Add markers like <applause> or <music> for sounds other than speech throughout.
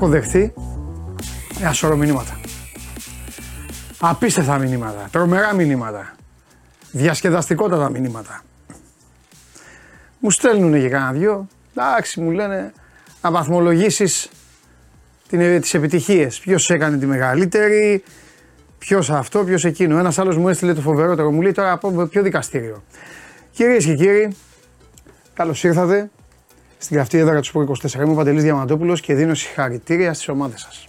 έχω δεχθεί ένα σωρό μηνύματα. Απίστευτα μηνύματα, τρομερά μηνύματα, διασκεδαστικότατα μηνύματα. Μου στέλνουν και κανένα δυο, εντάξει μου λένε να βαθμολογήσεις τις επιτυχίες. Ποιος έκανε τη μεγαλύτερη, ποιος αυτό, ποιος εκείνο. Ένας άλλος μου έστειλε το φοβερότερο, μου λέει τώρα από ποιο δικαστήριο. Κυρίες και κύριοι, καλώς ήρθατε στην καυτή έδρα του Σπορ 24. Είμαι ο Παντελής Διαμαντόπουλος και δίνω συγχαρητήρια στις ομάδες σας.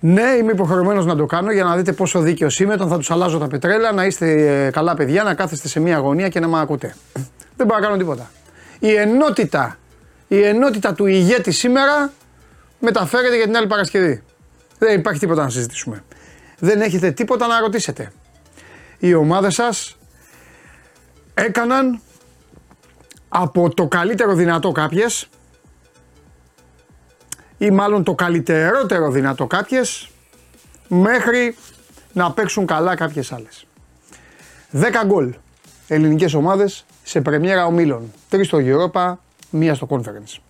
Ναι, είμαι υποχρεωμένος να το κάνω για να δείτε πόσο δίκαιος είμαι όταν θα τους αλλάζω τα πετρέλα, να είστε ε, καλά παιδιά, να κάθεστε σε μια γωνία και να με ακούτε. Δεν μπορώ να κάνω τίποτα. Η ενότητα, η ενότητα του ηγέτη σήμερα μεταφέρεται για την άλλη Παρασκευή. Δεν υπάρχει τίποτα να συζητήσουμε. Δεν έχετε τίποτα να ρωτήσετε. Οι ομάδες σας έκαναν από το καλύτερο δυνατό κάποιες ή μάλλον το καλύτερότερο δυνατό κάποιες μέχρι να παίξουν καλά κάποιες άλλες. 10 γκολ ελληνικές ομάδες σε πρεμιέρα ομίλων. Τρεις στο Europa, μία στο Conference.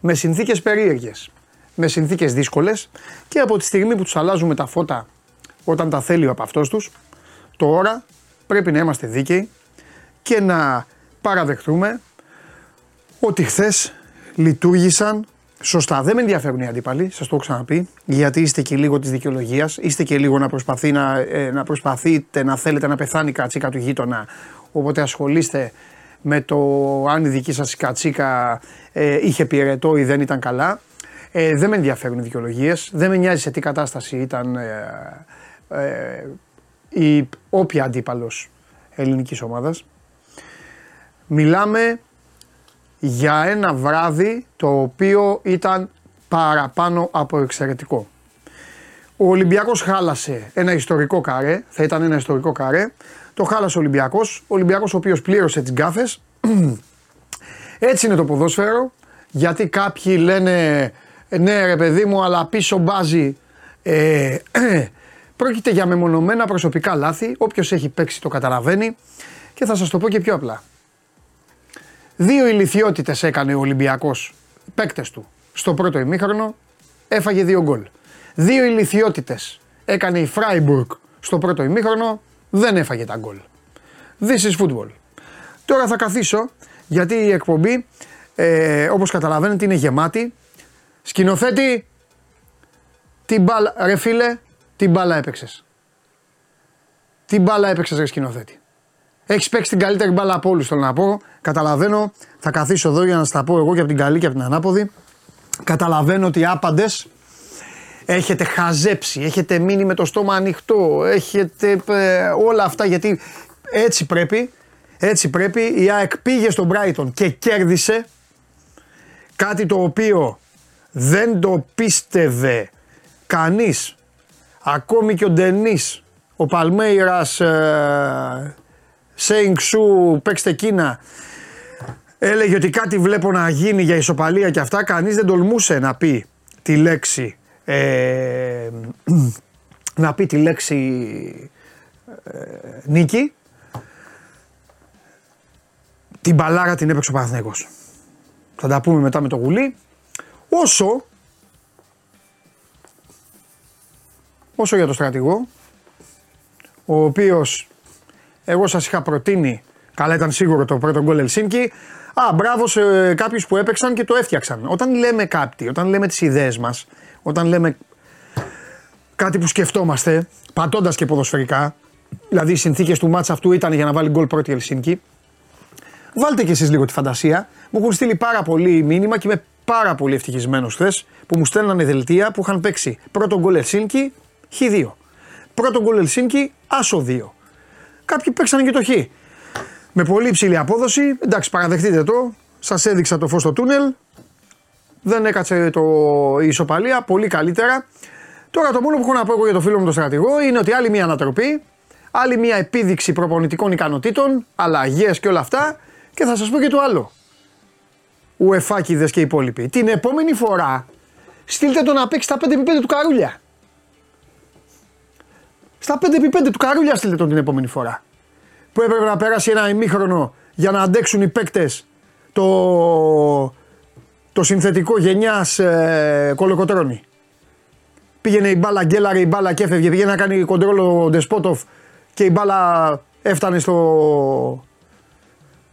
Με συνθήκες περίεργες, με συνθήκες δύσκολες και από τη στιγμή που τους αλλάζουμε τα φώτα όταν τα θέλει από αυτός τους, τώρα πρέπει να είμαστε δίκαιοι και να παραδεχτούμε ότι χθες λειτουργήσαν σωστά. Δεν με ενδιαφέρουν οι αντίπαλοι, σας το έχω ξαναπεί, γιατί είστε και λίγο της δικαιολογίας, είστε και λίγο να, προσπαθεί να, ε, να προσπαθείτε να θέλετε να πεθάνει η κατσίκα του γείτονα. Οπότε ασχολείστε με το αν η δική σας κατσίκα ε, είχε πυρετό ή δεν ήταν καλά. Ε, δεν με ενδιαφέρουν οι δικαιολογίες. Δεν με νοιάζει σε τι κατάσταση ήταν ε, ε, η όποια αντίπαλος ελληνικής ομάδας. Μιλάμε για ένα βράδυ το οποίο ήταν παραπάνω από εξαιρετικό. Ο Ολυμπιακός χάλασε ένα ιστορικό καρέ, θα ήταν ένα ιστορικό καρέ. Το χάλασε ο Ολυμπιακός, ο Ολυμπιακός ο οποίος πλήρωσε τις γκάφες. <clears throat> Έτσι είναι το ποδόσφαιρο, γιατί κάποιοι λένε ναι ρε παιδί μου αλλά πίσω μπάζει ε, <clears throat> Πρόκειται για μεμονωμένα προσωπικά λάθη. Όποιος έχει παίξει το καταλαβαίνει. Και θα σας το πω και πιο απλά. Δύο ηλικιότητες έκανε ο Ολυμπιακός παίκτες του στο πρώτο ημίχρονο. Έφαγε δύο γκολ. Δύο ηλικιότητες έκανε η Φράιμπουργκ στο πρώτο ημίχρονο. Δεν έφαγε τα γκολ. This is football. Τώρα θα καθίσω γιατί η εκπομπή ε, όπως καταλαβαίνετε είναι γεμάτη. Σκηνοθέτη, την μπάλα, ρε φίλε, τι μπάλα έπαιξες. Τι μπάλα έπαιξες, ρε σκηνοθέτη. Έχεις παίξει την καλύτερη μπάλα από όλους, θέλω να πω. Καταλαβαίνω, θα καθίσω εδώ για να στα πω εγώ και από την καλή και από την ανάποδη. Καταλαβαίνω ότι άπαντες έχετε χαζέψει, έχετε μείνει με το στόμα ανοιχτό, έχετε ε, όλα αυτά γιατί έτσι πρέπει. Έτσι πρέπει. Η ΑΕΚ πήγε στον Brighton και κέρδισε κάτι το οποίο δεν το πίστευε κανείς Ακόμη και ο Ντενής, ο Παλμέιρας, ε, Σέινγκ Σου, παίξτε Κίνα, έλεγε ότι κάτι βλέπω να γίνει για ισοπαλία και αυτά. Κανείς δεν τολμούσε να πει τη λέξη. Ε, να πει τη λέξη ε, νίκη. Την μπαλάρα την έπαιξε ο Παναθηναίκος. Θα τα πούμε μετά με το γουλί. Όσο Όσο για το στρατηγό, ο οποίος εγώ σας είχα προτείνει, καλά ήταν σίγουρο το πρώτο γκολ Ελσίνκι. Α, μπράβο σε κάποιους που έπαιξαν και το έφτιαξαν. Όταν λέμε κάτι, όταν λέμε τις ιδέες μας, όταν λέμε κάτι που σκεφτόμαστε, πατώντας και ποδοσφαιρικά, δηλαδή οι συνθήκες του μάτσα αυτού ήταν για να βάλει γκολ πρώτη Ελσίνκι. Βάλτε κι εσείς λίγο τη φαντασία. Μου έχουν στείλει πάρα πολύ μήνυμα και είμαι πάρα πολύ ευτυχισμένος χθες που μου στέλνανε δελτία που είχαν παίξει πρώτο γκολ Ελσίνκι Χ2. Πρώτο γκολ Ελσίνκι, άσο 2. Κάποιοι παίξαν και το Χ. Με πολύ υψηλή απόδοση. Εντάξει, παραδεχτείτε το. Σας έδειξα το φως στο τούνελ. Δεν έκατσε το, η ισοπαλία. Πολύ καλύτερα. Τώρα το μόνο που έχω να πω εγώ για το φίλο μου τον στρατηγό είναι ότι άλλη μια ανατροπή, άλλη μια επίδειξη προπονητικών ικανοτήτων, αλλαγές και όλα αυτά. Και θα σας πω και το άλλο. Ουεφάκιδε και οι υπόλοιποι. Την επόμενη φορά στείλτε το να παίξει τα 5x5 του καρούλια. Στα 5x5 του Καρούλια στείλτε τον την επόμενη φορά. Που έπρεπε να περάσει ένα ημίχρονο για να αντέξουν οι παίκτες το, το συνθετικό γενιάς ε, Κολοκοτρώνη. Πήγαινε η μπάλα, γκέλαρε η μπάλα και έφευγε. Πήγαινε να κάνει κοντρόλο ο Ντεσπότοφ και η μπάλα έφτανε στο.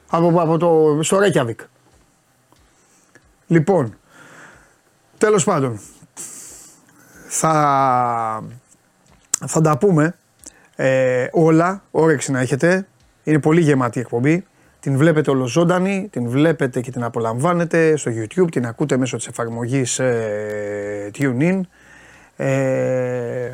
από, από το, στο Ρέκιαβικ. Λοιπόν, τέλος πάντων, θα, θα τα πούμε ε, όλα, όρεξη να έχετε. Είναι πολύ γεμάτη η εκπομπή. Την βλέπετε ολοζώντανη, την βλέπετε και την απολαμβάνετε στο YouTube, την ακούτε μέσω της εφαρμογής ε, TuneIn. Ε,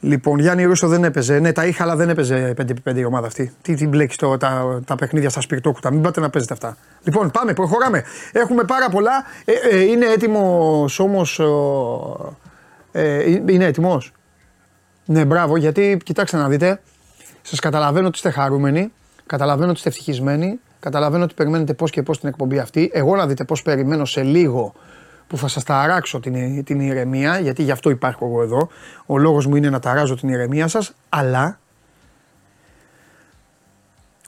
λοιπόν, Γιάννη Ρούσο δεν έπαιζε. Ναι, τα είχα, αλλά δεν έπαιζε 5x5 η ομάδα αυτή. Τι, τι μπλέκεις τώρα τα, τα παιχνίδια στα σπιρτόκουτα. Μην πάτε να παίζετε αυτά. Λοιπόν, πάμε, προχωράμε. Έχουμε πάρα πολλά. Ε, ε, είναι έτοιμος όμως. Ε, είναι έτοιμος; Ναι, μπράβο, γιατί κοιτάξτε να δείτε. Σας καταλαβαίνω ότι είστε χαρούμενοι. Καταλαβαίνω ότι είστε ευτυχισμένοι. Καταλαβαίνω ότι περιμένετε πώς και πώς την εκπομπή αυτή. Εγώ να δείτε πώς περιμένω σε λίγο που θα σας ταράξω την, την ηρεμία, γιατί γι' αυτό υπάρχω εγώ εδώ. Ο λόγος μου είναι να ταράζω την ηρεμία σας, αλλά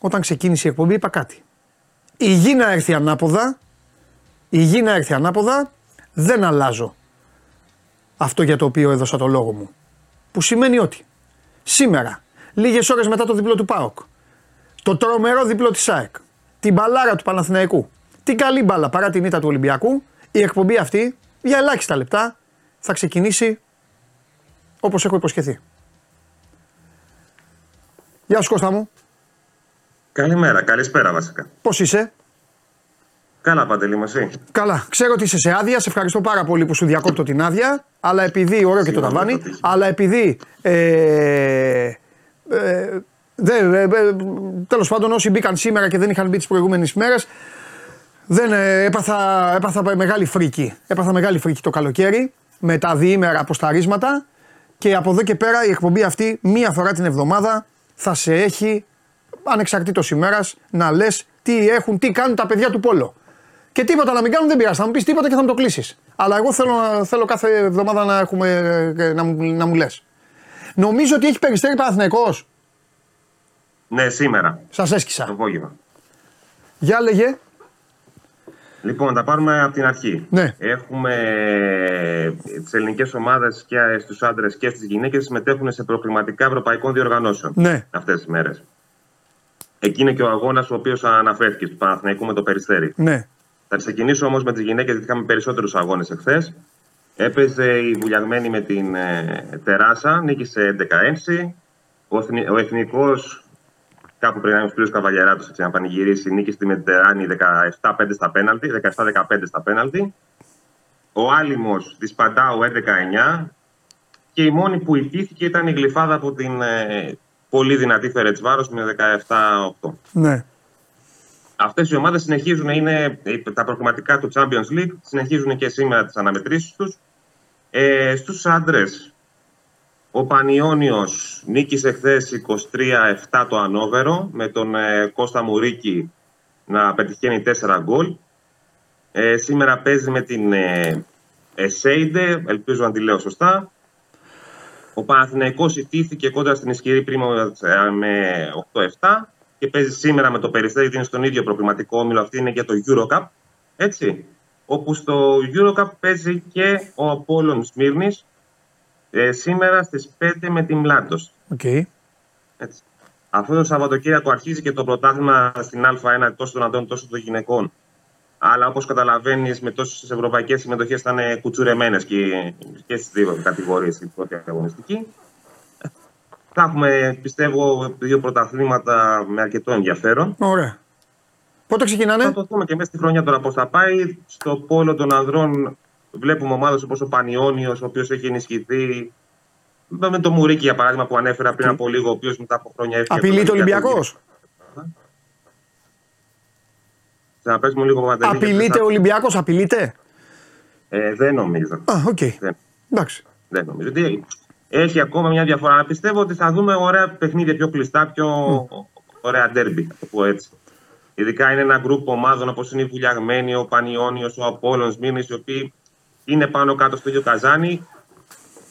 όταν ξεκίνησε η εκπομπή είπα κάτι. Η γη να έρθει ανάποδα, η γη να έρθει ανάποδα, δεν αλλάζω αυτό για το οποίο έδωσα το λόγο μου. Που σημαίνει ότι σήμερα, λίγες ώρες μετά το διπλό του ΠΑΟΚ, το τρομερό διπλό της ΑΕΚ, την μπαλάρα του Παναθηναϊκού, την καλή μπάλα παρά την ήττα του Ολυμπιακού, η εκπομπή αυτή για ελάχιστα λεπτά θα ξεκινήσει όπως έχω υποσχεθεί. Γεια σου Κώστα μου. Καλημέρα, καλησπέρα βασικά. Πώς είσαι; Καλά Παντελή μου εσύ. Καλά. Ξέρω ότι είσαι σε άδεια, σε ευχαριστώ πάρα πολύ που σου διακόπτω την άδεια, αλλά επειδή, ωραίο και το ταβάνι, αλλά επειδή ε, ε, Δε, ε, τέλος πάντων όσοι μπήκαν σήμερα και δεν είχαν μπει τις προηγούμενες μέρες δεν ε, έπαθα, έπαθα μεγάλη φρίκη. Έπαθα μεγάλη φρίκη το καλοκαίρι με τα διήμερα αποσταρίσματα και από εδώ και πέρα η εκπομπή αυτή μία φορά την εβδομάδα θα σε έχει ανεξαρτήτως ημέρας να λες τι έχουν, τι κάνουν τα παιδιά του Πόλο. Και τίποτα να μην κάνουν δεν πειράζει. Θα μου πεις τίποτα και θα μου το κλείσεις. Αλλά εγώ θέλω, θέλω κάθε εβδομάδα να, έχουμε, ε, να, μου, να μου λες. Νομίζω ότι έχει περιστέρει Παναθηναϊκός. Ναι, σήμερα. Σας έσκησα. Το απόγευμα. Για λέγε. Λοιπόν, τα πάρουμε από την αρχή. Ναι. Έχουμε τις ελληνικές ομάδες και στους άντρες και στις γυναίκες συμμετέχουν σε προκληματικά ευρωπαϊκών διοργανώσεων ναι. αυτές τις μέρες. Εκεί είναι και ο αγώνας ο οποίος αναφέρθηκε του Παναθηναϊκού με το περιστέρι. Ναι. Θα ξεκινήσω όμως με τις γυναίκες, γιατί είχαμε περισσότερους αγώνες εχθές. Έπαιζε η βουλιαγμένη με την ε, Τεράσα, νίκησε 11-6. Ο, ο εθνικός κάπου πριν ο Σπύρος Καβαλιαράτος να πανηγυρίσει νίκη στη Μετεράνη 17-5 στα πέναλτι, 17-15 στα πέναλτι. Ο Άλυμος της Παντάου 11-9 και η μόνη που ιτήθηκε ήταν η γλυφάδα από την ε, πολύ δυνατή Φερετς Βάρος με 17-8. Ναι. Αυτές οι ομάδες συνεχίζουν, είναι τα προκριματικά του Champions League, συνεχίζουν και σήμερα τις αναμετρήσεις τους. Ε, στους άντρες ο Πανιόνιος νίκησε χθες 23-7 το Ανόβερο με τον ε, Κώστα Μουρίκη να πετυχαίνει 4 γκολ. Ε, σήμερα παίζει με την ε, Εσέιντε, ελπίζω να τη λέω σωστά. Ο Παναθηναϊκός ιτήθηκε κοντά στην ισχυρή πρίμα ε, με 8-7 και παίζει σήμερα με το Περιστέρι, είναι στον ίδιο προβληματικό όμιλο. Αυτή είναι για το Eurocup. Έτσι. Όπου στο Eurocup παίζει και ο Απόλλων Σμύρνης ε, σήμερα στις 5 με την Μλάντος. Okay. Αυτό το Σαββατοκύριακο αρχίζει και το πρωτάθλημα στην Α1 τόσο των αντών τόσο των γυναικών. Αλλά όπως καταλαβαίνεις, με τόσες ευρωπαϊκές συμμετοχές θα είναι κουτσουρεμένες και, και στις δύο κατηγορίες η πρώτη αγωνιστική. Θα έχουμε, πιστεύω, δύο πρωταθλήματα με αρκετό ενδιαφέρον. Ωραία. Πότε ξεκινάνε; Θα το δούμε και μέσα στη χρονιά τώρα πώς θα πάει. Στο πόλο των ανδρών Βλέπουμε ομάδες όπως ο Πανιόνιος, ο οποίος έχει ενισχυθεί. Με το Μουρίκι, για παράδειγμα, που ανέφερα πριν από λίγο, ο οποίος μετά από χρόνια έφυγε. Απειλείται ο Ολυμπιακό. Θα πέσουμε λίγο παντελή. Απειλείται ο Ολυμπιακός, απειλείται; Ε, δεν νομίζω. Α, okay. Okay. Δεν. Εντάξει. Δεν νομίζω. Έχει ακόμα μια διαφορά. Πιστεύω ότι θα δούμε ωραία παιχνίδια πιο κλειστά, πιο mm. ωραία ντέρμπι, το πω έτσι. Ειδικά είναι ένα γκρουπ ομάδων όπως είναι η Βουλιαγμένη, ο Πανιόνιος, ο Απόλλων Σμύρνης, οι οποίοι είναι πάνω κάτω στο ίδιο καζάνι.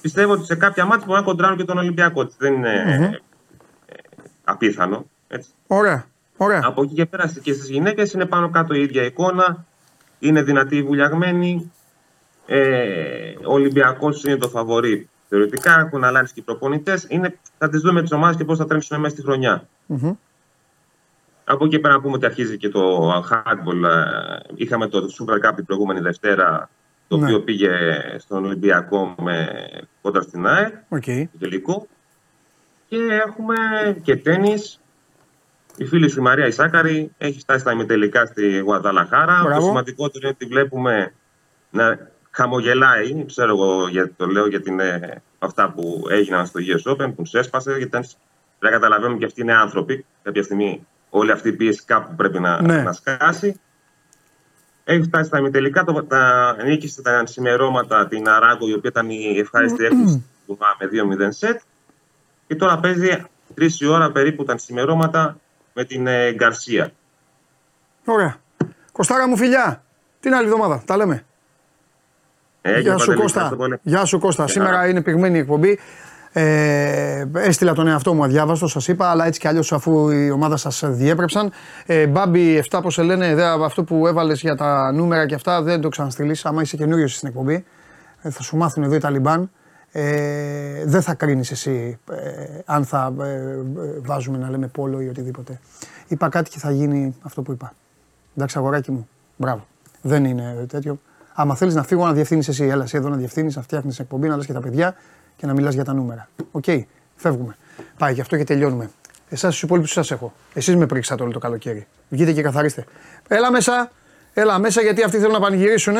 Πιστεύω ότι σε κάποια ματς μπορεί να κοντράρουν και τον Ολυμπιακό. Δεν είναι mm-hmm. απίθανο. Έτσι. Ωραία. Ωραία. Από εκεί και πέρα και στις γυναίκες είναι πάνω κάτω η ίδια εικόνα. είναι δυνατοί βουλιαγμένοι. Ε, ο Ολυμπιακός είναι το φαβορή. Θεωρητικά έχουν αλλάξει και οι προπονητές. Θα τις δούμε τις ομάδες και πώς θα τρέξουν μέσα στη χρονιά. Mm-hmm. Από εκεί πέρα να πούμε ότι αρχίζει και το handball. Ε, είχαμε το Super Cup την προηγούμενη Δευτέρα, το ναι. οποίο πήγε στον Ολυμπιακό με κοντά στην ΑΕ, okay. τελικό. Και έχουμε και τέννις. Η φίλη σου η Μαρία Ισάκαρη έχει φτάσει στα ημιτελικά στη Γουαδαλαχάρα. Το σημαντικότερο είναι ότι βλέπουμε να χαμογελάει, ξέρω εγώ γιατί το λέω, γιατί είναι αυτά που έγιναν στο US Open, που έσπασε, γιατί δεν καταλαβαίνουμε και αυτοί είναι άνθρωποι. Κάποια στιγμή όλη αυτή η πίεση κάπου πρέπει να, ναι. να σκάσει. Έχει φτάσει στα ημιτελικά, το, τα, νίκησε τα ενσημερώματα την Αράγκο, η οποία ήταν η ευχάριστη έκπληξη του με 2-0 σετ. Και τώρα παίζει τρεις η ώρα περίπου τα ενσημερώματα με την ε, Γκαρσία. Ωραία. Κωστάρα μου φιλιά. Την άλλη εβδομάδα. Τα λέμε. Ε, Γεια σου Κώστα. Γεια σου Κώστα. Σήμερα είναι πυγμένη η εκπομπή. Ε, έστειλα τον εαυτό μου αδιάβαστο, σας είπα, αλλά έτσι κι αλλιώς αφού η ομάδα σας διέπρεψαν. Ε, Μπάμπι, 7 πώς σε λένε, δε, αυτό που έβαλες για τα νούμερα και αυτά δεν το ξαναστείλεις. Άμα είσαι καινούριος στην εκπομπή, ε, θα σου μάθουν εδώ οι Ταλιμπάν. Ε, δεν θα κρίνεις εσύ ε, αν θα ε, ε, βάζουμε να λέμε πόλο ή οτιδήποτε. Είπα κάτι και θα γίνει αυτό που είπα. Εντάξει, αγοράκι μου. Μπράβο. Δεν είναι τέτοιο. Άμα θέλεις να φύγω να διευθύνεις εσύ, έλα εσύ εδώ να διευθύνεις, να φτιάχνεις εκπομπή, να λες και τα παιδιά και να μιλάς για τα νούμερα. Okay, okay, φεύγουμε. Πάει γι' αυτό και τελειώνουμε. Εσάς τους υπόλοιπους σας έχω. Εσείς με πρήξατε όλο το καλοκαίρι. Βγείτε και καθαρίστε. Έλα μέσα, έλα μέσα γιατί αυτοί θέλουν να πανηγυρίσουν.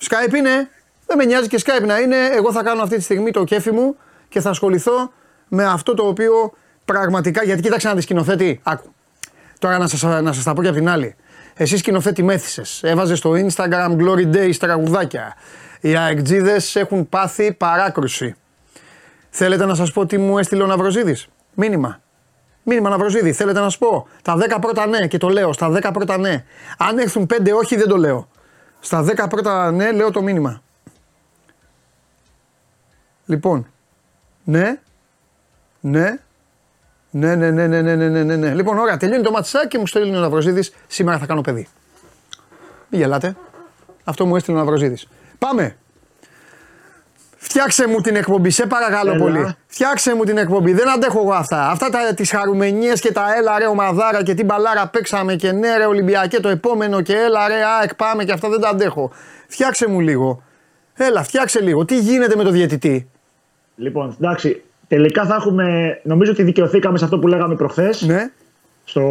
Skype είναι. Δεν με νοιάζει και Skype να είναι. Εγώ θα κάνω αυτή τη στιγμή το κέφι μου και θα ασχοληθώ με αυτό το οποίο πραγματικά. Γιατί κοίταξε να δεις σκηνοθέτη. Άκου. Τώρα να σα να σας τα πω και από την άλλη. Εσύ σκηνοθέτη μέθησες. Έβαζες στο Instagram Glory Days τραγουδάκια. Οι αεκτζίδες έχουν πάθει παράκρουση. Θέλετε να σας πω τι μου έστειλε ο Ναυροζίδης; Μήνυμα. Μήνυμα Ναυροζίδη. Θέλετε να σας πω; Τα 10 πρώτα ναι και το λέω. Στα 10 πρώτα ναι. Αν έρθουν 5 όχι δεν το λέω. Στα 10 πρώτα ναι λέω το μήνυμα. Λοιπόν. Ναι. Ναι. Ναι, ναι, ναι, ναι, ναι, ναι, ναι, ναι. Λοιπόν, ωραία, τελειώνει το ματσάκι και μου στέλνει ο Ναυροζίδης. Σήμερα θα κάνω παιδί. Μην γελάτε. Αυτό μου έστειλε ο Ναυροζίδης. Πάμε. Φτιάξε μου την εκπομπή, σε παρακαλώ έλα. πολύ. Φτιάξε μου την εκπομπή. Δεν αντέχω εγώ αυτά. Αυτά τα, τις χαρουμενίες και τα έλα ρε ομαδάρα και την μπαλάρα παίξαμε και ναι ρε Ολυμπιακέ το επόμενο και έλα ρε ΑΕΚ πάμε και αυτά δεν τα αντέχω. Φτιάξε μου λίγο. Έλα, φτιάξε λίγο. Τι γίνεται με το διαιτητή; Λοιπόν, εντάξει, τελικά θα έχουμε, νομίζω ότι δικαιωθήκαμε σε αυτό που λέγαμε προχθές. Ναι. Στο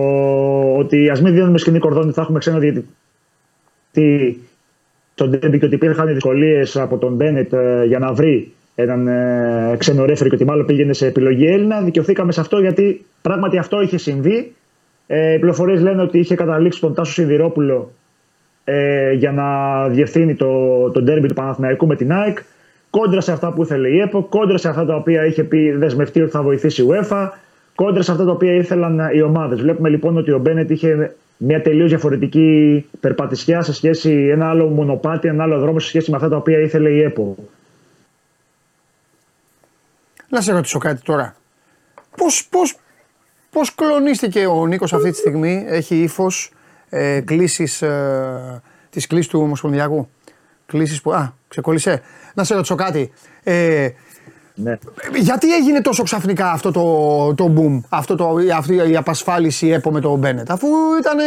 ότι ας μην δίνουμε σκηνή κορδόνι, θα έχουμε ξένο διαιτητή στον ντέρμπι και ότι υπήρχαν δυσκολίες από τον Μπένετ ε, για να βρει έναν ε, ξένο ρέφερι και ότι μάλλον πήγαινε σε επιλογή Έλληνα. Δικαιωθήκαμε σε αυτό γιατί πράγματι αυτό είχε συμβεί. Ε, οι πληροφορίες λένε ότι είχε καταλήξει τον Τάσο Σιδηρόπουλο ε, για να διευθύνει το, το ντέρμπι του Παναθηναϊκού με την ΑΕΚ. Κόντρα σε αυτά που ήθελε η ΕΠΟ, κόντρα σε αυτά τα οποία είχε πει δεσμευτεί ότι θα βοηθήσει η UEFA, κόντρα σε αυτά τα οποία ήθελαν οι ομάδες. Βλέπουμε λοιπόν ότι ο Μπένετ είχε μια τελείως διαφορετική περπατησιά σε σχέση, ένα άλλο μονοπάτι, ένα άλλο δρόμο σε σχέση με αυτά τα οποία ήθελε η ΕΠΟ. Να σε ρωτήσω κάτι τώρα. Πώς, πώς, πώς κλονίστηκε ο Νίκος αυτή τη στιγμή, έχει ύφος ε, κλήσεις, ε, της κλήσης του Ομοσπονδιακού; Κλήσεις που, α, ξεκόλλησε. Να σε ρωτήσω κάτι. Ε, ναι. Γιατί έγινε τόσο ξαφνικά αυτό το, το boom, αυτό το, αυτή η απασφάλιση ΕΠΟ με τον Μπένετ, αφού ήταν.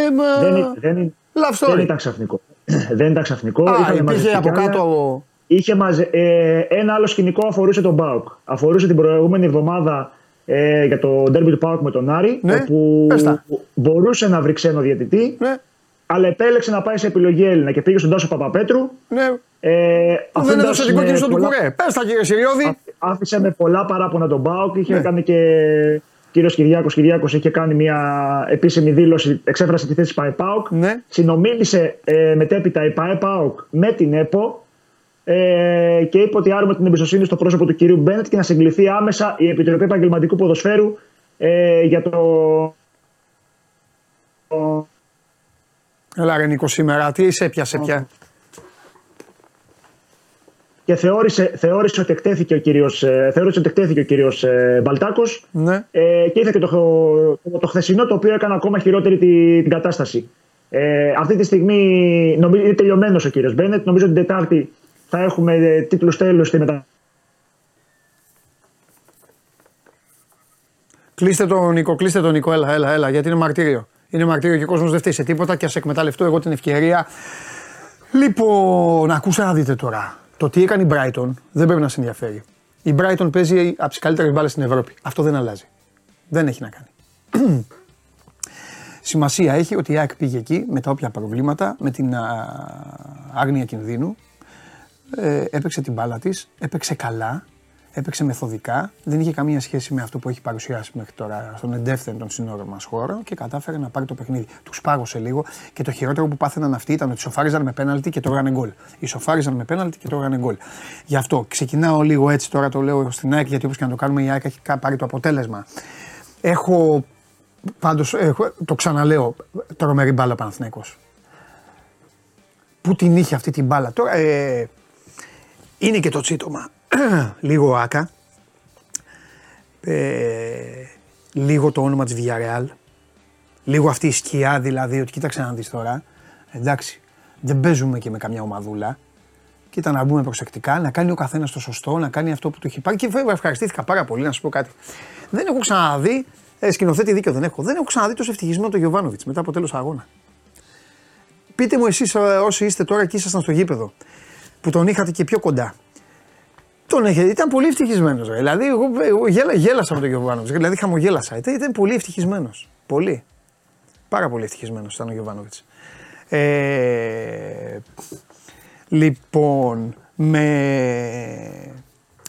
Δεν, δεν, love story. δεν ήταν ξαφνικό. <clears throat> δεν ήταν ξαφνικό. Α, υπήρχε από κάτω. Είχε μαζε... ε, ένα άλλο σκηνικό αφορούσε τον Μπάουκ. Αφορούσε την προηγούμενη εβδομάδα ε, για το ντέρμπι του Πάουκ με τον Άρη, ναι, όπου μπορούσε να βρει ξένο διαιτητή, ναι. Αλλά επέλεξε να πάει σε επιλογή Έλληνα και πήγε στον Τάσο Παπαπέτρου. Ναι. Ε, δεν έδωσε την κόκκινη στον πολλά... Τουκουρέ. Πες τα κύριε Σιριώδη. Άφησε με πολλά παράπονα τον Μπάουκ. Είχε ναι. κάνει και κύριος Κυριάκος Κυριάκος είχε κάνει μια επίσημη δήλωση, εξέφρασε τη θέση Πάε Πάουκ. Ναι. Συνομίλησε ε, μετέπειτα η Πάε Πάουκ με την ΕΠΟ ε, και είπε ότι άρουμε την εμπιστοσύνη στο πρόσωπο του κυρίου Μπένετ και να συγκληθεί άμεσα η Επιτροπή Επαγγελματικού Ποδοσφαίρου ε, για το. Έλα ρε Νίκο σήμερα, τι είσαι έπιασε πια; Και θεώρησε, θεώρησε ότι εκτέθηκε ο κύριος, ε, θεώρησε ότι εκτέθηκε ο κύριος ε, Μπαλτάκος ναι. ε, και ήρθε και το, το, το, χθεσινό το οποίο έκανε ακόμα χειρότερη την, την κατάσταση. Ε, αυτή τη στιγμή νομίζω, είναι τελειωμένος ο κύριος Μπένετ. Νομίζω ότι την Τετάρτη θα έχουμε ε, τίτλους τέλου στη μετα... Κλείστε τον Νίκο, κλείστε τον Νίκο, έλα, έλα, έλα, γιατί είναι μαρτύριο. Είναι μαρτύριο και ο κόσμος δεν φταίει σε τίποτα και ας εκμεταλλευτώ εγώ την ευκαιρία. Λοιπόν, ακούσα να δείτε τώρα. Το τι έκανε η Brighton δεν πρέπει να σε ενδιαφέρει. Η Brighton παίζει από τις καλύτερες μπάλες στην Ευρώπη. Αυτό δεν αλλάζει. Δεν έχει να κάνει. <clears throat> Σημασία έχει ότι η ΑΕΚ πήγε εκεί με τα όποια προβλήματα, με την άγνοια κινδύνου. Ε, έπαιξε την μπάλα της, έπαιξε καλά, έπαιξε μεθοδικά, δεν είχε καμία σχέση με αυτό που έχει παρουσιάσει μέχρι τώρα στον εντεύθυν των συνόρων μας χώρο και κατάφερε να πάρει το παιχνίδι. Τους πάγωσε λίγο και το χειρότερο που πάθαιναν αυτοί ήταν ότι σοφάριζαν με πέναλτι και το έγανε γκολ. Ισοφάριζαν με πέναλτι και το έγανε γκολ. Γι' αυτό ξεκινάω λίγο έτσι τώρα το λέω στην ΑΕΚ γιατί όπως και να το κάνουμε η ΑΕΚ έχει πάρει το αποτέλεσμα. Έχω πάντως, το ξαναλέω, τρομερή μπάλα Παναθηναϊκός. Πού την είχε αυτή την μπάλα. Τώρα ε, είναι και το τσίτομα <clears throat> λίγο άκα, ε, λίγο το όνομα της Villarreal, λίγο αυτή η σκιά δηλαδή, ότι κοίταξε να δεις τώρα, εντάξει, δεν παίζουμε και με καμιά ομαδούλα, κοίτα να μπούμε προσεκτικά, να κάνει ο καθένας το σωστό, να κάνει αυτό που του έχει πάρει. Και βέβαια ευχαριστήθηκα πάρα πολύ να σου πω κάτι. Δεν έχω ξαναδεί, ε, σκηνοθέτη δίκιο δεν έχω, δεν έχω ξαναδεί τόσο ευτυχισμένο τον Γιωβάνοβιτς μετά από τέλος αγώνα. Πείτε μου εσείς ε, όσοι είστε τώρα και ήσασταν στο γήπεδο, που τον είχατε και πιο κοντά. Τον είχε, ήταν πολύ ευτυχισμένος. Δηλαδή, εγώ, εγώ γέλα, γέλασα με τον Γιωβάνοβιτ. Δηλαδή, χαμογέλασα. Ήταν, ήταν πολύ ευτυχισμένος. Πολύ. Πάρα πολύ ευτυχισμένος ήταν ο Γιωβάνοβιτ. Ε, λοιπόν, με,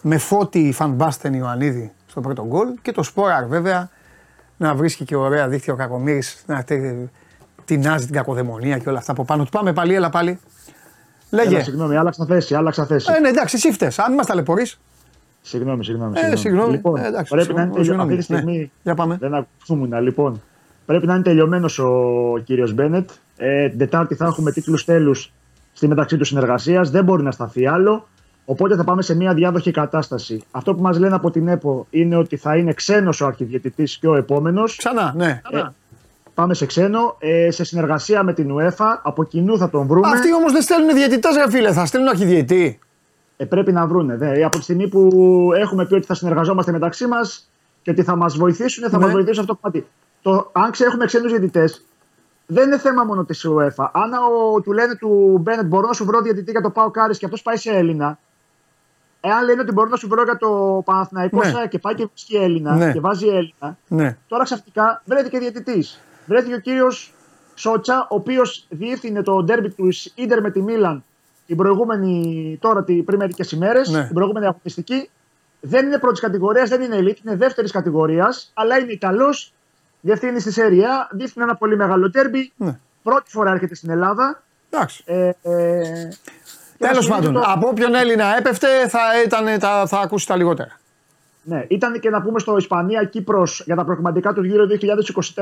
με φώτη Φανμπάστεν Ιωαννίδη στο πρώτο γκολ και το Σπόραρ βέβαια να βρίσκει και ωραία δίχτυα ο Κακομύρης να τεινάζει την κακοδαιμονία και όλα αυτά από πάνω του. Πάμε πάλι, έλα πάλι. Λέγε. Έλα, συγγνώμη, άλλαξα θέση, άλλαξα θέση. Ε, ναι, εντάξει, εσύ φταίει. Αν μα ταλαιπωρεί. Συγγνώμη, συγγνώμη. Ε, συγγνώμη. Λοιπόν, ε, εντάξει, πρέπει να είναι τελειωμένο. Αυτή τη ναι. στιγμή. Ναι. Για πάμε. Δεν ακούσουμε. Λοιπόν, πρέπει να είναι τελειωμένος ο κύριος Μπένετ. Ε, την Τετάρτη θα έχουμε τίτλους τέλους στη μεταξύ του συνεργασίας. Δεν μπορεί να σταθεί άλλο. Οπότε θα πάμε σε μια διάδοχη κατάσταση. Αυτό που μας λένε από την ΕΠΟ είναι ότι θα είναι ξένος ο αρχιδιαιτητής και ο επόμενος. Ξανά, ναι. Ε, πάμε σε ξένο, ε, σε συνεργασία με την UEFA. Από κοινού θα τον βρούμε. Αυτοί όμως δεν στέλνουν διαιτητές, ρε φίλε, θα στέλνουν αρχιδιαιτή. Ε, πρέπει να βρούνε. Δε. Από τη στιγμή που έχουμε πει ότι θα συνεργαζόμαστε μεταξύ μας και ότι θα μας βοηθήσουν, θα ναι. μα βοηθήσουν αυτό το κομμάτι. Το, αν έχουμε ξένους διαιτητές, δεν είναι θέμα μόνο της UEFA. Αν ο, του λένε του Μπένετ, μπορώ να σου βρω διαιτητή για το Πάο Κάρις και αυτός πάει σε Έλληνα. Εάν λένε ότι μπορώ να σου βρω για το Παναθηναϊκό ναι. και πάει και βρίσκει Έλληνα ναι. και βάζει Έλληνα, ναι. τώρα ξαφνικά βρέθηκε και διαιτητής βρέθηκε ο κύριος Σότσα, ο οποίος διεύθυνε το ντέρμπι του Ιντερ με τη Μίλαν την προηγούμενη, τώρα πριν μερικές ημέρες, ναι. την προηγούμενη αγωνιστική. Δεν είναι πρώτης κατηγορίας, δεν είναι elite, είναι δεύτερης κατηγορίας, αλλά είναι Ιταλός, διευθύνει στη Σέρια, διεύθυνε ένα πολύ μεγάλο ντέρμπι. Ναι. Πρώτη φορά έρχεται στην Ελλάδα. Εντάξει. Ε, ε, Τέλος πάντων, το... από όποιον Έλληνα έπεφτε θα, ήταν, θα, θα ακούσει τα λιγότερα. Ναι, ήταν και να πούμε στο Ισπανία-Κύπρος για τα προκριματικά του γύρω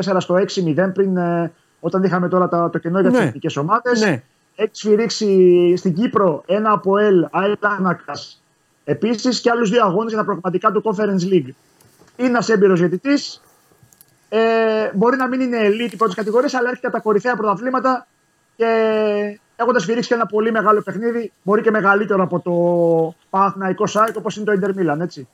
2024 στο 6-0 πριν ε, όταν είχαμε τώρα το, το κενό για τις ναι. εθνικές ομάδες. Ναι. Έχει σφυρίξει στην Κύπρο ένα από ελ, Αελάνακα. Επίσης και άλλους δύο αγώνες για τα προκριματικά του Conference League. Είναι ένας έμπειρος διαιτητής. Ε, μπορεί να μην είναι elite πρώτης κατηγορίας, αλλά έρχεται από τα κορυφαία πρωταθλήματα και έχοντας σφυρίξει και ένα πολύ μεγάλο παιχνίδι, μπορεί και μεγαλύτερο από το Παναθηναϊκό Σάικ όπως είναι το Inter Milan, έτσι.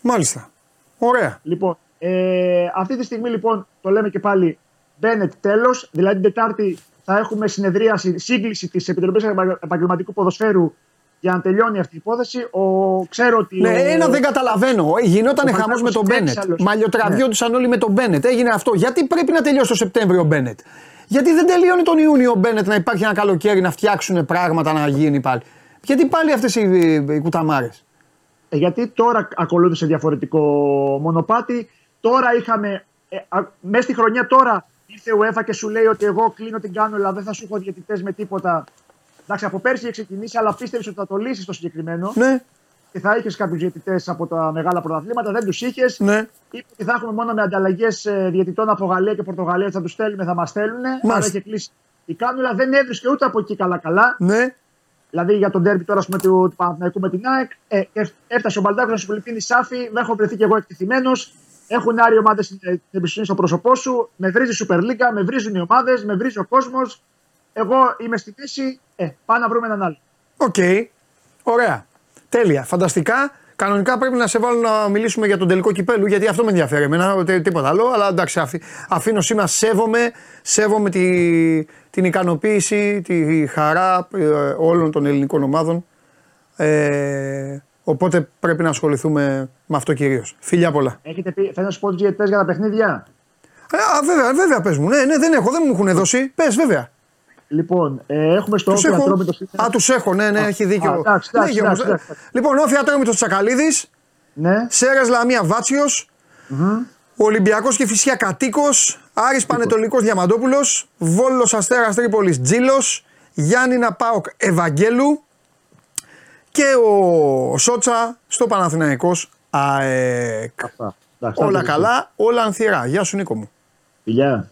Μάλιστα. Ωραία. Λοιπόν, ε, αυτή τη στιγμή λοιπόν το λέμε και πάλι Μπένετ τέλος. Δηλαδή την Τετάρτη θα έχουμε συνεδρίαση, σύγκληση της Επιτροπής Επαγγελματικού Ποδοσφαίρου για να τελειώνει αυτή η υπόθεση. Ο, ξέρω ότι. Ναι, ο... ένα δεν καταλαβαίνω. Γινόταν χαμός με τον Μπένετ. Μαλλιοτραβιόντουσαν ναι. όλοι με τον Μπένετ. Έγινε αυτό. Γιατί πρέπει να τελειώσει το Σεπτέμβριο ο Μπένετ; Γιατί δεν τελειώνει τον Ιούνιο ο Μπένετ να υπάρχει ένα καλοκαίρι να φτιάξουν πράγματα να γίνει πάλι; Γιατί πάλι αυτές οι, οι κουταμάρες; Ε, γιατί τώρα ακολούθησε διαφορετικό μονοπάτι. Τώρα είχαμε, ε, μέσα στη χρονιά τώρα ήρθε ο UEFA και σου λέει ότι εγώ κλείνω την κάνουλα, δεν θα σου έχω διαιτητές με τίποτα. Εντάξει, από πέρσι είχε ξεκινήσει, αλλά πίστευες ότι θα το λύσεις το συγκεκριμένο. Ναι. Και θα είχες κάποιους διαιτητές από τα μεγάλα πρωταθλήματα, δεν τους είχες. Ναι. Είπε ότι θα έχουμε μόνο με ανταλλαγές ε, διαιτητών από Γαλλία και Πορτογαλία, θα τους στέλνουμε, θα μας στέλνουν. Άρα είχε κλείσει η κάνουλα, δεν έβρισκε ούτε από εκεί καλά-καλά. Ναι. Δηλαδή για τον τέρμι τώρα πούμε, του, του Παναθηναϊκού με την ΑΕΚ, ε, έφτασε ο Μπαλτάκο να σου η Σάφη, δεν έχω βρεθεί και εγώ εκτεθειμένο. Έχουν άρει ομάδες την εμπιστοσύνη στο πρόσωπό σου. Με βρίζει η Super League, με βρίζουν οι ομάδες, με βρίζει ο κόσμος. Εγώ είμαι στη θέση. Ε, πάμε να βρούμε έναν άλλο. Οκ. Ωραία. Τέλεια. Φανταστικά. Κανονικά πρέπει να σε βάλω να μιλήσουμε για τον τελικό κυπέλου γιατί αυτό με ενδιαφέρει εμένα, τίποτα άλλο. Αλλά εντάξει, αφήνω σήμερα, σέβομαι, σέβομαι τη, την ικανοποίηση, τη χαρά ε, όλων των ελληνικών ομάδων. Ε, οπότε πρέπει να ασχοληθούμε με αυτό κυρίως. Φιλιά πολλά. Έχετε πει, θέλω να σου πω για τα παιχνίδια; Ε, α, βέβαια, βέβαια, πες μου. Ναι, ναι, δεν έχω, δεν μου έχουν δώσει. Πες, βέβαια. Λοιπόν, ε, έχουμε στο Όφη Ατρόμητο. Α, τους έχω, ναι, ναι, έχει δίκιο. εντάξει, εντάξει, εντάξει, εντάξει. Λοιπόν, Όφη Ατρόμητος Τσακαλίδης. Ναι. Σέρε Λαμία Βάτσιος. Mm-hmm. Ολυμπιακός και φυσικά Κατοίκος. Άρης Πανετολικός Διαμαντόπουλος. Βόλος Αστέρας Τρίπολης Τζίλος. Γιάννηνα Πάοκ Ευαγγέλου. Και ο Σότσα στο Παναθηναϊκός ΑΕΚ. Όλα καλά, όλα ανθυρά. Γεια σου Νίκο μου. Γεια.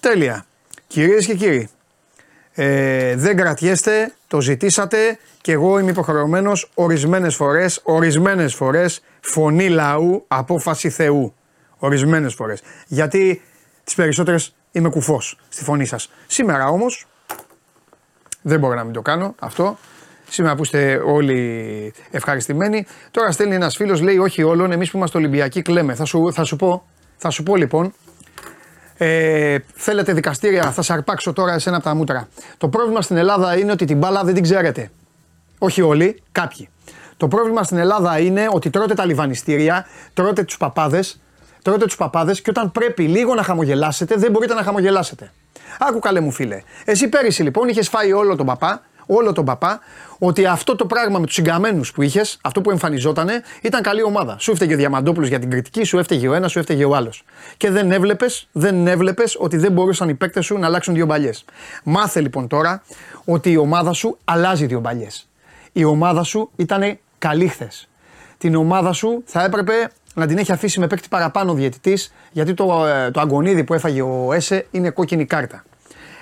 Τέλεια. Κυρίες και κύριοι, ε, δεν κρατιέστε, το ζητήσατε και εγώ είμαι υποχρεωμένος ορισμένες φορές, ορισμένες φορές φωνή λαού, απόφαση Θεού. Ορισμένες φορές. Γιατί τις περισσότερες είμαι κουφός στη φωνή σας. Σήμερα όμως δεν μπορώ να μην το κάνω αυτό. Σήμερα που είστε όλοι ευχαριστημένοι. Τώρα στέλνει ένας φίλος, λέει όχι όλων, εμείς που είμαστε Ολυμπιακοί κλαίμε. Θα σου, θα σου πω, θα σου πω λοιπόν ε, θέλετε δικαστήρια, θα σας αρπάξω τώρα εσένα από τα μούτρα. Το πρόβλημα στην Ελλάδα είναι ότι την μπάλα δεν την ξέρετε. Όχι όλοι, κάποιοι. Το πρόβλημα στην Ελλάδα είναι ότι τρώτε τα λιβανιστήρια, τρώτε τους παπάδες, τρώτε τους παπάδες και όταν πρέπει λίγο να χαμογελάσετε, δεν μπορείτε να χαμογελάσετε. Άκου καλέ μου φίλε. Εσύ πέρυσι λοιπόν είχες φάει όλο τον παπά όλο τον παπά ότι αυτό το πράγμα με τους συγκαμένου που είχες, αυτό που εμφανιζότανε, ήταν καλή ομάδα. Σου έφταιγε ο Διαμαντόπουλος για την κριτική, σου έφταιγε ο ένας, σου έφταιγε ο άλλος. Και δεν έβλεπες δεν έβλεπες ότι δεν μπορούσαν οι παίκτες σου να αλλάξουν δύο μπαλιές. Μάθε λοιπόν τώρα ότι η ομάδα σου αλλάζει δύο μπαλιές. Η ομάδα σου ήταν καλή χθες. Την ομάδα σου θα έπρεπε να την έχει αφήσει με παίκτη παραπάνω διαιτητής, γιατί το, ε, το αγκονίδι που έφαγε ο Έσε είναι κόκκινη κάρτα.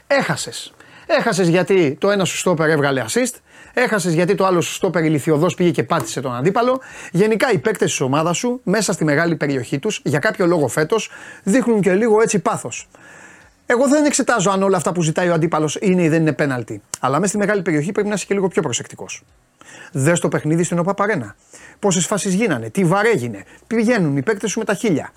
Έχασες. Έχασες γιατί το ένα σου στόπερ έβγαλε assist. Έχασες γιατί το άλλο σου στόπερ ηλικιωδό πήγε και πάτησε τον αντίπαλο. Γενικά οι παίκτες της ομάδας σου μέσα στη μεγάλη περιοχή τους για κάποιο λόγο φέτος δείχνουν και λίγο έτσι πάθος. Εγώ δεν εξετάζω αν όλα αυτά που ζητάει ο αντίπαλος είναι ή δεν είναι πέναλτι. Αλλά μέσα στη μεγάλη περιοχή πρέπει να είσαι και λίγο πιο προσεκτικός. Δες το παιχνίδι στην ΟΠΑ Πόσες φάσεις γίνανε, τι βαρέγινε. Πηγαίνουν οι παίκτες σου με τα χίλια.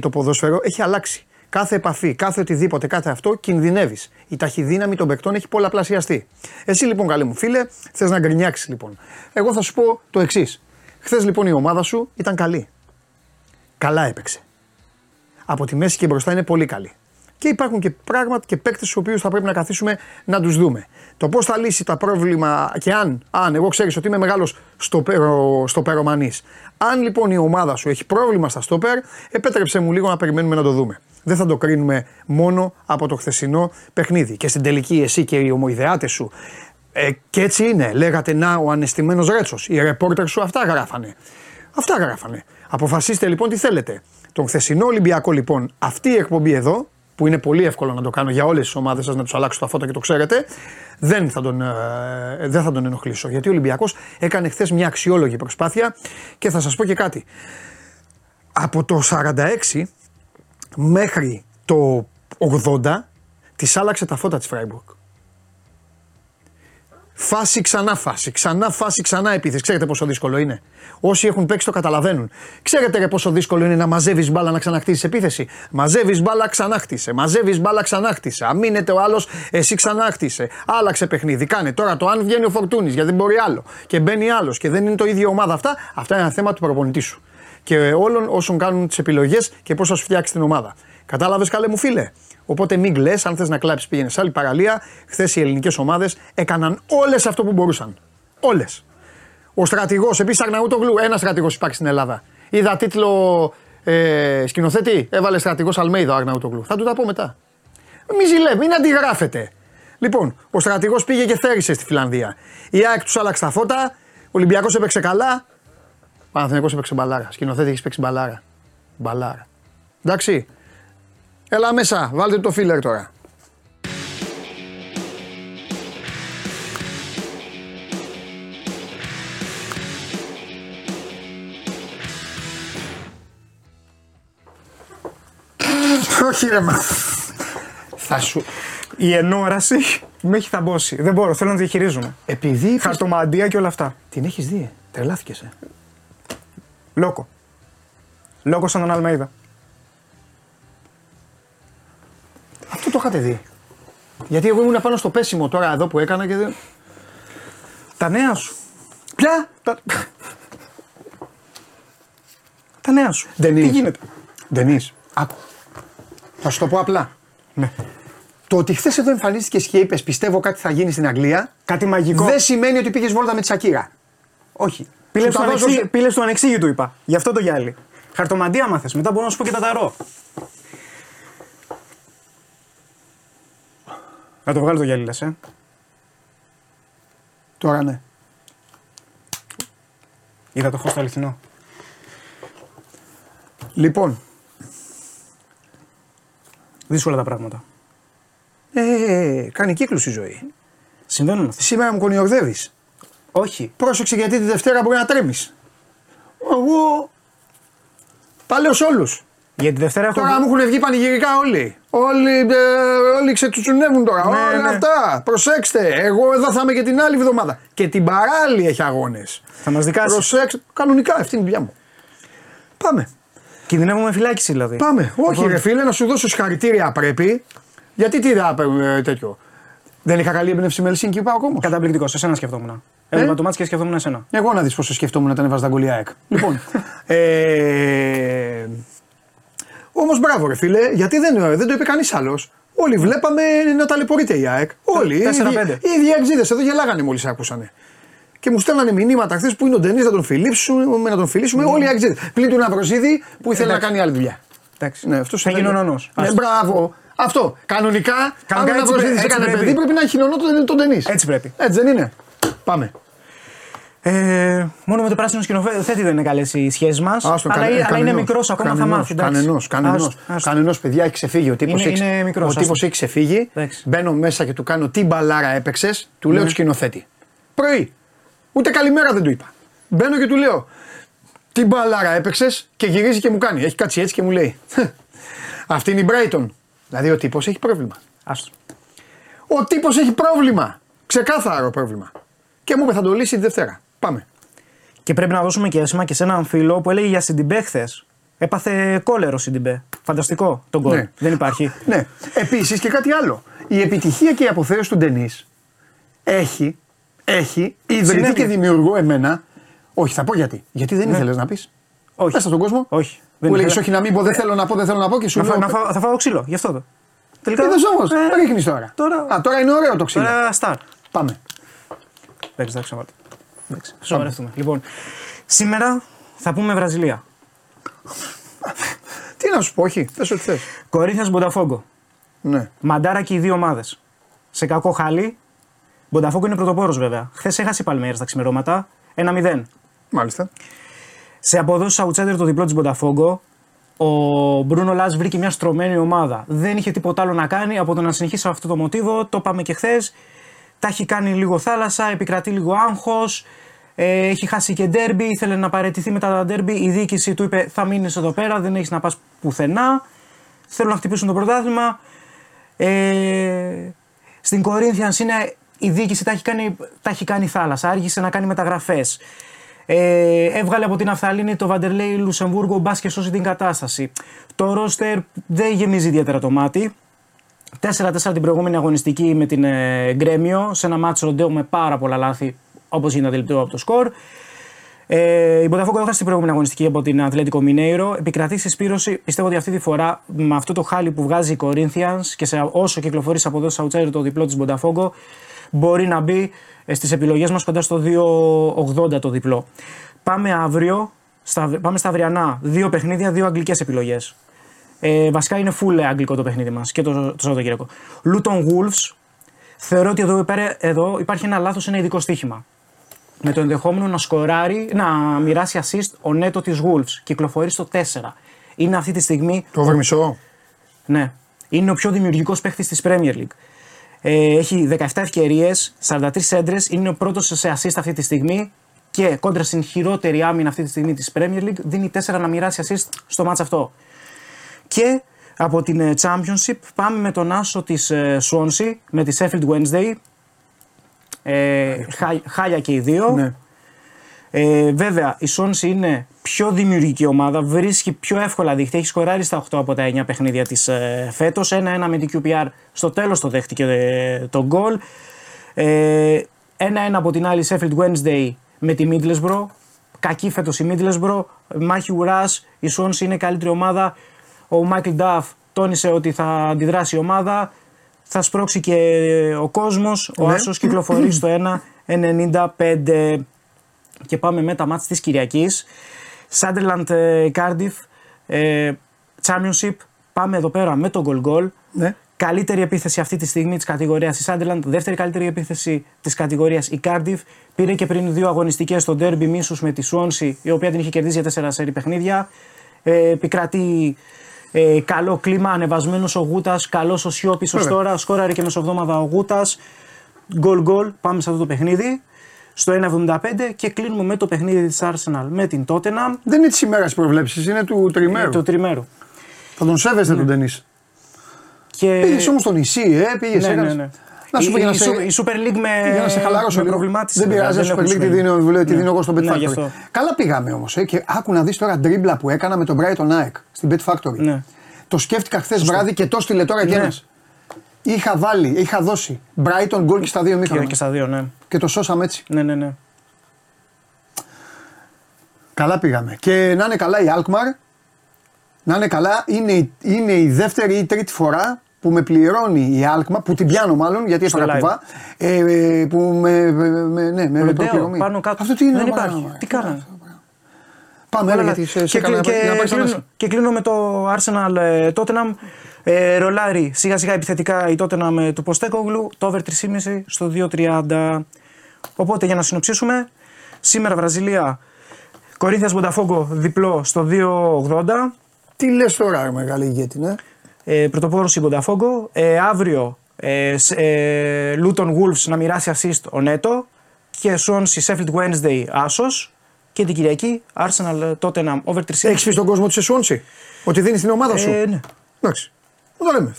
Το ποδόσφαιρο έχει αλλάξει. Κάθε επαφή, κάθε οτιδήποτε, κάθε αυτό κινδυνεύεις. Η ταχυδύναμη των παικτών έχει πολλαπλασιαστεί. Εσύ λοιπόν, καλή μου φίλε, θες να γκρινιάξεις λοιπόν. Εγώ θα σου πω το εξής. Χθες λοιπόν η ομάδα σου ήταν καλή. Καλά έπαιξε. Από τη μέση και μπροστά είναι πολύ καλή. Και υπάρχουν και πράγματα και παίκτες στους οποίους θα πρέπει να καθίσουμε να τους δούμε. Το πώς θα λύσει τα πρόβλημα και αν, αν εγώ ξέρεις ότι είμαι μεγάλος στο, περο, στο περομανή. Αν λοιπόν η ομάδα σου έχει πρόβλημα στα στόπερ, επέτρεψε μου λίγο να περιμένουμε να το δούμε δεν θα το κρίνουμε μόνο από το χθεσινό παιχνίδι. Και στην τελική εσύ και οι ομοειδεάτες σου. Ε, και έτσι είναι. Λέγατε να ο ανεστημένος Ρέτσος. Οι ρεπόρτερ σου αυτά γράφανε. Αυτά γράφανε. Αποφασίστε λοιπόν τι θέλετε. Τον χθεσινό Ολυμπιακό λοιπόν, αυτή η εκπομπή εδώ, που είναι πολύ εύκολο να το κάνω για όλες τις ομάδες σας να τους αλλάξω τα φώτα και το ξέρετε, δεν θα τον, ε, δεν θα τον ενοχλήσω. Γιατί ο Ολυμπιακός έκανε χθες μια αξιόλογη προσπάθεια και θα σας πω και κάτι. Από το 46 μέχρι το 80 της άλλαξε τα φώτα της Φράιμπουργκ. Φάση ξανά φάση, ξανά φάση, ξανά επίθεση. Ξέρετε πόσο δύσκολο είναι. Όσοι έχουν παίξει το καταλαβαίνουν. Ξέρετε ρε πόσο δύσκολο είναι να μαζεύεις μπάλα να ξαναχτίσεις επίθεση. Μαζεύεις μπάλα, ξανάχτισε. Μαζεύεις μπάλα, ξανάχτισε. Αμήνεται ο άλλος, εσύ ξανάχτισε. Άλλαξε παιχνίδι. Κάνε τώρα το αν βγαίνει ο Φορτούνης γιατί δεν μπορεί άλλο. Και μπαίνει άλλος και δεν είναι το ίδιο ομάδα αυτά. Αυτά είναι ένα θέμα του προπονητή σου και όλων όσων κάνουν τις επιλογές και πώς θα σου φτιάξει την ομάδα. Κατάλαβες, καλέ μου φίλε; Οπότε μην κλε, αν θες να κλάψεις, πήγαινε σε άλλη παραλία. Χθες οι ελληνικές ομάδες έκαναν όλες αυτό που μπορούσαν. Όλες. Ο στρατηγός, επίσης Αγναούτογλου, ένας στρατηγός υπάρχει στην Ελλάδα. Είδα τίτλο ε, σκηνοθέτη, έβαλε στρατηγός Αλμέιδα ο Αγναούτογλου. Θα του τα πω μετά. Μη ζηλεύει, μην αντιγράφετε. Λοιπόν, ο στρατηγός πήγε και θέρισε στη Φιλανδία. Η ΑΕΚ τους άλλαξε τα φώτα, ο Ολυμπιακός έπαιξε καλά, Παναθηναϊκός έπαιξε μπαλάρα. Σκηνοθέτη έχεις παίξει μπαλάρα. Μπαλάρα. Εντάξει. Έλα μέσα, βάλτε το φίλερ τώρα. Όχι, ρε, μα. Θα σου. Η ενόραση με έχει θαμπώσει. Δεν μπορώ, θέλω να τη διαχειρίζομαι. Επειδή. είπες- Χαρτομαντία και όλα αυτά. Την έχεις δει. Τρελάθηκες. Ε. Λόκο. Λόκο σαν τον Αλμέιδα. Αυτό το είχατε δει. Γιατί εγώ ήμουν πάνω στο πέσιμο τώρα εδώ που έκανα και δεν. Τα νέα σου. Ποια! Τα, τα νέα σου. Ντενής. Τι γίνεται; Ντενή. Άκου. Θα σου το πω απλά. Ναι. Το ότι χθες εδώ εμφανίστηκες και είπες Πιστεύω κάτι θα γίνει στην Αγγλία. Κάτι μαγικό. Δεν σημαίνει ότι πήγες βόλτα με τη Σακύρα. Όχι. Πήλε Σου του, τα βάζω ανεξί... σε- πήλες του ανεξήγητου είπα. Γι' αυτό το γυάλι. Χαρτομαντία μάθες. Μετά μπορώ να σου πω και τα ταρό. Να το βγάλω το γυάλι λες, ε. Τώρα ναι. Είδα το φως το αληθινό. Λοιπόν, Δύσκολα τα πράγματα. ε, κάνει κύκλους η ζωή. Συμβαίνουν αυτά. Σήμερα μου κονιορδεύεις. Όχι. Πρόσεξε γιατί τη Δευτέρα μπορεί να τρέμεις. Εγώ. Τα λέω σε όλους. Γιατί τη Δευτέρα έχω. Τώρα μου έχουν βγει πανηγυρικά όλοι. Όλοι, ε, όλοι ξετσουτσουνεύουν τώρα. Ναι, όλα ναι. αυτά. Προσέξτε. Εγώ εδώ θα είμαι και την άλλη εβδομάδα. Και την παράλληλη έχει αγώνες. Θα μας δικάσεις. Προσέξτε. Κανονικά αυτή είναι η δουλειά μου. Πάμε. Κινδυνεύουμε φυλάκιση δηλαδή. Πάμε. Όχι, Λοιπόν, ρε φίλε, να σου δώσω συγχαρητήρια πρέπει. Γιατί τι θα ε, τέτοιο. Δεν είχα καλή έμπνευση με Ελσίνκι πάω ακόμα. Καταπληκτικός. Εσένα σκεφτόμουν. Έβλεπα το μάτι και σκεφτόμουν εσένα. Εγώ να δεις πόσο σκεφτόμουν όταν έβαζα τα γκολιά ΑΕΚ. λοιπόν. <laughs> Ε, Όμως μπράβο, ρε φίλε, γιατί δεν, δεν το είπε κανείς άλλος. Όλοι βλέπαμε να ταλαιπωρείται η ΑΕΚ. Όλοι. Οι 4-5. ίδιοι- οι ίδιοι εξήδε εδώ γελάγανε μόλις άκουσανε. Και μου στέλνανε μηνύματα χθες που είναι ο Ντενής να τον φιλήσουμε, να τον φιλήσουμε. Όλοι οι αξίδε. Πλην του Ναυροζίδη που ήθελε να Εντάξει. κάνει άλλη δουλειά. Εντάξει. Ναι, αυτός θα γίνει ο νονός. Ναι, Άστο. μπράβο. Αυτό. Κανονικά, Κανονικά αν ο έτσι Ναυροζίδης πρέ- έτσι έκανε πρέπει. παιδί, πρέπει να έχει χινονό τον, τον Ντενής. Έτσι πρέπει. Έτσι δεν είναι. Πάμε. Ε, μόνο με το πράσινο σκηνοθέτη δεν είναι καλές οι σχέσεις μας. Άστο, Αλλά, κανε- αλλά είναι κανενός, μικρός ακόμα, θα κανενός, μάθει. εντάξει. Κανενός, κανενός. Άστο, άστο. Κανενός, παιδιά, έχει ξεφύγει. Ο τύπος Είναι- έχει, είναι μικρός, ο άστο. τύπος έχει ξεφύγει. Εντάξει. Μπαίνω μέσα και του κάνω τι μπαλάρα έπαιξες. Του Ναι. λέω του σκηνοθέτη. Πρωί. Ούτε καλημέρα δεν του είπα. Μπαίνω και του λέω τι μπαλάρα έπαιξες και γυρίζει και μου κάνει. Έχει κάτσει έτσι και μου λέει. Αυτή είναι η Brighton. Δηλαδή ο τύπος έχει πρόβλημα. Άστο. Ο τύπος έχει πρόβλημα. Ξεκάθαρο πρόβλημα. Και μου είπε θα το λύσει τη Δευτέρα. Πάμε. Και πρέπει να δώσουμε και έσημα και σε έναν φίλο που έλεγε για Σιντιμπέ χθες. Έπαθε κόλερο Σιντιμπέ. Φανταστικό τον κόλ. Ναι. Δεν υπάρχει. <laughs> Ναι. Επίσης και κάτι άλλο. Η επιτυχία και η αποθέωση του Ντενής έχει, έχει ιδρυτή Συνέπεια. και δημιουργό εμένα. Όχι, θα πω γιατί. Γιατί δεν ήθελες να πεις; Όχι. Πες τα στον κόσμο. Όχι. Δεν Που έλεγες ήθελα. Όχι να μην πω, δεν θέλω να πω, δεν θέλω να πω και σου Να, λέω. φά, να φάω, θα φάω ξύλο, γι' αυτό το. Τελικά. Είδες όμως. Ε, Ρίχνει τώρα; τώρα- Α, τώρα είναι ωραίο το ξύλο. Τώρα στάρ. Πάμε. Εντάξει, εντάξει, να βάλτε. Εντάξει, σοβαρευτούμε. Λοιπόν, σήμερα θα πούμε Βραζιλία. <laughs> Τι να σου πω, όχι. Θες ό,τι θες. Κορίνθια Μπονταφόγκο. Ναι. Μαντάρα και οι δύο ομάδες. Σε κακό χάλι. Μπονταφόγκο είναι πρωτοπόρος βέβαια. Χθες έχασε η Παλμέρα στα ξημερώματα. 1-0. Μάλιστα. Σε αποδόσεις outsider το διπλό της Μπονταφόγκο, ο Μπρούνο Λάζ βρήκε μια στρωμένη ομάδα. Δεν είχε τίποτα άλλο να κάνει από το να συνεχίσει αυτό το μοτίβο. Το είπαμε και χθες. Τα έχει κάνει λίγο θάλασσα, επικρατεί λίγο άγχος. Ε, έχει χάσει και ντέρμπι, ήθελε να παραιτηθεί μετά τα ντέρμπι. Η διοίκηση του είπε: Θα μείνεις εδώ πέρα, δεν έχεις να πας πουθενά. Θέλουν να χτυπήσουν το πρωτάθλημα. Ε, στην Corinthians είναι η διοίκηση τα έχει κάνει, τα έχει κάνει θάλασσα. Άργησε να κάνει μεταγραφές. Ε, έβγαλε από την Αφθαλήνη το Βαντερλέι Λουσεμβούργο μπας και σώσει την κατάσταση. Το ρόστερ δεν γεμίζει ιδιαίτερα το μάτι. 4-4 την προηγούμενη αγωνιστική με την ε, Γκρέμιο σε ένα μάτσο ροντέο με πάρα πολλά λάθη όπως γίνεται αντιληπτό από το σκορ. Ε, η Μποταφόκο έχασε την προηγούμενη αγωνιστική από την Ατλέτικο Μινέιρο. Επικρατεί συσπήρωση. Πιστεύω ότι αυτή τη φορά με αυτό το χάλι που βγάζει η Corinthians και σε όσο κυκλοφορείς από εδώ στο outsider το διπλό της Μποταφόγκο μπορεί να μπει στις επιλογές μας κοντά στο 2,80 το διπλό. Πάμε αύριο, στα, πάμε στα αυριανά. Δύο παιχνίδια, δύο αγγλικές επιλογές. Ε, βασικά είναι full αγγλικό το παιχνίδι μας και το, το Σαββατοκύριακο. Luton Wolves. Θεωρώ ότι εδώ, πέρα- εδώ υπάρχει ένα λάθος, ένα ειδικό στοίχημα. Με το ενδεχόμενο να σκοράρει, να μοιράσει assist ο Νέτο της Wolves. Κυκλοφορεί στο 4. Είναι αυτή τη στιγμή Το βερμισό. ναι. Είναι ο πιο δημιουργικός παίχτη της Premier League. Ε, έχει 17 ευκαιρίες, 43 έντρες, είναι ο πρώτος σε assist αυτή τη στιγμή και κόντρα στην χειρότερη άμυνα αυτή τη στιγμή της Premier League δίνει 4 να μοιράσει assist στο μάτς αυτό. Και Από την ε, Championship πάμε με τον άσο της ε, Swansea, με τη Sheffield Wednesday. Ε, χά- χάλια και οι δύο. Ναι. Ε, βέβαια, η Swansea είναι πιο δημιουργική ομάδα, βρίσκει πιο εύκολα δίχτυα. Έχει σκοράρει στα 8 από τα 9 παιχνίδια της ε, φέτος. Ένα-ένα με την QPR. Στο τέλος το δέχτηκε ε, το γκολ. Ε, ένα-ένα από την άλλη Sheffield Wednesday με τη Middlesbrough. Κακή φέτος η Middlesbrough. Μάχη ουράς. Η Swansea είναι η καλύτερη ομάδα. Ο Michael Duff τόνισε ότι θα αντιδράσει η ομάδα. Θα σπρώξει και ο κόσμος. Ο Ναι. Άσος κυκλοφορεί στο 1-95. Και πάμε με τα μάτς της Κυριακής. Sunderland ε, Cardiff, ε, Championship. Πάμε εδώ πέρα με τον goal goal. Ναι. Καλύτερη επίθεση αυτή τη στιγμή της κατηγορίας η Sunderland. Δεύτερη καλύτερη επίθεση της κατηγορίας η Cardiff. Πήρε και πριν δύο αγωνιστικές στο Derby μίσους με τη Swansea, η οποία την είχε κερδίσει για τέσσερα σερή παιχνίδια. Ε, επικρατεί ε, καλό κλίμα, ανεβασμένος ο Γούτας, καλός ο Σιώπης ως Βέβαια. τώρα. Σκόραρε και μεσοβδόμαδα ο Γούτας. Γκολ γκολ, πάμε σε αυτό το παιχνίδι. Στο 1,75 και κλείνουμε με το παιχνίδι της Arsenal με την Tottenham Δεν είναι της ημέρας προβλέψεις, είναι του τριμέρου. το τριμέρου. Θα τον σέβεστε τον ταινίς. Και... Πήγες όμως στο νησί, ε, πήγες ναι, ναι, ναι. Να σου η, πω για να η, σε- η Super League με, Για να σε χαλαρώσω με λίγο. προβλημάτισε. Δεν πειράζει, βέβαια, Super έχω League τη Super δίνω, League. τη δίνω εγώ στον Bet Ναι, γι' Factory. αυτό. Καλά πήγαμε όμως. Ε, και άκου να δεις τώρα ντρίμπλα που έκανα με τον Brighton ΑΕΚ στην Bet Factory. Ναι. Το σκέφτηκα χθες βράδυ και το στείλε τώρα και Ναι. ένα. Είχα βάλει, είχα δώσει Brighton goal και στα δύο Και, μήχανα. και στα δύο, ναι. Και το σώσαμε έτσι. Ναι, ναι, ναι. Καλά πήγαμε. Και να είναι καλά η Alkmaar. Να είναι καλά. Είναι, η- είναι η δεύτερη ή τρίτη φορά που με πληρώνει η Alkmaar, που την πιάνω μάλλον γιατί Στο έφαγα live. κουβά. Ε, ε, που με, με, με- ναι, με Ροντέο, προπληρωμή. πάνω κάτω. Αυτό τι είναι, Δεν ρε, υπάρχει. πράγμα, ρε. Τι κάνανε; Πάμε, έλα, Όλα, γιατί σε, σε και, έκανα και, να- να πάρεις κλείνω, ανάσα. και κλείνω με το Arsenal ε, Tottenham. Ε, ρολάρι σιγά σιγά επιθετικά η Tottenham ε, του Ποστέκογλου. Το over 3,5 στο 2,30. Οπότε για να συνοψίσουμε, σήμερα Βραζιλία, Κορίνθιας Μπονταφόγκο διπλό στο 2,80. Τι λες τώρα, ρε, μεγάλη ηγέτη, ναι; Ε, Πρωτοπόρος η Μπονταφόγκο. Ε, αύριο ε, σ- ε, Luton Wolves να μοιράσει assist ο Νέτο. Και Swansea Sheffield Wednesday Άσος. Και την Κυριακή Arsenal ε, Tottenham over 3,5. Έχεις πει στον κόσμο τη Σουόνση ότι δίνεις την ομάδα σου. Ε, ναι. Εντάξει. Δεν το λέμε.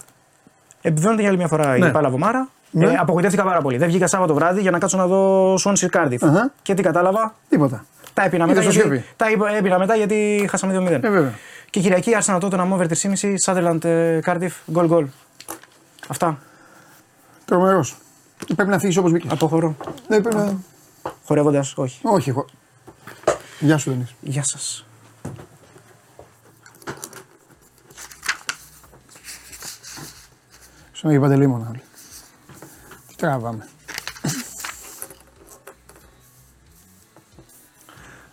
Επιβεβαιώνεται για άλλη μια φορά Ναι. η Πάλα Βομάρα. Ναι. Ε, απογοητεύτηκα πάρα πολύ. Δεν βγήκα Σάββατο βράδυ για να κάτσω να δω Swansea Cardiff. Αχα. Και τι κατάλαβα; Τίποτα. Τα έπεινα μετά, Είδες το γιατί, Σιώπη. τα είπα- έπεινα μετά γιατί χάσαμε 2-0. Ε, βέβαια. Και Κυριακή Arsenal Tottenham over 3,5. Sutherland ε, Cardiff goal goal. Αυτά. Τρομερός. Πρέπει να φύγεις όπως μπήκες. Αποχωρώ. Ναι, πρέπει να. Χορεύοντας, όχι. Όχι, εγώ. Γεια σου, Δενής. Γεια σας. Στον Αγίου Παντελήμωνα όλοι. Τι τραβάμε.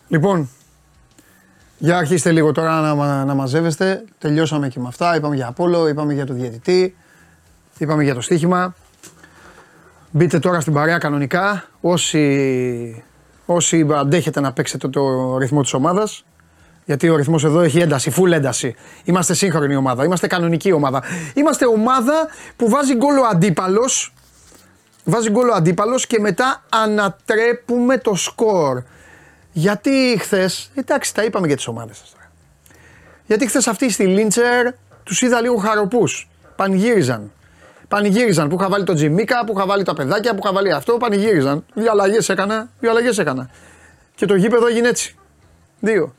λοιπόν, για αρχίστε λίγο τώρα να, μα- να μαζεύεστε. Τελειώσαμε και με αυτά. Είπαμε για Απόλλω, είπαμε για το διαιτητή, είπαμε για το στοίχημα. Μπείτε τώρα στην παρέα κανονικά. Όσοι, όσοι αντέχετε να παίξετε το ρυθμό της ομάδας, γιατί ο ρυθμός εδώ έχει ένταση, full ένταση. Είμαστε σύγχρονη ομάδα, είμαστε κανονική ομάδα. Είμαστε ομάδα που βάζει γκολ ο αντίπαλος. Βάζει γκολ ο αντίπαλος και μετά ανατρέπουμε το σκορ. Γιατί χθες, εντάξει, τα είπαμε για τις ομάδες σας τώρα. Γιατί χθες αυτοί στη Λίντσερ τους είδα λίγο χαροπούς. Πανηγύριζαν. Πανηγύριζαν που είχα βάλει τον Τζιμίκα, που είχα βάλει τα παιδάκια, που είχα βάλει αυτό. Πανηγύριζαν. Δύο αλλαγές έκανα. Δύο αλλαγές έκανα. Και το γήπεδο έγινε έτσι. Δύο.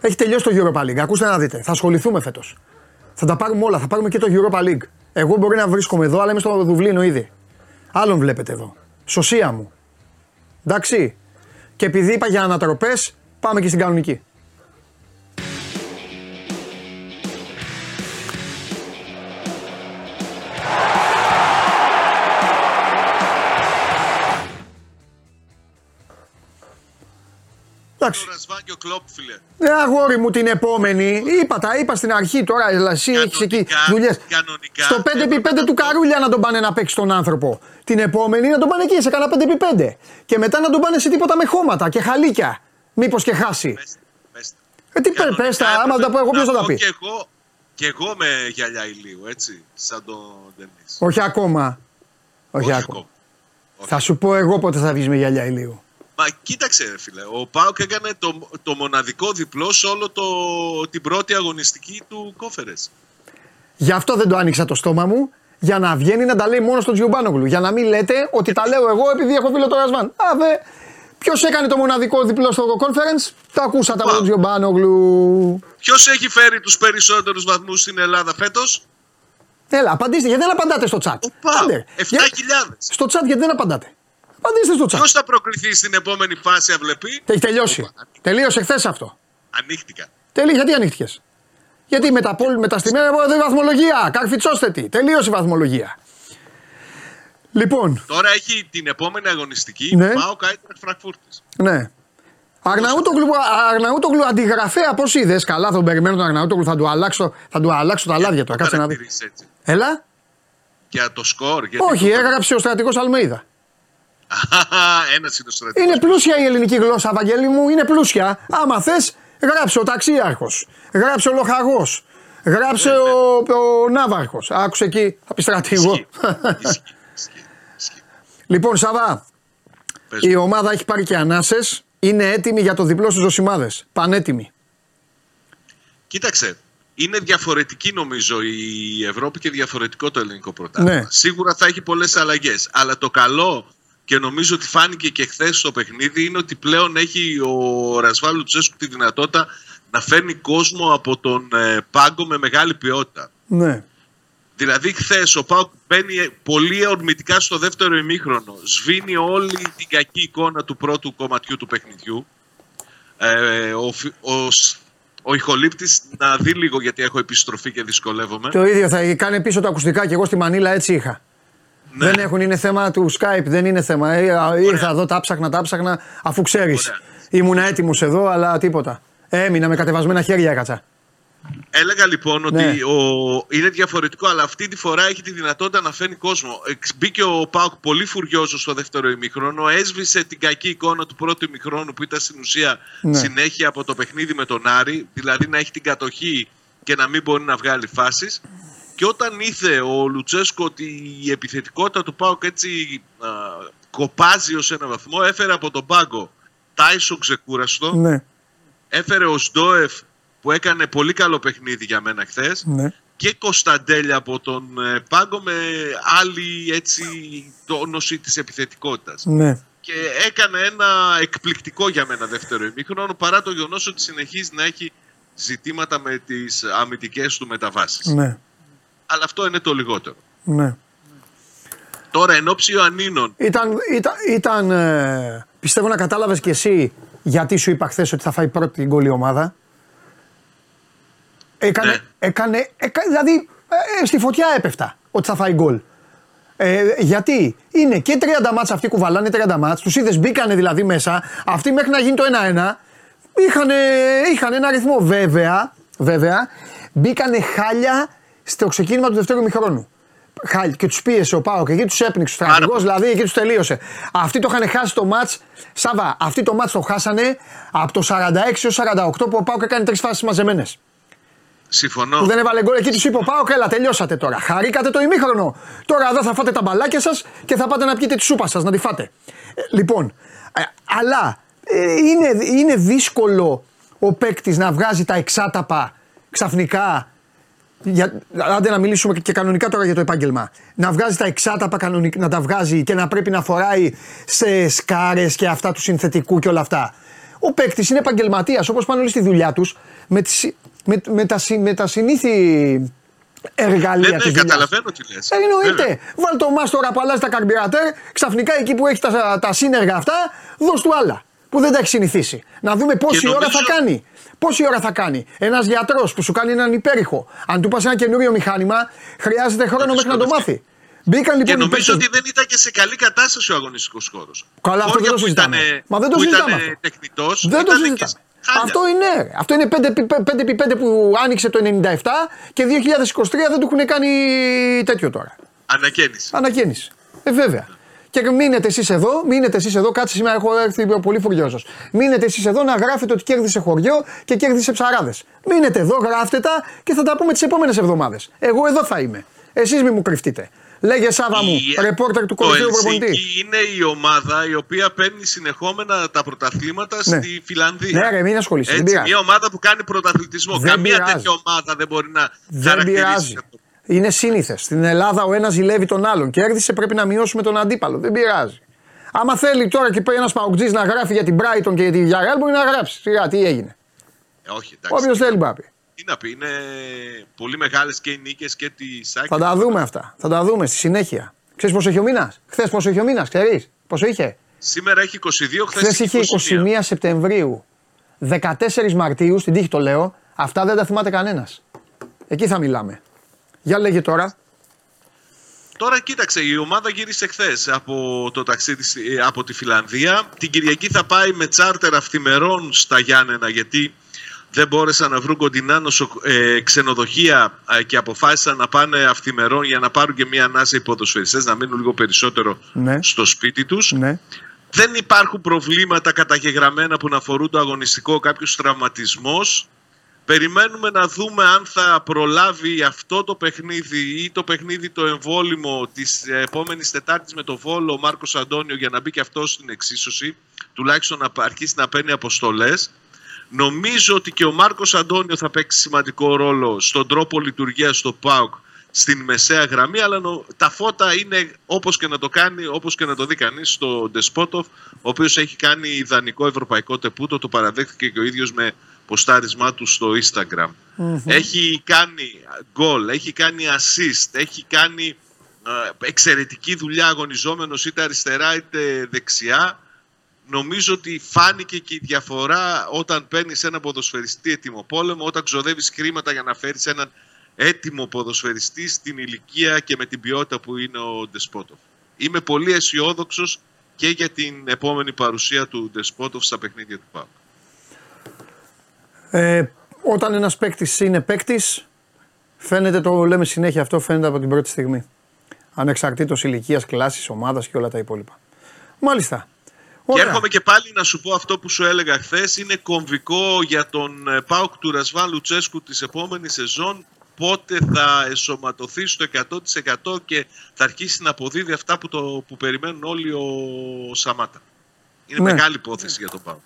Έχει τελειώσει το Europa League. Ακούστε να δείτε. Θα ασχοληθούμε φέτος. Θα τα πάρουμε όλα. Θα πάρουμε και το Europa League. Εγώ μπορεί να βρίσκομαι εδώ, αλλά είμαι στο Δουβλίνο ήδη. Άλλον βλέπετε εδώ. Σωσία μου. Εντάξει. Και επειδή είπα για ανατροπές, πάμε και στην κανονική. Εντάξει. Τώρα σβάνει ο κλόπ, φίλε. Ε, αγόρι μου την επόμενη. Είπα, τα είπα στην αρχή τώρα. αλλά Εσύ έχεις εκεί Κανονικά, δουλειές. κανονικά, Στο 5x5 έπρεπε του να- καρούλια να τον πάνε να παίξει τον άνθρωπο. Την επόμενη να τον πάνε εκεί σε κανένα 5x5. Και μετά να τον πάνε σε τίποτα με χώματα και χαλίκια. Μήπως και χάσει. Πες- πες- Ε, τι πες, Κανονικά πες τα, άμα έπρεπε τα πω εγώ, ποιος θα να τα πω πει. Και εγώ, και εγώ με γυαλιά ηλίου, έτσι, σαν τον Ντενίς. Όχι ακόμα. Όχι, ακόμα. ακόμα. Όχι. Θα σου πω εγώ πότε θα βγεις με γυαλιά ηλίου. Μα κοίταξε, ρε φίλε. Ο Πάουκ έκανε το, το μοναδικό διπλό σε όλο το, την πρώτη αγωνιστική του κόφερες. Γι' αυτό δεν το άνοιξα το στόμα μου. Για να βγαίνει να τα λέει μόνο στον Τζιουμπάνογλου. Για να μην λέτε ότι τα λέω εγώ επειδή έχω φίλο το Ρασβάν. Α, δε. Ποιος έκανε το μοναδικό διπλό στο conference, τα ακούσατε από τον Τζιουμπάνογλου. Ποιος έχει φέρει τους περισσότερους βαθμούς στην Ελλάδα φέτος, Έλα, απαντήστε, γιατί δεν απαντάτε στο chat. Ο Πάο. Άντε. 7.000. Για- Στο chat γιατί δεν απαντάτε. Απαντήστε στο chat. Ποιος θα προκριθεί στην επόμενη φάση, αυλεπή. Έχει τελειώσει. Τελείωσε χθες αυτό. Ανοίχτηκα. Τελείωσε, γιατί ανοίχτηκες; Γιατί με τα, πόλ- με τα στημένα από βαθμολογία. Καρφιτσόστετη. Τελείωσε η βαθμολογία. Λοιπόν, Τώρα έχει την επόμενη αγωνιστική. Ναι. Πάω Κάιτρεχ Φραγκφούρτης. ναι. Αρναούτογλου, Αρναούτογλου αντιγραφέα, πώ είδες. Καλά, θα τον περιμένω τον Αρναούτογλου, θα του αλλάξω, θα του αλλάξω τα λάδια του. Κάτσε να δει. έτσι. Έλα. Για το σκορ. Γιατί Όχι, έγραψε ο στρατηγός Αλμέιδα. <laughs> Ένας είναι ο στρατηγός. Είναι πλούσια η ελληνική γλώσσα, Βαγγέλη μου, είναι πλούσια. Άμα θες, γράψε ο ταξίαρχος. Γράψε ο λοχαγός. Γράψε Ναι, ο, ο ναύαρχος. Άκουσε εκεί, θα πει στρατηγό. Ισχύει, ισχύει, ισχύει, ισχύει. λοιπόν, Σαβά, Πες η μου. ομάδα έχει πάρει και ανάσες. Είναι έτοιμη για το διπλό στου Ζωσιμάδε. Πανέτοιμη. Κοίταξε, είναι διαφορετική νομίζω η Ευρώπη και διαφορετικό το ελληνικό πρωτάθλημα. Ναι. Σίγουρα θα έχει πολλές αλλαγές. Αλλά το καλό και νομίζω ότι φάνηκε και χθες στο παιχνίδι είναι ότι πλέον έχει ο Ρασβάλου Τσέσκου τη δυνατότητα να φέρνει κόσμο από τον ε, πάγκο με μεγάλη ποιότητα. Ναι. Δηλαδή, χθες ο Πάουκ μπαίνει πολύ ορμητικά στο δεύτερο ημίχρονο. Σβήνει όλη την κακή εικόνα του πρώτου κομματιού του παιχνιδιού. Ε, ο, φι- ο, σ- ο ηχολήπτης να δει λίγο γιατί έχω επιστροφή και δυσκολεύομαι. Το ίδιο θα κάνει πίσω τα ακουστικά και εγώ στη Μανίλα έτσι είχα. Ναι. Δεν έχουν, είναι θέμα του Skype, δεν είναι θέμα. Ε, ήρθα εδώ, τα ψάχνα, τα ψάχνα, αφού ξέρεις. Ωραία. Ήμουν έτοιμος εδώ, αλλά τίποτα. Έμεινα με κατεβασμένα χέρια έκατσα. Έλεγα λοιπόν ότι Ναι. ο, είναι διαφορετικό, αλλά αυτή τη φορά έχει τη δυνατότητα να φέρνει κόσμο. Εξ- Μπήκε ο Πάουκ πολύ φουριόζος στο δεύτερο ημίχρονο, έσβησε την κακή εικόνα του πρώτου ημίχρονου που ήταν στην ουσία Ναι. συνέχεια από το παιχνίδι με τον Άρη, δηλαδή να έχει την κατοχή και να μην μπορεί να βγάλει φάσεις. Και όταν είδε ο Λουτσέσκο ότι η επιθετικότητα του Πάουκ έτσι α, κοπάζει ως ένα βαθμό, έφερε από τον πάγκο Τάισον ξεκούραστο, Ναι, έφερε ο Σντόεφ που έκανε πολύ καλό παιχνίδι για μένα χθες ναι. και Κωνσταντέλια από τον ε, Πάγκο με άλλη έτσι τόνωση της επιθετικότητας. ναι. Και έκανε ένα εκπληκτικό για μένα δεύτερο ημίχρονο παρά το γεγονός ότι συνεχίζει να έχει ζητήματα με τις αμυντικές του μεταβάσεις. Ναι, Αλλά αυτό είναι το λιγότερο. ναι. Τώρα εν ώψη Ιωαννίνων, Ήταν, ήταν, ήταν ε, πιστεύω να κατάλαβες και εσύ γιατί σου είπα χθες ότι θα φάει πρώτη γκολ η ομάδα. Έκανε, Ναι. έκανε, έκα- δηλαδή ε, στη φωτιά έπεφτα ότι θα φάει γκολ. Ε, γιατί είναι και 30 μάτς αυτοί κουβαλάνε 30 μάτς, τους είδες μπήκανε δηλαδή μέσα, αυτοί μέχρι να γίνει το 1-1 είχαν, είχαν ένα αριθμό βέβαια, βέβαια μπήκανε χάλια στο ξεκίνημα του δεύτερου μηχρόνου. Χάλια και τους πίεσε ο Πάο και εκεί τους έπνιξε ο στρατηγό, πολύ. δηλαδή εκεί τους τελείωσε. Αυτοί το είχαν χάσει το μάτς. Σάβα, αυτοί το μάτς το χάσανε από το 46 έως 48 που ο Πάο έκανε τρεις φάσεις μαζεμένες. συμφωνώ. Που δεν έβαλε γκολ. Εκεί τους είπε ο Πάο, έλα, τελειώσατε τώρα. Χαρήκατε το ημίχρονο. Τώρα εδώ θα φάτε τα μπαλάκια σας και θα πάτε να πιείτε τη σούπα σας, να τη φάτε. Ε, λοιπόν, ε, αλλά ε, είναι, είναι δύσκολο ο παίκτης να βγάζει τα εξάταπα ξαφνικά. Για, άντε να μιλήσουμε και κανονικά τώρα για το επάγγελμα. Να βγάζει τα εξάταπα κανονικά, να τα βγάζει και να πρέπει να φοράει σε σκάρες και αυτά του συνθετικού και όλα αυτά. Ο παίκτης είναι επαγγελματίας όπως πάνε όλοι στη δουλειά τους με, τις- με, με, τα, συ- με τα συνήθη εργαλεία Ναι, της ναι, δουλειάς. καταλαβαίνω τι λες. Ε, Εννοείται. Βέβαια. Βάλ το μάστορα που αλλάζει τα καρμπυρατέρ, ξαφνικά εκεί που έχει τα, τα σύνεργα αυτά, δώσ' του άλλα. Που δεν τα έχει συνηθίσει. Να δούμε πόση ώρα νομίζω- θα κάνει. Πόση ώρα θα κάνει; Ένας γιατρός που σου κάνει έναν υπέρηχο. Αν του πας ένα καινούριο μηχάνημα, χρειάζεται χρόνο μέχρι να το δυσκολευτεί. μάθει. Μπήκαν Και λοιπόν οι νομίζω παίκτες- ότι δεν ήταν και σε καλή κατάσταση ο αγωνιστικός χώρος. Καλά, αυτό δεν το συζητάμε. Μα δεν το που συζητάμε ήταν αυτό. τεχνητός. Δεν το συζητάμε. Αυτό είναι. ρε. Αυτό είναι 5x5 που άνοιξε το 97 και 2023 δεν του έχουν κάνει τέτοιο τώρα. Ανακαίνιση. Ανακαίνιση. Ε, βέβαια. Και μείνετε εσείς εδώ, μείνετε εσείς εδώ, κάτσε σήμερα έχω έρθει πολύ φουριόζος. Μείνετε εσείς εδώ να γράφετε ότι κέρδισε χωριό και κέρδισε ψαράδες. Μείνετε εδώ, γράφτε τα και θα τα πούμε τις επόμενες εβδομάδες. Εγώ εδώ θα είμαι. Εσείς μη μου κρυφτείτε. Λέγε Σάβα μου, Η- ρεπόρτερ του το κορυφαίου Ελσίνκι προπονητή. είναι η ομάδα η οποία παίρνει συνεχόμενα τα πρωταθλήματα Ναι. στη Φιλανδία. Ναι, ρε, μην ασχολείσαι. Δεν Έτσι, πειράζει. μια ομάδα που κάνει πρωταθλητισμό. Δεν Καμία πειράζει. τέτοια ομάδα δεν μπορεί να Δεν χαρακτηρίσει πειράζει. Αυτό. Είναι σύνηθες. Στην Ελλάδα ο ένας ζηλεύει τον άλλον. Κέρδισε, πρέπει να μειώσουμε τον αντίπαλο. Δεν πειράζει. Άμα θέλει τώρα και ένας παουτζή να γράφει για την Brighton και για τη Villarreal, μπορεί να γράψει. Σιγά, τι έγινε. Ε, όχι, εντάξει. Όποιος θέλει μπορεί. Τι να πει, είναι πολύ μεγάλες και οι νίκες και τη Σάκη. Θα τα δούμε αυτά. Θα τα δούμε στη συνέχεια. Ξέρεις πόσο έχει ο μήνας; Χθες πόσο έχει ο μήνας, ξέρεις; Πόσο είχε; Σήμερα έχει 22, χθες Χθες είχε 21 Σεπτεμβρίου. 14 Μαρτίου, στην τύχη το λέω. Αυτά δεν τα θυμάται κανένας. Εκεί θα μιλάμε. Για λέγε τώρα. Τώρα κοίταξε, η ομάδα γύρισε χθες από το ταξίδι στη- ε, από τη Φιλανδία. Την Κυριακή θα πάει με τσάρτερ αυθημερών στα Γιάννενα γιατί δεν μπόρεσαν να βρουν κοντινά νοσο- ε, ξενοδοχεία ε, και αποφάσισαν να πάνε αυθημερών για να πάρουν και μια ανάσα οι ποδοσφαιριστές, να μείνουν λίγο περισσότερο Ναι. στο σπίτι τους. Ναι. Δεν υπάρχουν προβλήματα καταγεγραμμένα που να αφορούν το αγωνιστικό, κάποιος τραυματισμός. Περιμένουμε να δούμε αν θα προλάβει αυτό το παιχνίδι ή το παιχνίδι το εμβόλυμο της επόμενης Τετάρτης με το Βόλο ο Μάρκος Αντώνιο για να μπει και αυτός στην εξίσωση, τουλάχιστον να αρχίσει να παίρνει αποστολές. Νομίζω ότι και ο Μάρκος Αντώνιο θα παίξει σημαντικό ρόλο στον τρόπο λειτουργίας του ΠΑΟΚ στην μεσαία γραμμή, αλλά νο- τα φώτα είναι όπως και να το κάνει, όπως και να το δει κανείς στο Ντεσπότοφ, ο οποίος έχει κάνει ιδανικό ευρωπαϊκό τεπούτο, το παραδέχθηκε και ο ίδιος με ποστάρισμά του στο Instagram. Έχει κάνει γκολ, έχει κάνει assist, έχει κάνει ε, εξαιρετική δουλειά αγωνιζόμενος είτε αριστερά είτε δεξιά. Νομίζω ότι φάνηκε και η διαφορά όταν παίρνεις ένα ποδοσφαιριστή έτοιμο πόλεμο, όταν ξοδεύεις χρήματα για να φέρεις έναν έτοιμο ποδοσφαιριστή στην ηλικία και με την ποιότητα που είναι ο Ντεσπότοφ. Είμαι πολύ αισιόδοξος και για την επόμενη παρουσία του Ντεσπότοφ στα παιχνίδια του ΠΑΟΚ. Ε, όταν ένας παίκτης είναι παίκτης, φαίνεται, το λέμε συνέχεια αυτό, φαίνεται από την πρώτη στιγμή. Ανεξαρτήτως ηλικίας, κλάσης, ομάδας και όλα τα υπόλοιπα. Μάλιστα. Και Ωραία. έρχομαι και πάλι να σου πω αυτό που σου έλεγα χθες. Είναι κομβικό για τον ε, Πάουκ του Ρασβάν Λουτσέσκου της επόμενης σεζόν πότε θα εσωματωθεί στο 100% και θα αρχίσει να αποδίδει αυτά που, το, που περιμένουν όλοι ο Σαμάτα. Είναι Ναι. μεγάλη υπόθεση για τον Πάουκ.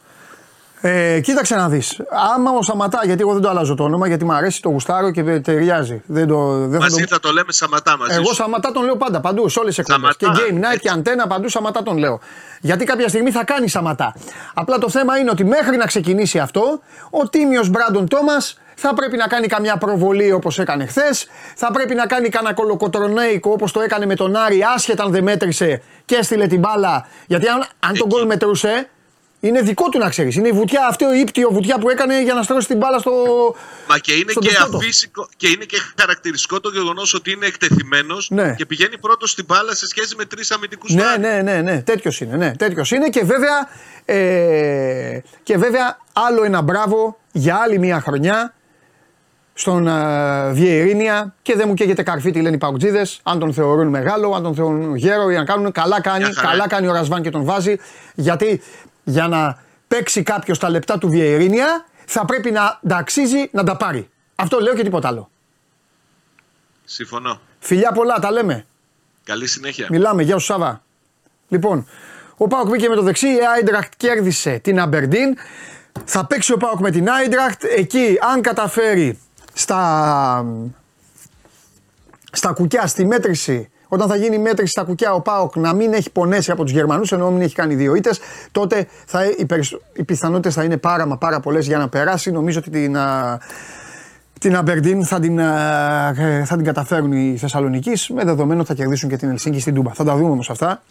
Ε, κοίταξε να δεις. Άμα ο Σαματά, γιατί εγώ δεν το αλλάζω το όνομα, γιατί μου αρέσει το γουστάρω και ταιριάζει. Δεν το, δεν θα Μαζί το... θα το λέμε Σαματά μαζί Εγώ σου. Σαματά τον λέω πάντα, παντού, σε όλες τις εκπομπές. Και Σαματά, Game Night έτσι. και Αντένα, παντού Σαματά τον λέω. Γιατί κάποια στιγμή θα κάνει Σαματά. Απλά το θέμα είναι ότι μέχρι να ξεκινήσει αυτό, ο τίμιος Μπράντον Τόμας θα πρέπει να κάνει καμιά προβολή όπως έκανε χθες. Θα πρέπει να κάνει κανένα κολοκοτρονέικο όπως το έκανε με τον Άρη, άσχετα αν δεν μέτρησε και έστειλε την μπάλα. Γιατί αν, αν τον γκολ μετρούσε, είναι δικό του να ξέρεις. Είναι η βουτιά, αυτή η ύπτιο βουτιά που έκανε για να στρώσει την μπάλα στο. Μα και είναι στον και Ντεσπότοφ. αφύσικο και είναι και χαρακτηριστικό το γεγονός ότι είναι εκτεθειμένος Ναι. και πηγαίνει πρώτος στην μπάλα σε σχέση με τρεις αμυντικούς Ναι, ναι, ναι, ναι. Τέτοιος είναι. Ναι, τέτοιος είναι και βέβαια, ε, και βέβαια άλλο ένα μπράβο για άλλη μια χρονιά στον uh, Βιερίνια και δεν μου καίγεται καρφί τι λένε οι παουτζίδες αν τον θεωρούν μεγάλο, αν τον θεωρούν γέρο ή αν κάνουν καλά κάνει, Μια χαρά. καλά κάνει ο Ρασβάν και τον βάζει γιατί για να παίξει κάποιος τα λεπτά του Βιερίνια θα πρέπει να τα αξίζει να τα πάρει. Αυτό λέω και τίποτα άλλο. Συμφωνώ. Φιλιά πολλά, τα λέμε. Καλή συνέχεια. Μιλάμε, γεια σου Σάβα. Λοιπόν, ο Πάοκ μπήκε με το δεξί, η Άιντρακτ κέρδισε την Αμπερντίν. Θα παίξει ο Πάοκ με την Άιντρακτ. Εκεί, αν καταφέρει στα, στα κουκιά, στη μέτρηση, όταν θα γίνει η μέτρηση στα κουκιά ο Πάοκ να μην έχει πονέσει από τους Γερμανούς, ενώ μην έχει κάνει δύο ήττες, τότε θα, οι, περισσο- οι πιθανότητες θα είναι πάρα μα πάρα πολλές για να περάσει. Νομίζω ότι την, α, την Αμπερντίν θα την, α, ε, θα την καταφέρουν οι Θεσσαλονίκοι με δεδομένο ότι θα κερδίσουν και την Ελσίνκη στην Τούμπα. Θα τα δούμε όμως αυτά.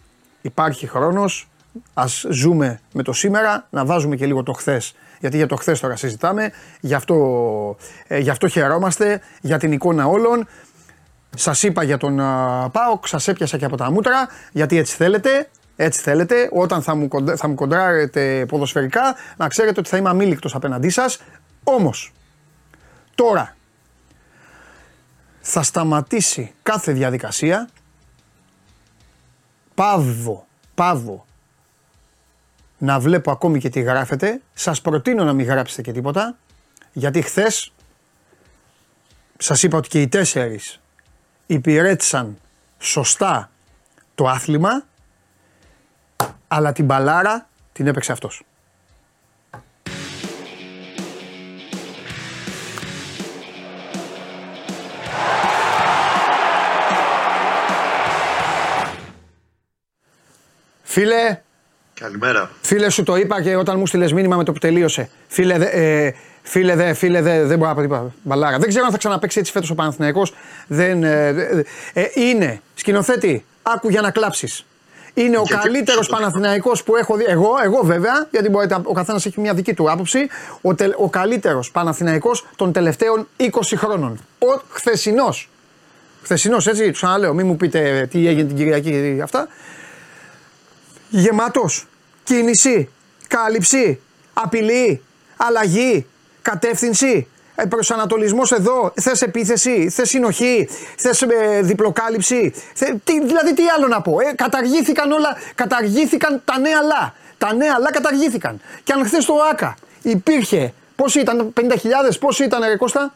Υπάρχει χρόνος. Α ζούμε με το σήμερα, να βάζουμε και λίγο το χθες. Γιατί για το χθες τώρα συζητάμε. Γι' αυτό, ε, γι' αυτό χαιρόμαστε για την εικόνα όλων. Σας είπα για τον α, Πάοκ, σας έπιασα και από τα μούτρα, γιατί έτσι θέλετε. Έτσι θέλετε, όταν θα μου, κοντα- θα μου κοντράρετε ποδοσφαιρικά, να ξέρετε ότι θα είμαι αμήλικτος απέναντί σας. Όμως, τώρα θα σταματήσει κάθε διαδικασία. Πάβω, πάβω να βλέπω ακόμη και τι γράφετε. Σας προτείνω να μην γράψετε και τίποτα, γιατί χθες σας είπα ότι και οι τέσσερις υπηρέτησαν σωστά το άθλημα, αλλά την παλάρα την έπαιξε αυτός. Φίλε, Καλημέρα. Φίλε, σου το είπα και όταν μου στείλες μήνυμα με το που τελείωσε. Φίλε, ε, φίλε, δε, φίλε, δε, δεν μπορώ να πω τίποτα. Μπαλάρα. Δεν ξέρω αν θα ξαναπέξει έτσι φέτος ο Παναθηναϊκός. Δεν, ε, δε- ε, είναι, σκηνοθέτη, άκου για να κλάψεις. Είναι ο Γιατί- καλύτερος Παναθηναϊκός που έχω δει. Εγώ, εγώ βέβαια, γιατί μπορείτε, ο καθένας έχει μια δική του άποψη. Ο, τε, ο καλύτερος Παναθηναϊκός των τελευταίων 20 χρόνων. Ο χθεσινός. Χθεσινός, έτσι, του ξαναλέω, μην μου πείτε τι έγινε την Κυριακή αυτά. Γεμάτος. Κίνηση. Κάλυψη. Απειλή. Αλλαγή. Κατεύθυνση. Ε, προσανατολισμός εδώ, θες επίθεση, θες συνοχή, θες ε, διπλοκάλυψη, θε, τι, δηλαδή τι άλλο να πω, ε, καταργήθηκαν όλα, καταργήθηκαν τα νέα λα, τα νέα λα καταργήθηκαν. Και αν χθες το ΆΚΑ υπήρχε, πώς ήταν, 50.000, πώς ήταν ρε Κώστα,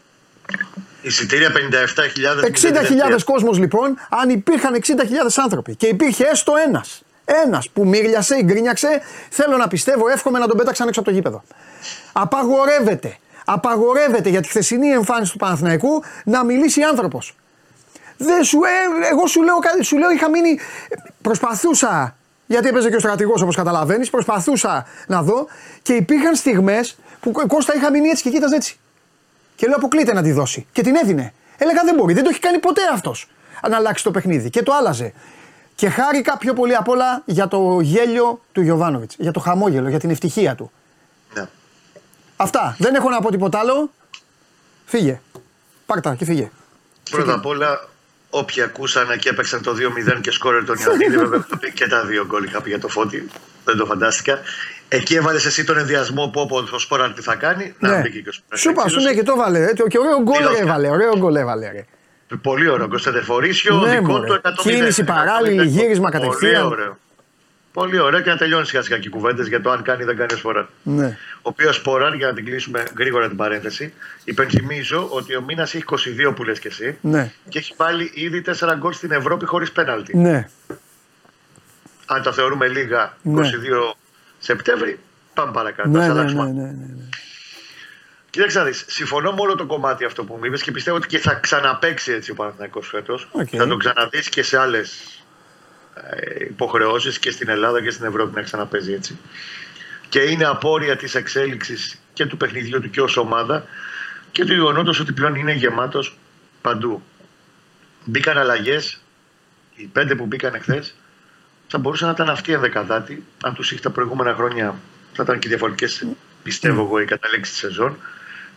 Εισιτήρια 57.000. 60.000 κόσμος λοιπόν, αν υπήρχαν 60.000 άνθρωποι και υπήρχε έστω ένας, ένας που μύρλιασε ή γκρίνιαξε, θέλω να πιστεύω, εύχομαι να τον πέταξαν έξω από το γήπεδο. Απαγορεύεται, απαγορεύεται για τη χθεσινή εμφάνιση του Παναθηναϊκού να μιλήσει άνθρωπος. Δεν σου, ε, εγώ σου λέω, κάτι- σου λέω είχα μείνει, προσπαθούσα, γιατί έπαιζε και ο στρατηγός όπως καταλαβαίνεις, προσπαθούσα να δω και υπήρχαν στιγμές που Κώστα είχα μείνει έτσι και κοίταζε έτσι. Και λέω αποκλείται να τη δώσει. Και την έδινε. Έλεγα δεν μπορεί, δεν το έχει κάνει ποτέ αυτός να αλλάξει το παιχνίδι. Και το άλλαζε. Και χάρηκα πιο πολύ απ' όλα για το γέλιο του Γιωβάνοβιτς. Για το χαμόγελο, για την ευτυχία του. Ναι. Αυτά. Δεν έχω να πω τίποτα άλλο. Φύγε. Πάρτα και φύγε. Πρώτα απ' όλα, όποιοι ακούσανε και έπαιξαν το 2-0 και σκόρερ τον Ιωαννίδη, <laughs> βέβαια είχα πει και τα δύο γκολ είχα πει για το φώτι. Δεν το φαντάστηκα. Εκεί έβαλες εσύ τον ενδιασμό που όπου ο Σπόραρ τι θα κάνει. Να μπήκε και ο Σπόραρ. Σου είπα, σου ναι και το έβαλε. ε, Και ωραίο γκολ Δηλώθηκε. έβαλε. Ωραίο γκολ έβαλε. Ρε. Πολύ ωραίο. Κωνσταντεφορίσιο, Ναι, δικό μωρέ. του 100 Κίνηση παράλληλη, γύρισμα κατευθείαν. Πολύ ωραίο. Πολύ ωραίο και να τελειώνει σιγά σιγά και οι κουβέντες για το αν κάνει ή δεν κάνει ο Σπόραρ. Ναι. Ο οποίος Σπόραρ, για να την κλείσουμε γρήγορα την παρένθεση, υπενθυμίζω ότι ο μήνας έχει 22 που λες και εσύ Ναι. και έχει βάλει ήδη 4 γκολ στην Ευρώπη χωρίς πέναλτι. Ναι. Αν τα θεωρούμε λίγα, 22 Ναι. Σεπτέμβρη, πάμε παρακάτω. Ναι, Ας ναι, αλλάξουμε. ναι, ναι, ναι, ναι. Κοίταξε να δεις, συμφωνώ με όλο το κομμάτι αυτό που μου είπες και πιστεύω ότι και θα ξαναπαίξει έτσι ο Παναθηναϊκός φέτος. Οκ. Θα τον ξαναδείς και σε άλλες ε, υποχρεώσεις και στην Ελλάδα και στην Ευρώπη να ξαναπαίζει έτσι. Και είναι απόρροια της εξέλιξης και του παιχνιδιού του και ως ομάδα και του γεγονότος ότι πλέον είναι γεμάτος παντού. Μπήκαν αλλαγές, οι πέντε που μπήκαν εχθές, θα μπορούσαν να ήταν αυτοί οι ενδεκαδάτοι. Αν τους είχε τα προηγούμενα χρόνια, θα ήταν και διαφορετικές, πιστεύω εγώ, οι καταλήξεις της σεζόν.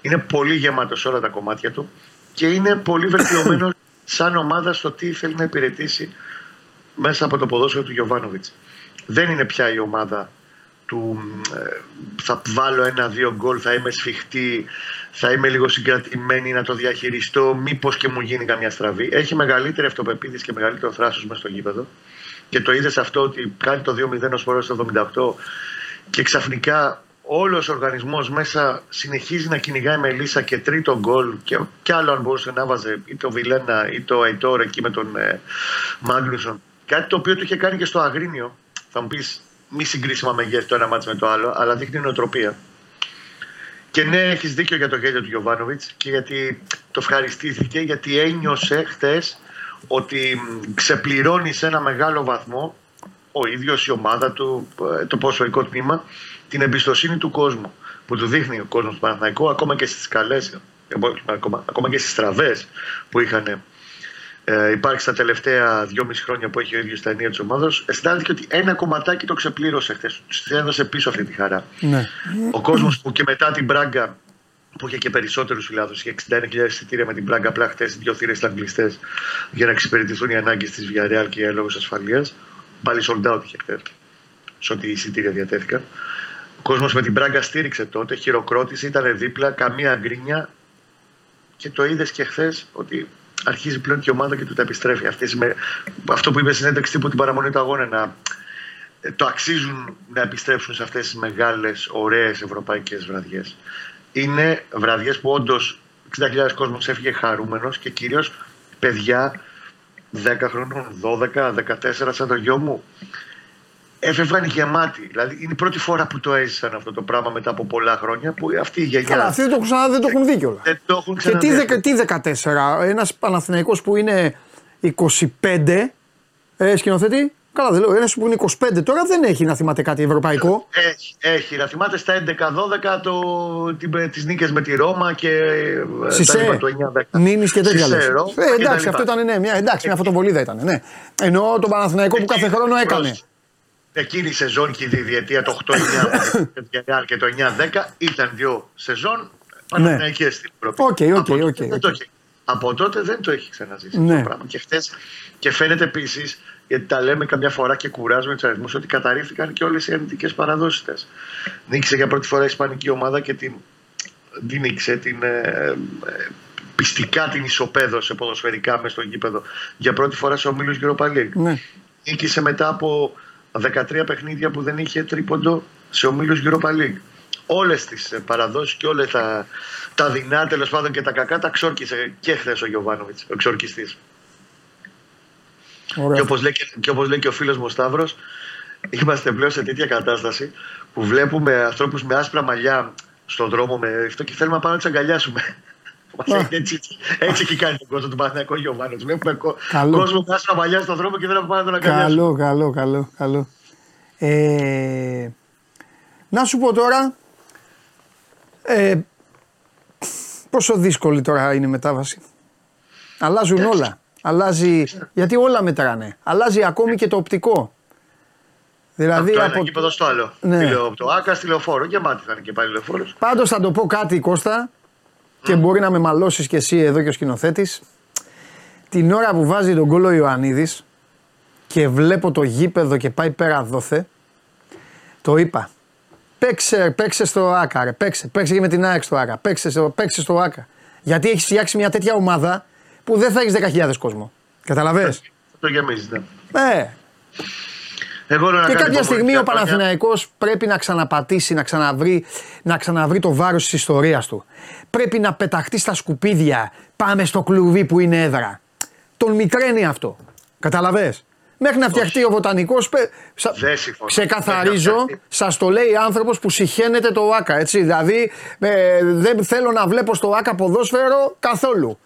Είναι πολύ γεμάτος σε όλα τα κομμάτια του και είναι πολύ βελτιωμένος <coughs> σαν ομάδα στο τι θέλει να υπηρετήσει μέσα από το ποδόσφαιρο του Γιωβάνοβιτς. Δεν είναι πια η ομάδα του ε, θα βάλω ένα-δύο γκολ, θα είμαι σφιχτή, θα είμαι λίγο συγκρατημένη να το διαχειριστώ, μήπως και μου γίνει καμιά στραβή. Έχει μεγαλύτερη αυτοπεποίθηση και μεγαλύτερο θράσος μέσα στο γήπεδο και το είδες αυτό ότι κάνει το 2-0 ως φορές στο 78 και ξαφνικά όλος ο οργανισμός μέσα συνεχίζει να κυνηγάει με Λίσα και τρίτο γκολ και, και άλλο αν μπορούσε να βάζε ή το Βιλένα ή το Αϊτόρ εκεί με τον ε, Μάγνουσον. Κάτι το οποίο του είχε κάνει και στο Αγρίνιο. Θα μου πεις μη συγκρίσιμα μεγέθη το ένα μάτς με το άλλο, αλλά δείχνει νοοτροπία. Και ναι, έχεις δίκιο για το γέλιο του Γιωβάνοβιτς και γιατί το ευχαριστήθηκε, γιατί ένιωσε χτε ότι μ, ξεπληρώνει σε ένα μεγάλο βαθμό ο ίδιος η ομάδα του, ε, το ποσοϊκό τμήμα, την εμπιστοσύνη του κόσμου. Που του δείχνει ο κόσμος του Παναθηναϊκού, ακόμα και στις καλές, ακόμα, ακόμα και στις στραβές που είχαν ε, υπάρξει τα τελευταία δυόμιση χρόνια που έχει ο ίδιος τα ενία της ομάδας, αισθάνθηκε ότι ένα κομματάκι το ξεπλήρωσε χθες. Του έδωσε πίσω αυτή τη χαρά. Ναι. Ο κόσμος που και μετά την Μπράγκα, που είχε και περισσότερους φιλάθου, είχε 61.000 εισιτήρια με την Μπράγκα, απλά χθες δύο θύρες ήταν κλειστές για να εξυπηρετηθούν οι ανάγκες της Villarreal και για λόγους ασφαλείας. Πάλι sold out είχε χθες, σε ό,τι εισιτήρια διατέθηκαν. Ο κόσμος με την Μπράγκα στήριξε τότε, χειροκρότησε, ήταν δίπλα, καμία γκρίνια και το είδες και χθες ότι αρχίζει πλέον και η ομάδα και του τα επιστρέφει. Αυτές με, αυτό που είπε στην ένταξη τύπου την παραμονή του αγώνα να ε, το αξίζουν να επιστρέψουν σε αυτές τις μεγάλες, ωραίες ευρωπαϊκές βραδιές. Είναι βραδιές που όντως 60.000 κόσμος έφυγε χαρούμενος και κυρίως παιδιά 10 χρονών, 12, 14 σαν το γιο μου έφευγαν γεμάτοι. Δηλαδή είναι η πρώτη φορά που το έζησαν αυτό το πράγμα μετά από πολλά χρόνια που αυτή η γενιά Καλά, αυτοί δεν το έχουν, ξανά- δεν το έχουν δει κιόλας. δεν το έχουν Και τι, ξαναδεί. δεκα- τι 14, ένας Παναθηναϊκός που είναι 25, ε, σκηνοθέτη, Καλά, δεν λέω. Ένας που είναι 25 τώρα δεν έχει να θυμάται κάτι ευρωπαϊκό. Έχει, έχει. Να θυμάται στα 11-12 το, την, τις νίκες με τη Ρώμα και ε, τα Σισέ, λοιπά, το 9-10. Νίνη και τέτοια λες. Σισέ, Ρώμα Ε, και τα εντάξει, λοιπά. αυτό ήταν ναι, μια, εντάξει, μια φωτοβολίδα ήταν. Ναι. Εννοώ τον Παναθηναϊκό που κάθε Εκεί, χρόνο έκανε. προς- Εκείνη η σεζόν και η διετία το 8-9 <coughs> και το 9-10 ήταν δύο σεζόν Παναθηναϊκές στην Ευρώπη. Ναι. Okay, okay, Από τότε οκ, δεν οκ. το έχει- Από τότε δεν το έχει ξαναζήσει Ναι. αυτό το πράγμα. Και, χτες, και φαίνεται επίσης, γιατί τα λέμε καμιά φορά και κουράζουμε τους αριθμούς, ότι καταρρίφθηκαν και όλες οι αρνητικές παραδόσεις τη. Νίκησε για πρώτη φορά η Ισπανική ομάδα και την, την νίκησε, την, ε, ε, πιστικά την ισοπαίδωσε ποδοσφαιρικά μέσα στο γήπεδο για πρώτη φορά σε ομίλους Europa League Ναι. νίκησε μετά από 13 παιχνίδια που δεν είχε τρίποντο σε ομίλους Europa League. Όλες τις ε, παραδόσεις και όλα τα, τα δεινά τέλος πάντων και τα κακά τα ξόρκισε και χθες ο Γιωβάνοβιτς, ο εξορκιστής. Και Ωραία. όπως, λέει, και- και όπως λέει και ο φίλος μου ο Σταύρος, είμαστε πλέον σε τέτοια κατάσταση που βλέπουμε ανθρώπους με άσπρα μαλλιά στον δρόμο με αυτό και θέλουμε να πάμε να τους αγκαλιάσουμε. Μας Α. έχει- έτσι, έτσι έχει κάνει τον κόσμο του Παναθηναϊκού Γιωβάνοβιτς. Βλέπουμε κο- Καλό. κόσμο με άσπρα μαλλιά στον δρόμο και θέλουμε να πάμε να τον αγκαλιάσουμε. Καλό, καλό, καλό, καλό. Ε, να σου πω τώρα, ε, πόσο δύσκολη τώρα είναι η μετάβαση. Αλλάζουν όλα. Αλλάζει, γιατί όλα μετράνε. Αλλάζει ακόμη και το οπτικό. Δηλαδή από το ένα από... γήπεδο στο άλλο. Ναι. Ναι. Από το Άκας στη λεωφόρο. Γεμάτη θα είναι και πάλι λεωφόρο. Πάντως θα το πω κάτι Κώστα και μπορεί να με μαλώσεις και εσύ εδώ και ο σκηνοθέτης. Την ώρα που βάζει τον κόλλο Ιωαννίδης και βλέπω το γήπεδο και πάει πέρα δόθε, το είπα. Παίξε, παίξε στο Άκα, ρε. Παίξε, παίξε και με την ΑΕΚ στο Άκα. Παίξε, στο- παίξε στο Άκα. Γιατί έχεις φτιάξει μια τέτοια ομάδα που δεν θα έχεις 10.000 κόσμο. Καταλαβες; Το γεμίζεις, ναι. Ε, Εγώ λέω να και κάνει κάποια στιγμή ο υπομονή, Παναθηναϊκός πρέπει να ξαναπατήσει, να ξαναβρει, να ξαναβρει το βάρος της ιστορίας του. Πρέπει να πεταχτεί στα σκουπίδια, πάμε στο κλουβί που είναι έδρα. Τον μικραίνει αυτό. Καταλαβες; Μέχρι να φτιαχτεί ο βοτανικός, πε- σα- Δεν συμφωνώ. ξεκαθαρίζω, Δεν θα σας το λέει άνθρωπος που συχαίνεται το ΆΚΑ, έτσι. Δηλαδή, ε, δεν θέλω να βλέπω στο ΆΚΑ ποδόσφαιρο καθόλου.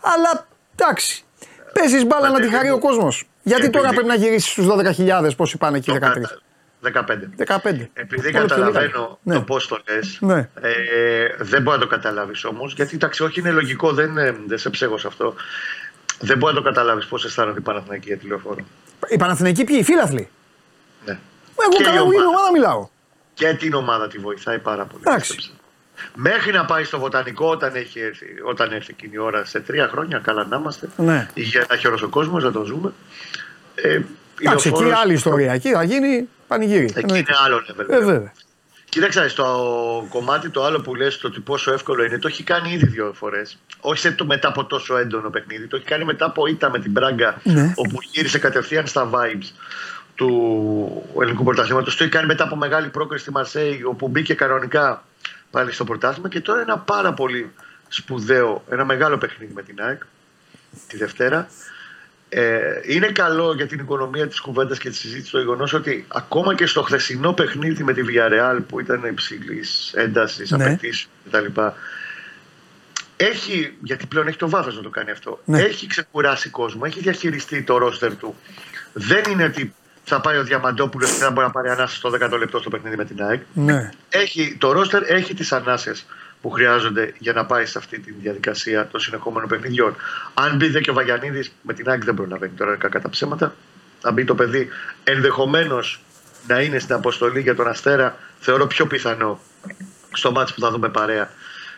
Αλλά, εντάξει, παίζεις μπάλα να τη Επειδή- χαρεί ο κόσμος. Γιατί επειδή- τώρα πρέπει να γυρίσεις στους 12.000, πόσοι πάνε εκεί, Το 13. κατα- 15. 15. Επειδή Όλο πιο καταλαβαίνω λίγα. Ναι. το πώς το λες, Ναι. ε, δεν μπορεί να το καταλάβεις όμως. Γιατί εντάξει, όχι είναι λογικό, δεν, ε, δεν σε ψέγω σε αυτό. Δεν μπορεί να το καταλάβεις πώς αισθάνονται οι Παναθηναϊκοί για τη λεωφόρο. Οι Παναθηναϊκοί ποιοι, οι φίλαθλοι; Ναι. Εγώ Και η καλά, εγώ για την ομάδα. ομάδα μιλάω. Και την ομάδα τη βοηθάει πάρα πολύ. Εντάξει. Πίστεψε. Μέχρι να πάει στο βοτανικό όταν, έχει έρθει, όταν έρθει εκείνη η ώρα σε τρία χρόνια, καλά να είμαστε. Ναι. Για να χαιρός ο κόσμος, να το ζούμε. Ε, η Εντάξει, εκεί λεωφόρος- άλλη ιστορία. Εκεί θα γίνει πανηγύρι. Εκεί Εννοείται. είναι άλλο level. Ε, βέβαια. Κοίταξε, στο κομμάτι το άλλο που λες, το ότι πόσο εύκολο είναι, το έχει κάνει ήδη δύο φορές. Όχι σε το μετά από τόσο έντονο παιχνίδι. Το έχει κάνει μετά από ήττα με την Μπράγκα, Ναι. όπου γύρισε κατευθείαν στα vibes του ελληνικού πρωταθλήματος. Το έχει κάνει μετά από μεγάλη πρόκριση στη Μαρσέη, όπου μπήκε κανονικά πάλι στο πρωτάθλημα. Και τώρα ένα πάρα πολύ σπουδαίο, ένα μεγάλο παιχνίδι με την ΑΕΚ τη Δευτέρα. Ε, είναι καλό για την οικονομία της κουβέντας και της συζήτησης το γεγονός ότι ακόμα και στο χθεσινό παιχνίδι με τη Villarreal που ήταν υψηλής έντασης, Ναι. ναι. απαιτήσεων κτλ. Έχει, γιατί πλέον έχει το βάθος να το κάνει αυτό. Ναι. Έχει ξεκουράσει κόσμο, έχει διαχειριστεί το ρόστερ του. Δεν είναι ότι θα πάει ο Διαμαντόπουλος και θα μπορεί να πάρει ανάσα στο 10 λεπτό στο παιχνίδι με την ΑΕΚ. Ναι. Έχει, το ρόστερ έχει τις ανάσες που χρειάζονται για να πάει σε αυτή τη διαδικασία των συνεχόμενων παιχνιδιών. Αν μπει δε και ο Βαγιανίδης με την ΑΕΚ δεν προλαβαίνει τώρα κακά τα ψέματα. Αν μπει το παιδί ενδεχομένως να είναι στην αποστολή για τον Αστέρα, θεωρώ πιο πιθανό στο μάτς που θα δούμε παρέα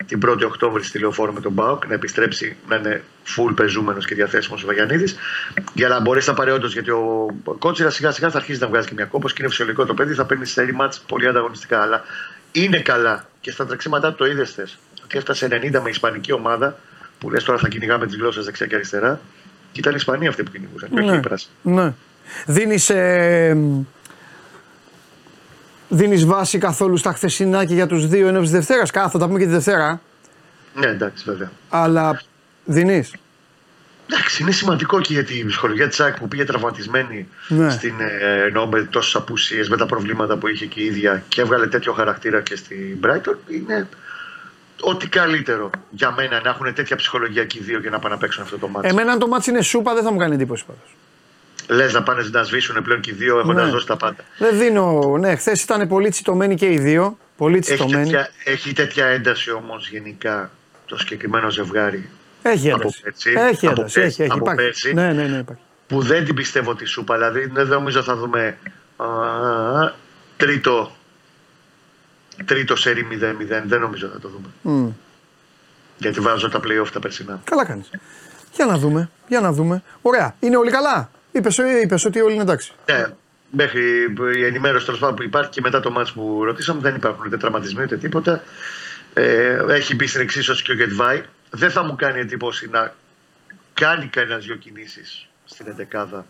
την 1η Οκτώβρη στη λεωφόρο με τον Μπάουκ να επιστρέψει να είναι full πεζούμενος και διαθέσιμος ο Βαγιανίδης για να μπορέσει να πάρει όντως. Γιατί ο Κότσιρα σιγά σιγά θα αρχίσει να βγάζει και μια κόπος και είναι φυσιολογικό το παιδί, θα παίρνει σε μάτς πολύ ανταγωνιστικά. Αλλά είναι καλά και στα τρεξίματά του το είδες χθες. Ότι έφτασε 90 με ισπανική ομάδα που λες τώρα θα κυνηγάμε τις γλώσσες δεξιά και αριστερά. Και ήταν οι Ισπανοί αυτοί που κυνηγούσαν, και όχι Ναι. οι πράσινοι. ναι. Δίνεις, ε, δίνεις βάση καθόλου στα χθεσινά και για τους δύο ενώ της Δευτέρας. Κάθε θα τα πούμε και τη Δευτέρα. Ναι, εντάξει, βέβαια. Αλλά δίνεις. Εντάξει, είναι σημαντικό και για την ψυχολογία της ΑΕΚ που πήγε τραυματισμένη Ναι. στην, ε, ενώ με τόσες απουσίες, με τα προβλήματα που είχε και η ίδια και έβγαλε τέτοιο χαρακτήρα και στην Brighton. Είναι ό,τι καλύτερο για μένα να έχουν τέτοια ψυχολογία και οι δύο και να πάνε να παίξουν αυτό το ματς. Εμένα αν το ματς είναι σούπα δεν θα μου κάνει εντύπωση πάντως. Λες να πάνε να σβήσουν πλέον και οι δύο έχοντας Ναι. δώσει τα πάντα. Δεν δίνω. Ναι, χθες ήταν πολύ τσιτωμένοι και οι δύο. Πολύ Έχει τσιτωμένοι. τέτοια, έχει τέτοια ένταση όμως γενικά το συγκεκριμένο ζευγάρι Έχει από ένταση. πέρσι, Έχει από ένταση. πέρσι, Έχει, έχει. από Υπάρχει. πέρσι. Ναι, ναι, ναι. Υπάρχει. που δεν την πιστεύω τη σούπα. Δηλαδή δεν νομίζω θα δούμε α, τρίτο, τρίτο σερί 0-0. Δεν νομίζω θα το δούμε. Μμ. Γιατί βάζω τα playoff τα περσινά. Καλά κάνεις. Για να δούμε. Για να δούμε. Ωραία. Είναι όλοι καλά; Είπες είπες ότι όλοι είναι εντάξει. Ναι, μέχρι η ενημέρωση τέλος πάντων που υπάρχει και μετά το μάτς που ρωτήσαμε δεν υπάρχουν ούτε τραυματισμοί ούτε τίποτα. Ε, έχει μπει στην εξίσωση και ο Γετβάη. Δεν θα μου κάνει εντύπωση να κάνει κανένας δυο κινήσεις στην εντεκάδα.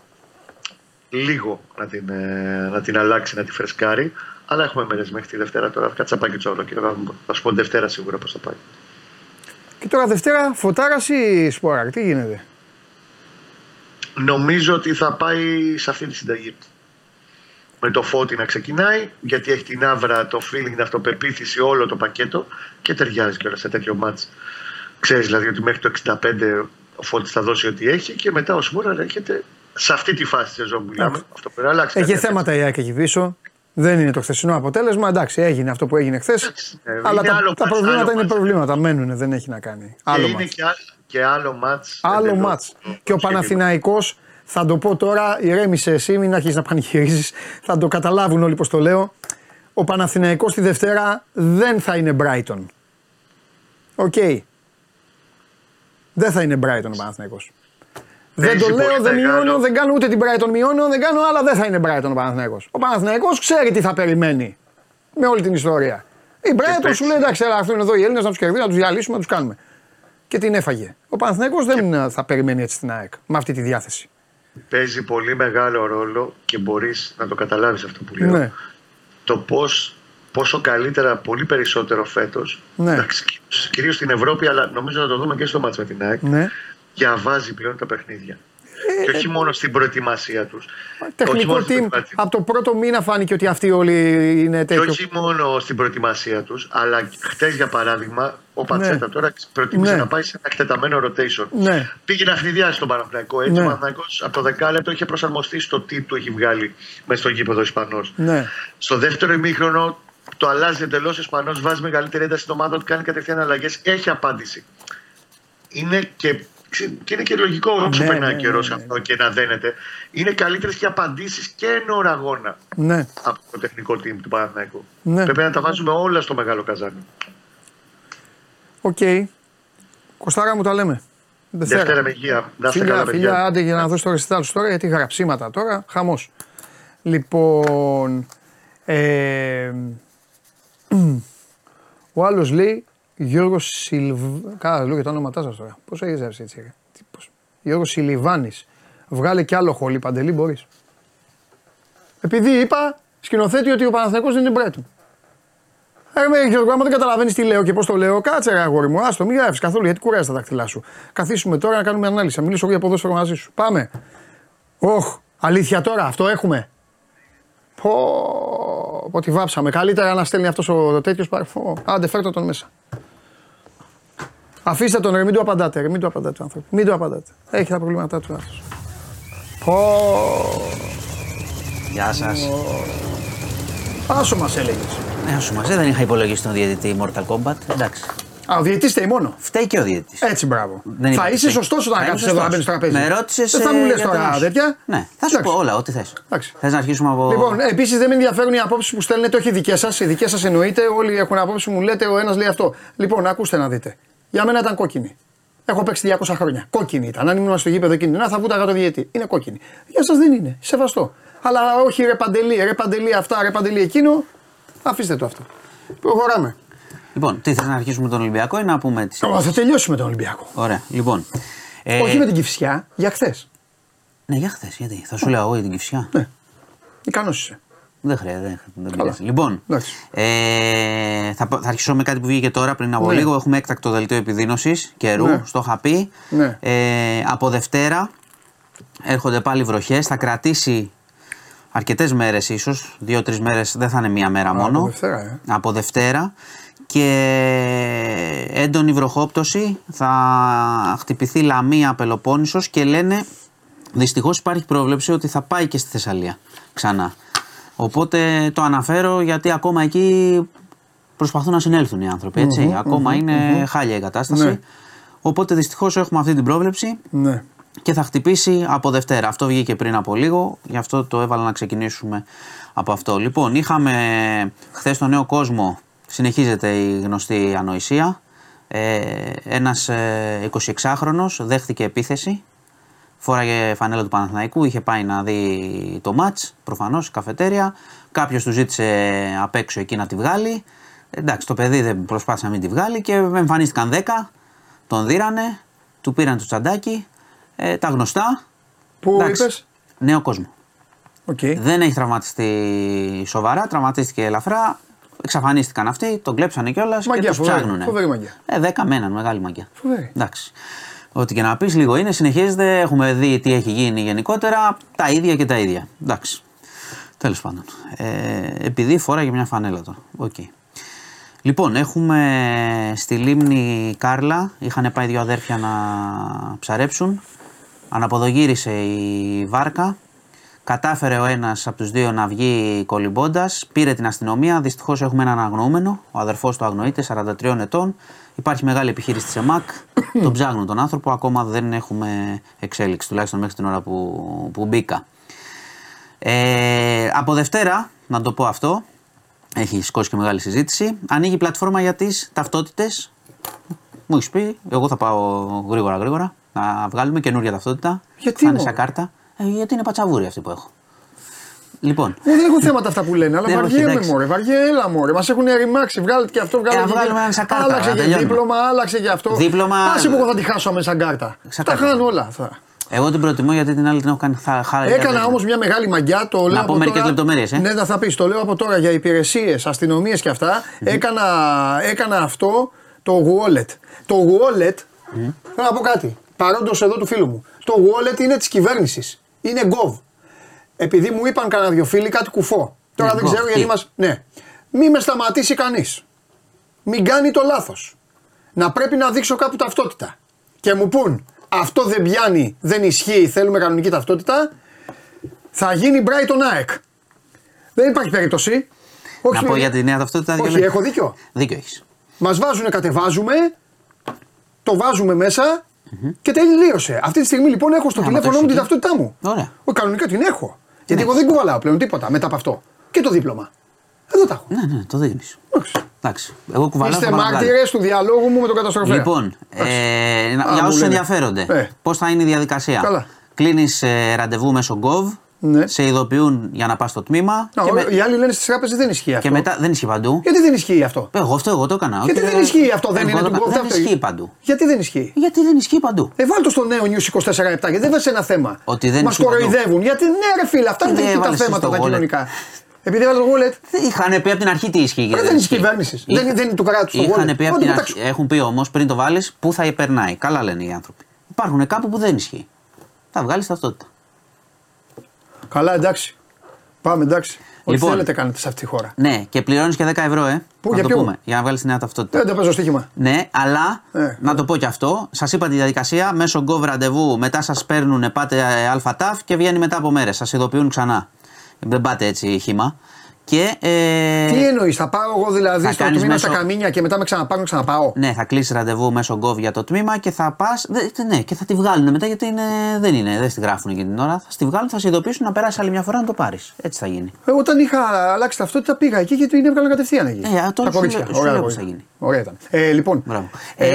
Λίγο να την, ε, να την αλλάξει, να τη φρεσκάρει. Αλλά έχουμε μέρες μέχρι τη Δευτέρα τώρα. Κάτσα πάει και τσόρο και θα, θα σου πω Δευτέρα σίγουρα πώς θα πάει. Και τώρα Δευτέρα φωτάρας ή σποράρ. Τι γίνεται; Νομίζω ότι θα πάει σε αυτή τη συνταγή. Με το φώτι να ξεκινάει, γιατί έχει την άβρα, το feeling, την αυτοπεποίθηση, όλο το πακέτο και ταιριάζει κιόλας σε τέτοιο μάτς. Ξέρεις δηλαδή ότι μέχρι το 65 ο Φώτης θα δώσει ό,τι έχει και μετά ο Σμούρα έρχεται σε αυτή τη φάση της σεζόν που μιλάμε. Αχ. Αυτό πρέπει να αλλάξει. Έχει κάτι. θέματα η ΑΕΚ εκεί πίσω. Δεν είναι το χθεσινό αποτέλεσμα. Εντάξει, έγινε αυτό που έγινε χθες. ε, Αλλά είναι τα, άλλο τα μάτς, προβλήματα άλλο είναι μάτς. προβλήματα. Μένουν, δεν έχει να κάνει. Και Άλλο είναι ματς. και, άλλο, και άλλο ματς. Άλλο εντελώς ματς. το- Και ο το Παναθηναϊκός, θα το πω τώρα, ηρέμησε εσύ, μην αρχίσεις να πανηγυρίζεις, θα το καταλάβουν όλοι πως το λέω. Ο Παναθηναϊκός τη Δευτέρα δεν θα είναι Brighton. Okay. Δεν θα είναι Brighton ο Παναθηναϊκός. Δεν Παίζει το λέω, πολύ δεν μεγάλο. μειώνω, δεν κάνω ούτε την Brighton μειώνω, δεν κάνω, αλλά δεν θα είναι Brighton ο Παναθηναϊκός. Ο Παναθηναϊκός ξέρει τι θα περιμένει με όλη την ιστορία. Η Brighton παίξει. σου λέει εντάξει, έλα, έρθουν εδώ οι Έλληνες να τους κερδίσουν, να τους διαλύσουμε, να τους κάνουμε. Και την έφαγε. Ο Παναθηναϊκός δεν θα περιμένει έτσι την ΑΕΚ με αυτή τη διάθεση. Παίζει πολύ μεγάλο ρόλο και μπορείς να το καταλάβεις αυτό που λέω. Ναι. Το πώς, πόσο καλύτερα, πολύ περισσότερο φέτος, Ναι. εντάξει, κυρίως στην Ευρώπη, αλλά νομίζω να το δούμε και στο μάτς με την ΑΕΚ, Ναι. διαβάζει πλέον τα παιχνίδια. Ε, και όχι μόνο στην προετοιμασία τους. όχι Τεχνικό μόνο στην team. προετοιμασία- Από το πρώτο μήνα φάνηκε ότι αυτοί όλοι είναι Και τέτοιο. όχι μόνο στην προετοιμασία τους, αλλά χτες για παράδειγμα, ο Πατσέτα Ναι. τώρα προτίμησε Ναι. να πάει σε ένα εκτεταμένο rotation. Ναι. Πήγε να χνηδιάσει τον Παναθηναϊκό. Έτσι, Ναι. ο Παναθηναϊκός από το δεκάλεπτο είχε προσαρμοστεί στο τι του έχει βγάλει μέσα στο γήπεδο ο Ισπανός. Ναι. Στο δεύτερο ημίχρονο το αλλάζει εντελώς ο Ισπανός, βάζει μεγαλύτερη ένταση στην ομάδα του, κάνει κατευθείαν αλλαγές. Έχει απάντηση. Είναι και, και είναι και λογικό όσο Ναι, περνάει ναι, καιρός ναι, ναι. αυτό και να δένεται. Είναι καλύτερες και απαντήσεις και εν ώρα αγώνα Ναι. από το τεχνικό team του Παναθηναϊκού. Ναι. Πρέπει να τα βάζουμε όλα στο μεγάλο καζάνι. Οκ. Κοστάρα μου τα λέμε. Δευτέρα με υγεία. Να είστε Φιλιά, καλά, φιλιά, παιδιά. άντε για να δώσει το ρεσιτάλ σου τώρα γιατί γραψίματα τώρα, χαμός. Λοιπόν, ε, ο άλλος λέει Γιώργος Σιλβ... Καλά, λέω και τα ονόματά σας τώρα. Πώς έχεις έτσι, έτσι, ρε. Τι, πώς. Γιώργος Σιλιβάνης. Βγάλε κι άλλο χολί, Παντελή, μπορείς. Επειδή είπα, σκηνοθέτη ότι ο Παναθηναϊκός δεν είναι Μπρέτον. Ε, με Γιώργο, άμα δεν καταλαβαίνεις τι λέω και πώς το λέω, κάτσε ρε αγόρι μου, άστο, μην γράφει καθόλου γιατί κουράζει τα δάχτυλά σου. Καθίσουμε τώρα να κάνουμε ανάλυση. Θα μιλήσω εγώ για ποδόσφαιρο μαζί σου. Πάμε. Όχ, αλήθεια τώρα, αυτό έχουμε. Πω, πω τη βάψαμε. Καλύτερα να στέλνει αυτός ο τέτοιος παρφό. Άντε, φέρτε τον μέσα. Αφήστε τον ρε, μην του απαντάτε, ρε, μην του απαντάτε ο άνθρωπο. Μην του απαντάτε. Έχει τα προβλήματά του άνθρωπος. Πω, Γεια σας. άσο μας έλεγες. Ναι, σου μαζί δεν είχα υπολογίσει τον διαιτητή Mortal Kombat. Εντάξει. Α, ο διαιτητής φταίει μόνο. Φταίει και ο διαιτητής. Έτσι, μπράβο. Δεν θα είπα είσαι τι. σωστός όταν Θα κάτσει είμαι εδώ να σωστός. μπαίνει στο τραπέζι. Με ρώτησες. Δεν θα μου λες τώρα τέτοια. Ναι, θα σου Εντάξει. πω όλα, ό,τι θες. Εντάξει. Θες να αρχίσουμε από. Λοιπόν, επίσης δεν με ενδιαφέρουν οι απόψεις που στέλνετε, όχι οι δικές σας. Οι δικές σας εννοείται, όλοι έχουν απόψεις που μου λέτε, ο ένας λέει αυτό. Λοιπόν, ακούστε να δείτε. Για μένα ήταν κόκκινη. Έχω παίξει 200 χρόνια. Κόκκινη ήταν. Αν ήμουν στο γήπεδο εκείνη, να θα βούταγα το διαιτή. Είναι κόκκινη. Για σας δεν είναι. Σεβαστό. Αλλά όχι ρε παντελή, ρε παντελή αυτά, ρε παντελή εκείνο. Αφήστε το αυτό. Προχωράμε. Λοιπόν, τι θες να αρχίσουμε με τον Ολυμπιακό ή να πούμε τις. Ω, θα τελειώσουμε τον Ολυμπιακό. Ωραία, λοιπόν. Ε, όχι με την κυφσιά, για χθες. Ναι, για χθες, γιατί. Θα σου λέω εγώ για την κυφσιά. Ναι. Ικανός είσαι. Δεν χρειάζεται. Δεν, δεν Καλά. πειράζει. Λοιπόν, Εντάξει. ε, θα, θα αρχίσω με κάτι που βγήκε τώρα πριν από Ναι. λίγο. Έχουμε έκτακτο δελτίο επιδείνωσης καιρού. Ναι. Στο είχα πει. Ναι. Ε, από Δευτέρα έρχονται πάλι βροχές. Θα κρατήσει αρκετές μέρες ίσως. Δύο-τρεις μέρες δεν θα είναι μία μέρα μόνο. από Δευτέρα, ε. Από Δευτέρα. Και έντονη βροχόπτωση. Θα χτυπηθεί Λαμία Πελοπόννησος και λένε Δυστυχώς υπάρχει πρόβλεψη ότι θα πάει και στη Θεσσαλία ξανά. Οπότε το αναφέρω γιατί ακόμα εκεί προσπαθούν να συνέλθουν οι άνθρωποι. Έτσι. ακομα είναι χάλια η κατάσταση. Ναι. Οπότε δυστυχώς έχουμε αυτή την πρόβλεψη Ναι. Και θα χτυπήσει από Δευτέρα. Αυτό βγήκε πριν από λίγο, γι' αυτό το έβαλα να ξεκινήσουμε από αυτό. Λοιπόν, είχαμε χθες στο νέο κόσμο, συνεχίζεται η γνωστή ανοησία. Ε, ένας ε, 26χρονος δέχτηκε επίθεση, φόραγε φανέλα του Παναθηναϊκού, είχε πάει να δει το μάτς, προφανώς, καφετέρια. Κάποιος του ζήτησε απ' έξω εκεί να τη βγάλει. Εντάξει, το παιδί δεν προσπάθησε να μην τη βγάλει και εμφανίστηκαν 10, τον δείρανε, του πήραν το τσαντάκι, ε, τα γνωστά. Πού Εντάξει, είπες; Νέο κόσμο. Οκ. Δεν έχει τραυματιστεί σοβαρά, τραυματίστηκε ελαφρά. Εξαφανίστηκαν αυτοί, τον κλέψανε κιόλας και Μαγιά, τους φοβερή, ψάχνουν. φοβερή μαγιά. Ε, δέκα με έναν, μεγάλη μαγιά. Φοβερή. Εντάξει. Ό,τι και να πεις, λίγο είναι, συνεχίζεται. Έχουμε δει τι έχει γίνει γενικότερα. Τα ίδια και τα ίδια. Εντάξει. Τέλος πάντων. Ε, επειδή φόραγε μια φανέλα τώρα. Οκ. Λοιπόν, έχουμε στη λίμνη Κάρλα. Είχαν πάει δύο αδέρφια να ψαρέψουν. Αναποδογύρισε η βάρκα. Κατάφερε ο ένας από τους δύο να βγει κολυμπώντας. Πήρε την αστυνομία. Δυστυχώς έχουμε έναν αγνοούμενο. Ο αδερφός του αγνοείται, 43 ετών. Υπάρχει μεγάλη επιχείρηση της ΕΜΑΚ. <clears throat> τον ψάχνουν τον άνθρωπο. Ακόμα δεν έχουμε εξέλιξη, τουλάχιστον μέχρι την ώρα που, που μπήκα. Ε, από Δευτέρα, να το πω αυτό, έχει σηκώσει και μεγάλη συζήτηση. Ανοίγει η πλατφόρμα για τις ταυτότητες. Μου έχεις πει, εγώ θα πάω γρήγορα γρήγορα να βγάλουμε καινούργια ταυτότητα. Γιατί, Θα είναι μωρέ; σαν κάρτα. Ε, γιατί είναι πατσαβούρη αυτή που έχω. Λοιπόν, Ε, δεν έχουν θέματα αυτά που λένε, αλλά Δεν όχι, βαριέμαι εντάξει. μωρέ, βαριέμαι, έλα μωρέ. Μας έχουν ρημάξει, βγάλετε και αυτό, βγάλετε να και βγάλουμε και- ένα σαν κάρτα, Άλλαξε να και τελειώνουμε. δίπλωμα, άλλαξε και αυτό. Δίπλωμα- Άσε που εγώ θα τη χάσω αμέσως σαν κάρτα. Σαν Τα κάρτα. χάνω όλα αυτά. εγώ την προτιμώ γιατί την άλλη την έχω κάνει χα- χάρη. Έκανα όμως μια μεγάλη μαγκιά. Το λέω πω από μερικές τώρα- λεπτομέρειες, ε. Ναι, να θα πεις. Το λέω από τώρα για υπηρεσίες, αστυνομίες και αυτά. Έκανα, έκανα αυτό το wallet. Το wallet. Θέλω να πω κάτι. Παρόντος εδώ του φίλου μου. Το wallet είναι της κυβέρνησης. Είναι gov. Επειδή μου είπαν κανένα δυο φίλοι κάτι κουφό. Τώρα Ναι, δεν gov, ξέρω γιατί τι; μα. Ναι. Μη με σταματήσει κανείς. Μην κάνει το λάθος. Να πρέπει να δείξω κάπου ταυτότητα. Και μου πούν αυτό δεν πιάνει, δεν ισχύει, θέλουμε κανονική ταυτότητα. Θα γίνει Brighton ΑΕΚ. Δεν υπάρχει περίπτωση. Να πω για τη νέα ταυτότητα. δύο Όχι, λόγια. έχω δίκιο. Δίκιο έχεις. Μας βάζουν, κατεβάζουμε, το βάζουμε μέσα και τελείωσε. Αυτή τη στιγμή λοιπόν έχω στο Άμα το τηλέφωνο μου έχεις την εκεί. ταυτότητά μου. Ωραία. Ο, κανονικά την έχω. Γιατί Ναι. εγώ δεν κουβαλάω πλέον τίποτα μετά από αυτό. Και το δίπλωμα. Εδώ τα έχω. Ναι, ναι, το δίνεις. Εντάξει. Εντάξει. Εγώ κουβαλάω. Είστε θα πάω να βγάλω. μάρτυρες του διαλόγου μου με τον καταστροφέα. Λοιπόν, ε, να- Α, για μου όσους λένε. ενδιαφέρονται, Ε. πώς θα είναι η διαδικασία; Καλά. Κλείνεις ραντεβού μέσω Gov, Ναι. σε ειδοποιούν για να πας στο τμήμα. Να, και, με- Οι άλλοι λένε στις τράπεζες δεν ισχύει αυτό. και μετά δεν ισχύει παντού. Γιατί δεν ισχύει αυτό; Εγώ αυτό εγώ το έκανα. Γιατί Όχι, δεν ισχύει αυτό, δεν εγώ είναι το του έκανα. Gov Δεν αυτό. ισχύει παντού. Γιατί δεν ισχύει; Γιατί δεν ισχύει παντού. Ε, βάλ το στο νέο News 24-7 γιατί δεν βάζει ένα θέμα. Ότι δεν Μας ισχύει παντού. κοροϊδεύουν. Γιατί ναι, ρε φίλε, αυτά Γιατί είναι τα έβαλες θέματα στο τα wallet. κοινωνικά. Επειδή έβαλε το wallet, Είχαν πει από την αρχή τι ισχύει. και δεν είναι τη κυβέρνησης. Δεν, είναι- δεν είναι του κράτους το Είχαν wallet. πει από Ό,τι την πετάξω. αρχή. Έχουν πει όμως πριν το βάλεις πού θα περνάει. Καλά λένε οι άνθρωποι. Υπάρχουν κάπου που δεν ισχύει. Θα βγάλεις ταυτότητα. Καλά, εντάξει. Πάμε, εντάξει. Ό,τι Λοιπόν. θέλετε κάνετε σε αυτή τη χώρα. Ναι, και πληρώνεις και 10 ευρώ, ε. Πού, να για το ποιο; πούμε. Για να βγάλεις τη νέα ταυτότητα. Δεν το παίζω στοίχημα. Ναι, αλλά Ε, να το πω και αυτό. Σας είπα τη διαδικασία. Μέσω Gov ραντεβού, μετά σας παίρνουν, πάτε ε, ΑΤΑΦ και βγαίνει μετά από μέρες. Σας ειδοποιούν ξανά. Δεν πάτε έτσι χήμα. Και. Ε, Τι εννοείς, θα πάω εγώ δηλαδή θα στο κάνεις τμήμα μέσω- στα καμίνια και μετά με ξαναπάρουν ξαναπάω; Ναι, θα κλείσει ραντεβού μέσω Gov για το τμήμα και θα πας. Ναι, και θα τη βγάλουν μετά γιατί είναι, δεν είναι, δεν στη γράφουν εκείνη την ώρα. Θα στη βγάλουν, θα σε ειδοποιήσουν να περάσει άλλη μια φορά να το πάρεις. Έτσι θα γίνει. Εγώ όταν είχα αλλάξει ταυτότητα πήγα εκεί γιατί την έβγαλαν κατευθείαν εκεί. Ε, τώρα Τα σου κορίτσια. λέω- σου Ωραία, λέω κορίτσια. πώς θα γίνει. Ωραία ήταν. Ε, λοιπόν. Μπράβο. Ε,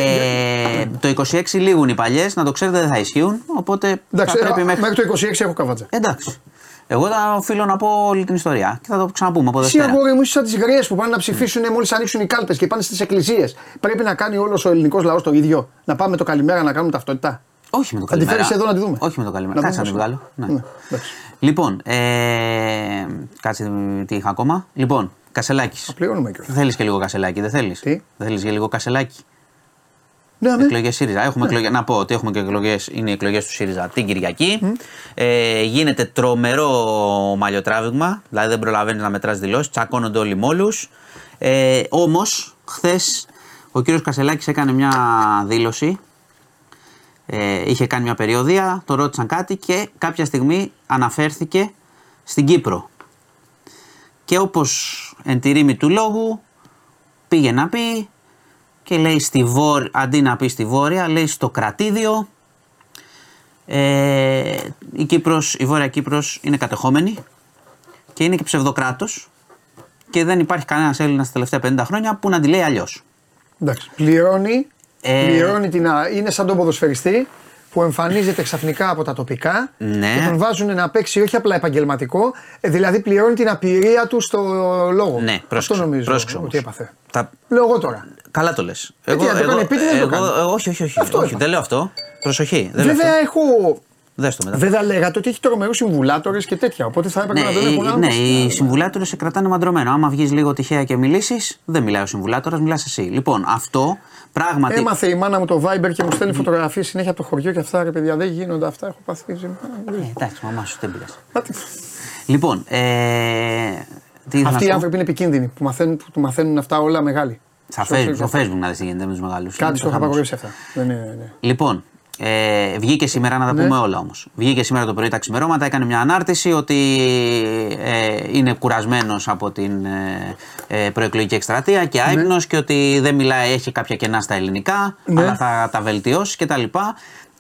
Ε, το 26 λήγουν οι παλιές, να το ξέρετε δεν θα ισχύουν. Οπότε Εντάξει, θα πρέπει ε, μέχρι. μέχρι το 26 έχω καβάτζα. Εντάξει. Εγώ θα οφείλω να πω όλη την ιστορία και θα το ξαναπούμε από Εσύ Δευτέρα. αγόρι μου είσαι σαν τις γριές που πάνε να ψηφίσουν μόλις ανοίξουν οι κάλπες και πάνε στις εκκλησίες. Πρέπει να κάνει όλος ο ελληνικός λαός το ίδιο. Να πάμε το καλημέρα να κάνουμε ταυτότητα; Όχι με το Θα τη καλημέρα. φέρεις εδώ να τη δούμε. Όχι με το καλημέρα. Να Κάτσε να δούμε την πώς βγάλω. Ναι. Ναι, εντάξει. Λοιπόν, ε, κάτσε τι είχα ακόμα. Λοιπόν, κασελάκι. Πληρώνουμε κιόλας. Θέλεις και λίγο κασελάκι, δεν θέλεις; Τι; Δεν θέλεις και λίγο κασελάκι. Ναι, ναι. Εκλογές ΣΥΡΙΖΑ. Έχουμε εκλογές- να πω ότι έχουμε και εκλογές. Είναι οι εκλογές του ΣΥΡΙΖΑ την Κυριακή. Ε, γίνεται τρομερό μαλλιοτράβηγμα. Δηλαδή δεν προλαβαίνεις να μετράς δηλώσεις. Τσακώνονται όλοι με όλου. Ε, Όμως, χθες ο κύριος Κασελάκης έκανε μια δήλωση Ε, είχε κάνει μια περιοδία, το ρώτησαν κάτι και κάποια στιγμή αναφέρθηκε στην Κύπρο. Και όπως εν τη ρήμη του λόγου πήγε να πει και λέει στη βόρεια, αντί να πει στη βόρεια, λέει στο κρατήδιο. Ε, η, Κύπρος, η Βόρεια Κύπρος είναι κατεχόμενη και είναι και ψευδοκράτος και δεν υπάρχει κανένας Έλληνας τα τελευταία 50 χρόνια που να τη λέει αλλιώς. Εντάξει. Πληρώνει, Ε, πληρώνει την, α- είναι σαν τον ποδοσφαιριστή που εμφανίζεται ξαφνικά από τα τοπικά Ναι. και τον βάζουν να παίξει όχι απλά επαγγελματικό, ε, δηλαδή πληρώνει την απειρία του στο λόγο. Ναι, Αυτό πρόσεξε, νομίζω πρόσεξε όμως. ότι έπαθε. Τα, Λέω εγώ τώρα. καλά το λες. τι, να το κάνει επίτηδες, δεν το κάνει. όχι, όχι, όχι, Αυτό όχι είπα. δεν λέω αυτό. Προσοχή. Δεν λέω Βέβαια αυτό. έχω. Δες το μετά. Βέβαια λέγατε ότι έχει τρομερούς συμβουλάτορες και τέτοια. Οπότε θα έπρεπε Ναι, να τον οι, έχουν ναι, άλλους. οι συμβουλάτορες σε κρατάνε μαντρωμένο. Άμα βγεις λίγο τυχαία και μιλήσεις, δεν μιλάει ο συμβουλάτορας, μιλάς εσύ. Λοιπόν, αυτό πράγματι. Έμαθε η μάνα μου το Viber και μου στέλνει φωτογραφίες συνέχεια από το χωριό και αυτά. Ρε παιδιά, δεν γίνονται αυτά. Έχω πάθει. Ε, εντάξει, μαμά σου δεν πειράζει. Πάτε. Λοιπόν, ε, τι ήθελα Αυτοί να οι πω; άνθρωποι είναι επικίνδυνοι που μαθαίνουν, που του μαθαίνουν αυτά όλα μεγάλοι. Στα Στο Facebook, στο Facebook. Facebook να δεις τι γίνεται με του μεγάλου. Κάτι στο είχα απαγορεύσει αυτά. Δεν είναι, ναι. Λοιπόν, ε, βγήκε σήμερα να τα Ναι. πούμε όλα όμως. Βγήκε σήμερα το πρωί τα ξημερώματα, έκανε μια ανάρτηση ότι ε, είναι κουρασμένος από την ε, ε, προεκλογική εκστρατεία και άϊπνος και ότι δεν μιλάει, έχει κάποια κενά στα ελληνικά, Ναι. αλλά θα τα βελτιώσει κτλ.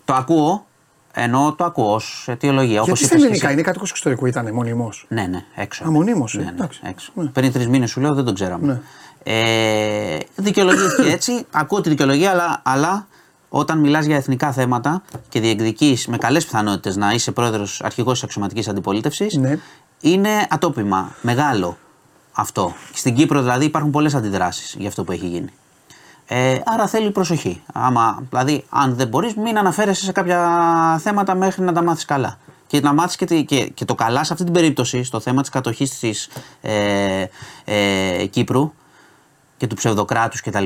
Το ακούω, ενώ το ακούω ως αιτιολογία. Όπως Γιατί στα είπες και ελληνικά εσύ. είναι κάτοικος εξωτερικού ήταν μονίμως. Ναι, ναι, έξω. Α, μονίμως, ε, Ναι, ναι, εντάξει. έξω. Ναι. Πριν τρεις μήνες σου λέω δεν τον ξέραμε. Ναι. Ε, δικαιολογήθηκε έτσι. Ακούω τη δικαιολογία, αλλά, αλλά όταν μιλάς για εθνικά θέματα και διεκδικείς με καλές πιθανότητες να είσαι πρόεδρος αρχηγός τη αξιωματικής αντιπολίτευσης, Ναι. είναι ατόπιμα. Μεγάλο αυτό. Στην Κύπρο δηλαδή υπάρχουν πολλές αντιδράσεις για αυτό που έχει γίνει. Ε, άρα θέλει προσοχή. Άμα, δηλαδή, αν δεν μπορείς, μην αναφέρεσαι σε κάποια θέματα μέχρι να τα μάθεις καλά. Και να μάθεις και, τη- και, και το καλά σε αυτή την περίπτωση, στο θέμα της κατοχής της ε, ε, Κύπρου και του ψευδοκράτους κτλ.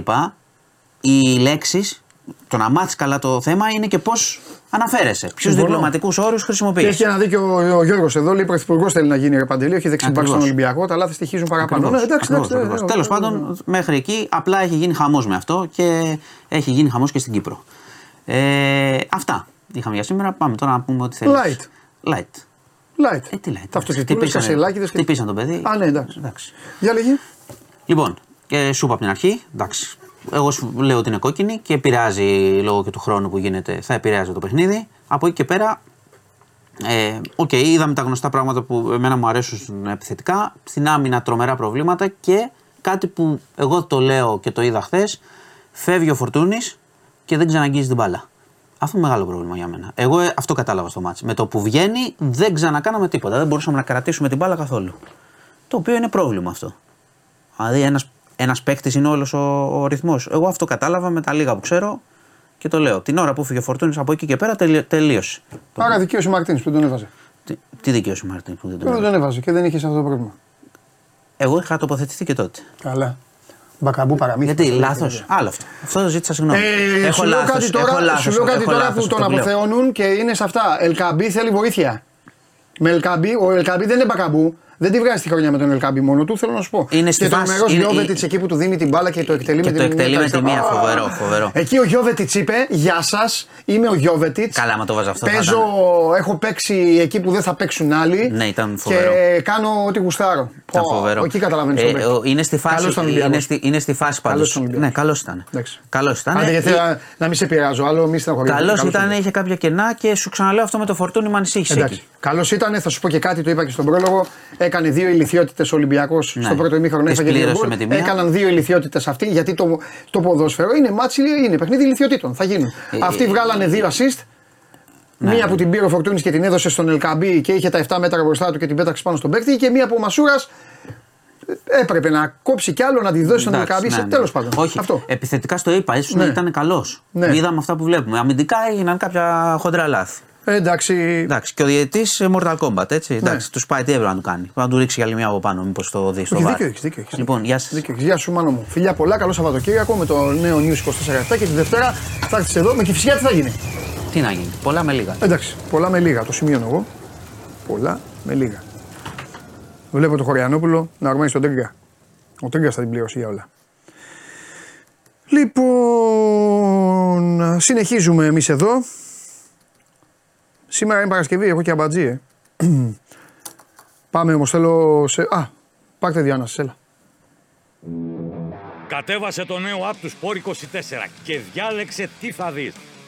Οι λέξεις, το να μάθεις καλά το θέμα είναι και πώς αναφέρεσαι. Ποιους Συμφωνώ. διπλωματικούς όρους Και χρησιμοποιεί. έχει ένα δίκιο ο, ο Γιώργος εδώ. Λέει πρωθυπουργός θέλει να γίνει ρε Παντελή. Όχι δεξιμπάκ στον Ακριβώς. Ολυμπιακό. Τα λάθη στοιχίζουν παραπάνω. Ναι, εντάξει, εντάξει. ναι, ναι, Τέλος ναι, πάντων, μέχρι εκεί απλά έχει γίνει χαμός με αυτό και έχει γίνει χαμός και στην Κύπρο. Ε, αυτά είχαμε για σήμερα. Πάμε τώρα να πούμε ό,τι θέλεις. Light. Light. Light. Ε, τι light. Τα αυτοκινητούλες, Χτυπήσανε- κασελάκιδες και- Χτυπήσαν τον παιδί. Α, ναι, εντάξει. εντάξει. Για λέγε. Λοιπόν, και σου είπα από την αρχή, εντάξει. Εγώ σου λέω ότι είναι κόκκινη και επηρεάζει λόγω και του χρόνου που γίνεται, θα επηρεάζει το παιχνίδι. Από εκεί και πέρα, ε, οκ, είδαμε τα γνωστά πράγματα που εμένα μου αρέσουν επιθετικά. Στην άμυνα τρομερά προβλήματα και κάτι που εγώ το λέω και το είδα χθες. Φεύγει ο Φορτούνης και δεν ξαναγγίζει την μπάλα. Αυτό είναι μεγάλο πρόβλημα για μένα. Εγώ ε, αυτό κατάλαβα στο μάτσο. Με το που βγαίνει δεν ξανακάναμε τίποτα. Δεν μπορούσαμε να κρατήσουμε την μπάλα καθόλου. Το οποίο είναι πρόβλημα αυτό. Δηλαδή ένας ένας παίκτης είναι όλος ο, ο ρυθμός. Εγώ αυτό κατάλαβα με τα λίγα που ξέρω και το λέω. Την ώρα που φύγε ο Φορτούνης από εκεί και πέρα τελει- τελείωσε. Άρα δικαίωσε ο Μαρτίνης που δεν τον έβαζε. Τι, τι δικαίωση ο Μαρτίν που δεν τον Δεν έβαλε. τον έβαζε; και δεν είχε αυτό το πρόβλημα. Εγώ είχα τοποθετηθεί και τότε. Καλά. Μπακαμπού παραμύθι. Γιατί λάθος. Άλλο αυτό. Αυτό ζήτησα συγγνώμη. Ε, σου λέω λάθος, κάτι έχω τώρα, λάθος, σου λέω κάτι έχω τώρα λάθος, που τον το λέω. αποθεώνουν και είναι σε αυτά. Ελκαμπή θέλει βοήθεια. Με Ελκαμπή, ο Ελκαμπή δεν είναι μπακαμπού. Δεν τη βγάζει τη χρονιά με τον Ελκαμπή μόνο του, θέλω να σου πω. Είναι στη και φάση- τον Μερό είναι- Γιώβετιτς εκεί που του δίνει την μπάλα και το εκτελεί Και με το την εκτελεί με τη μία, Α, φοβερό, φοβερό. Εκεί ο Γιώβετιτς είπε: Γεια σας, είμαι ο Γιώβετιτς. Καλά, άμα το βάζα αυτό θα Παίζω, έχω παίξει εκεί που δεν θα παίξουν άλλοι. Ναι, ήταν φοβερό. Και κάνω ό,τι γουστάρω. Ήταν Πω, φοβερό. Εκεί καταλαβαίνεις Ε, τον ο- είναι στη φάση, Καλός ήταν ο Ολυμπιακός. είναι στη, είναι στη φάση πάντως. ήταν ο Ολυμπιακός. Ναι, καλός ήταν. Εντάξει. Καλός ήταν. Άντε, γιατί Ε, να, να μην σε πειράζω, άλλο μη στεναχωρήσω. Καλός Καλός ήταν, ήταν. είχε κάποια κενά και σου ξαναλέω αυτό με το φορτούνι με ανησύχησε Εντάξει. εκεί. Καλώ ήταν, θα σου πω και κάτι, το είπα και στον πρόλογο. Έκανε δύο ηλικιότητες ο Ολυμπιακός Ναι. στο πρώτο ημίχρονο. Τις Έφαγε δύο πλήρωσε γκολ. με τη μία. Έκαναν δύο ηλικιότητες αυτοί γιατί το, το ποδόσφαιρο είναι ματς, είναι παιχνίδι ηλικιότητων. Θα γίνουν. Ε, αυτοί ε, βγάλανε δύο assist. Ναι, μία ναι. που την πήρε ο Φορτούνης και την έδωσε στον Ελ Κααμπί και είχε τα 7 μέτρα μπροστά του και την πέταξε πάνω στον παίκτη. Και μία που ο Μασούρας έπρεπε να κόψει κι άλλο να τη δώσει στον Εντάξει, Ελ Κααμπί. ναι, ναι. Τέλος πάντων. Όχι, Αυτό. επιθετικά στο είπα, ίσως Ναι. ήταν καλός. Ναι. Είδαμε αυτά που βλέπουμε. Αμυντικά έγιναν κάποια χοντρά λάθη. Ε, εντάξει. Εντάξει, και ο διαιτητή Mortal Kombat, έτσι. Ναι. Εντάξει, τους πάει τι έπρεπε να του κάνει. Πρέπει να του ρίξει για άλλη μια από πάνω, μήπως το δεις στο Όχι, VAR. δίκιο έχεις, δίκιο έχεις. Λοιπόν, γεια σας. Δίκιο έχεις. Γεια σου, μάνο μου. Φιλιά πολλά, καλό Σαββατοκύριακο με το νέο News 24 και τη Δευτέρα θα έρθεις εδώ με και φυσικά τι θα γίνει. Τι να γίνει, πολλά με λίγα. Εντάξει, πολλά με λίγα, το σημειώνω εγώ. Πολλά με λίγα. Βλέπω τον Χωριανόπουλο να ορμάει στον Τρίγκα. Ο Τρίγκα θα την πληρώσει για όλα. Λοιπόν, συνεχίζουμε εμείς εδώ. Σήμερα είναι Παρασκευή, έχω και αμπατζή, ε. <clears throat> Πάμε όμως, θέλω σε. Α, πάρτε Διάννα, σας, έλα. Κατέβασε το νέο app του Sport 24 και διάλεξε τι θα δεις.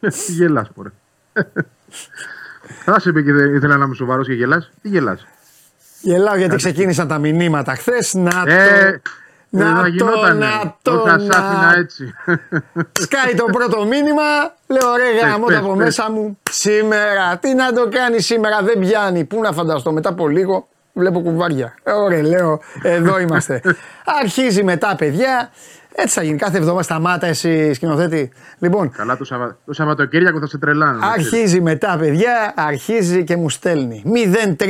Τι <laughs> γελάς, πορε. Θα σε είπε και δεν ήθελα να είμαι σοβαρός και γελάς. Τι γελάς; Γελάω γιατί ξεκίνησαν τα μηνύματα χθες. Να Ε, το. δεν Να θα το, γινότανε. να το, Όχι, θα σ' άφηνα να έτσι. Σκάει το πρώτο μήνυμα, λέω ρε γάμο πες, από πες. μέσα μου. Σήμερα, τι να το κάνει σήμερα, δεν πιάνει. Πού να φανταστώ, μετά από λίγο βλέπω κουβάρια. Ε, Ωραία, λέω, εδώ είμαστε. <laughs> Αρχίζει μετά, παιδιά. Έτσι θα γίνει. Κάθε εβδομάδα σταμάτα εσύ σκηνοθέτη. Λοιπόν, Καλά το, Σαββα... το Σαββατοκύριακο θα σε τρελάνε. να ξέρεις. Αρχίζει μετά, παιδιά, αρχίζει και μου στέλνει. 0-3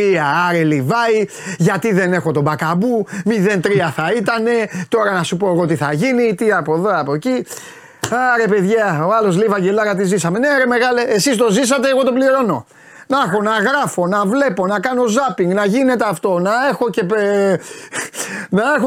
άρε Λιβάη, γιατί δεν έχω τον Μπακαμπού. 0-3 θα ήτανε. Τώρα να σου πω εγώ τι θα γίνει, τι από εδώ, από εκεί. Άρε παιδιά, ο άλλος λέει Βαγγελάρα τι ζήσαμε. Ναι, ρε μεγάλε, εσείς το ζήσατε, εγώ το πληρώνω. Να έχω, να γράφω, να βλέπω, να κάνω ζάπινγκ, να γίνεται αυτό, να έχω και. πε- <laughs> Να έχω.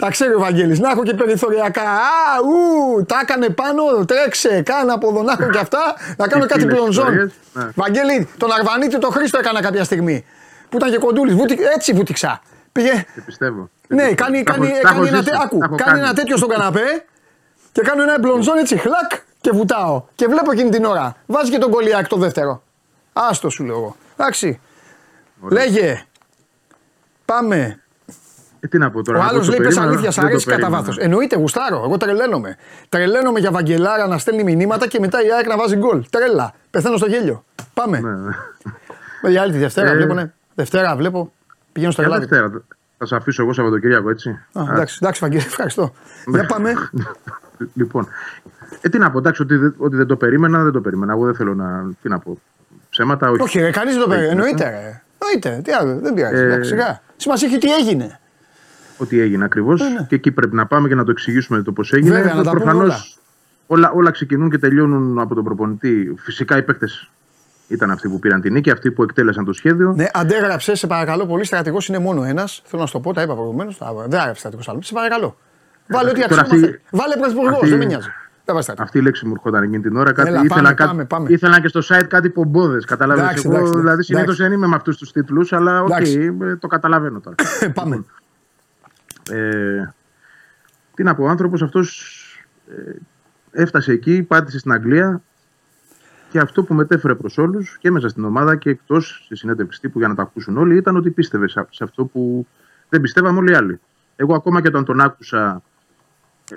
Τα ξέρει ο Βαγγέλης, να έχω και περιθωριακά. Α, ου, τα έκανε πάνω, τρέξε, κάνα από εδώ, να έχω και αυτά, να κάνω Τι κάτι φίλες πλονζόν. ιστορίες, ναι. Βαγγέλη, τον Αρβανίτη τον Χρήστο έκανα κάποια στιγμή. Που ήταν και κοντούλης, έτσι βούτυξα. Πήγε. Σε πιστεύω. Σε Ναι, πιστεύω. κάνει, Τα κάνει, έχω- τα έχω κάνει, ένα, ζήσει, τε- τα άκου, έχω κάνει κάνει. ένα τέτοιο στον καναπέ και κάνω ένα μπλονζόν έτσι χλακ και βουτάω. Και βλέπω εκείνη την ώρα. Βάζει και τον κολλιάκ το δεύτερο. Άστο σου λέω εγώ. Εντάξει. Λέγε. Πάμε. Ε, τι να πω τώρα. Ο να πω, άλλος το λέει πε περίμενα, αλήθειας, σ' δεν το αρέσει κατά περίμενα. βάθος. Εννοείται, γουστάρω. Εγώ τρελαίνομαι. Τρελαίνομαι για Βαγγελάρα να στέλνει μηνύματα και μετά η ΑΕΚ να βάζει γκολ. Τρέλα. Πεθαίνω στο γέλιο. Πάμε. Ναι, ναι. Για άλλη τη Δευτέρα Ε, βλέπω, ναι. Δευτέρα βλέπω. Πηγαίνω στο Για Ελλάδι. Δευτέρα. Θα σε αφήσω εγώ Σαββατοκύριακο, έτσι. Α, εντάξει, εντάξει, Βαγγέλη, ευχαριστώ. Για πάμε. Λοιπόν, ε, τι να πω, εντάξει, ότι, δεν- ότι δεν το περίμενα, δεν το περίμενα. Εγώ δεν θέλω να. Τι να πω. Ψέματα, όχι. Όχι, ρε, κανείς δεν το Όχι, περίμενε. ναι. Εννοείται, ρε. Εννοείται. Τι άλλο, δεν πειράζει. Ε, εντάξει, σιγά. Σημασία έχει τι έγινε. Ότι έγινε ακριβώς. ναι. Και εκεί πρέπει να πάμε και να το εξηγήσουμε το πώς έγινε. Βέβαια, να τα πούμε Προφανώς όλα. όλα, όλα ξεκινούν και τελειώνουν από τον προπονητή. Φυσικά οι παίκτες ήταν αυτοί που πήραν την νίκη, αυτοί που εκτέλεσαν το σχέδιο. Ναι, αντέγραψε, σε παρακαλώ πολύ. Στρατηγός είναι μόνο ένας. Θέλω να σου το πω, τα είπα προηγουμένως. Δεν έγραψε στρατηγός άλλο. Σε παρακαλώ. Βάλε ό,τι Τώρα αξίζει. αυτή- Βάλε πρωθυπουργός, αυτή- δεν με νοιάζει. Δεν βάζει στρατηγό. Αυτή η λέξη μου ερχόταν εκείνη την ώρα. Κάτι, Έλα, ήθελα, πάμε, κάτι- πάμε, πάμε. ήθελα και στο site κάτι πομπώδες. Κατάλαβες. Εντάξει, Εγώ εντάξει, δηλαδή εντάξει. συνήθως δεν είμαι με αυτούς τους τίτλους, αλλά οκ, Εντάξει. ε, το καταλαβαίνω τώρα. <coughs> Πάμε. Ε, τι να πω, ο άνθρωπος αυτός ε, έφτασε εκεί, πάτησε στην Αγγλία και αυτό που μετέφερε προς όλους και μέσα στην ομάδα και εκτός στη συνέντευξη τύπου για να τα ακούσουν όλοι ήταν ότι πίστευε σε, σε αυτό που δεν πιστεύαμε όλοι οι άλλοι. Εγώ ακόμα και όταν τον άκουσα ε,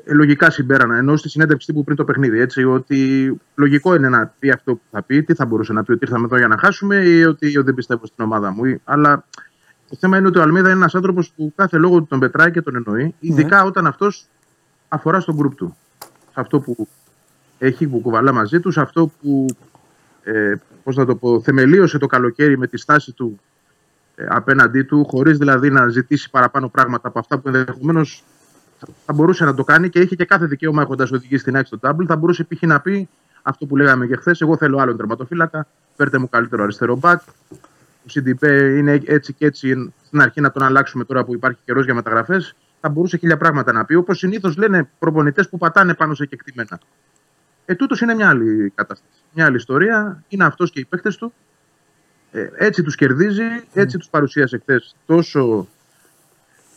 λογικά συμπέρανα, ενώ στη συνέντευξη τύπου πριν το παιχνίδι, έτσι, ότι λογικό είναι να πει αυτό που θα πει, τι θα μπορούσε να πει, ότι ήρθαμε εδώ για να χάσουμε ή ότι δεν πιστεύω στην ομάδα μου. Ή- Αλλά το θέμα είναι ότι ο Αλμίδα είναι ένας άνθρωπος που κάθε λόγο του τον πετράει και τον εννοεί, ειδικά όταν αυτός αφορά στον γκρουπ του. Σε αυτό που έχει, που κουβαλά μαζί του, σε αυτό που ε, πώς να το πω, θεμελίωσε το καλοκαίρι με τη στάση του ε, απέναντί του, χωρίς δηλαδή να ζητήσει παραπάνω πράγματα από αυτά που ενδεχομένως θα μπορούσε να το κάνει και έχει και κάθε δικαίωμα έχοντας οδηγήσει στην άκρη στο τάμπλ. Θα μπορούσε π.χ. να πει αυτό που λέγαμε και χθες: Εγώ θέλω άλλον τερματοφύλακα, φέρτε μου καλύτερο αριστερό μπακ. Ο CDP είναι έτσι και έτσι. Στην αρχή να τον αλλάξουμε τώρα που υπάρχει καιρός για μεταγραφές. Θα μπορούσε χίλια πράγματα να πει. Όπως συνήθως λένε προπονητές που πατάνε πάνω σε κεκτημένα. Ε, τούτος είναι μια άλλη κατάσταση. Μια άλλη ιστορία. Είναι αυτός και οι παίκτες του. Ε, έτσι τους κερδίζει, έτσι τους παρουσίασε χθες τόσο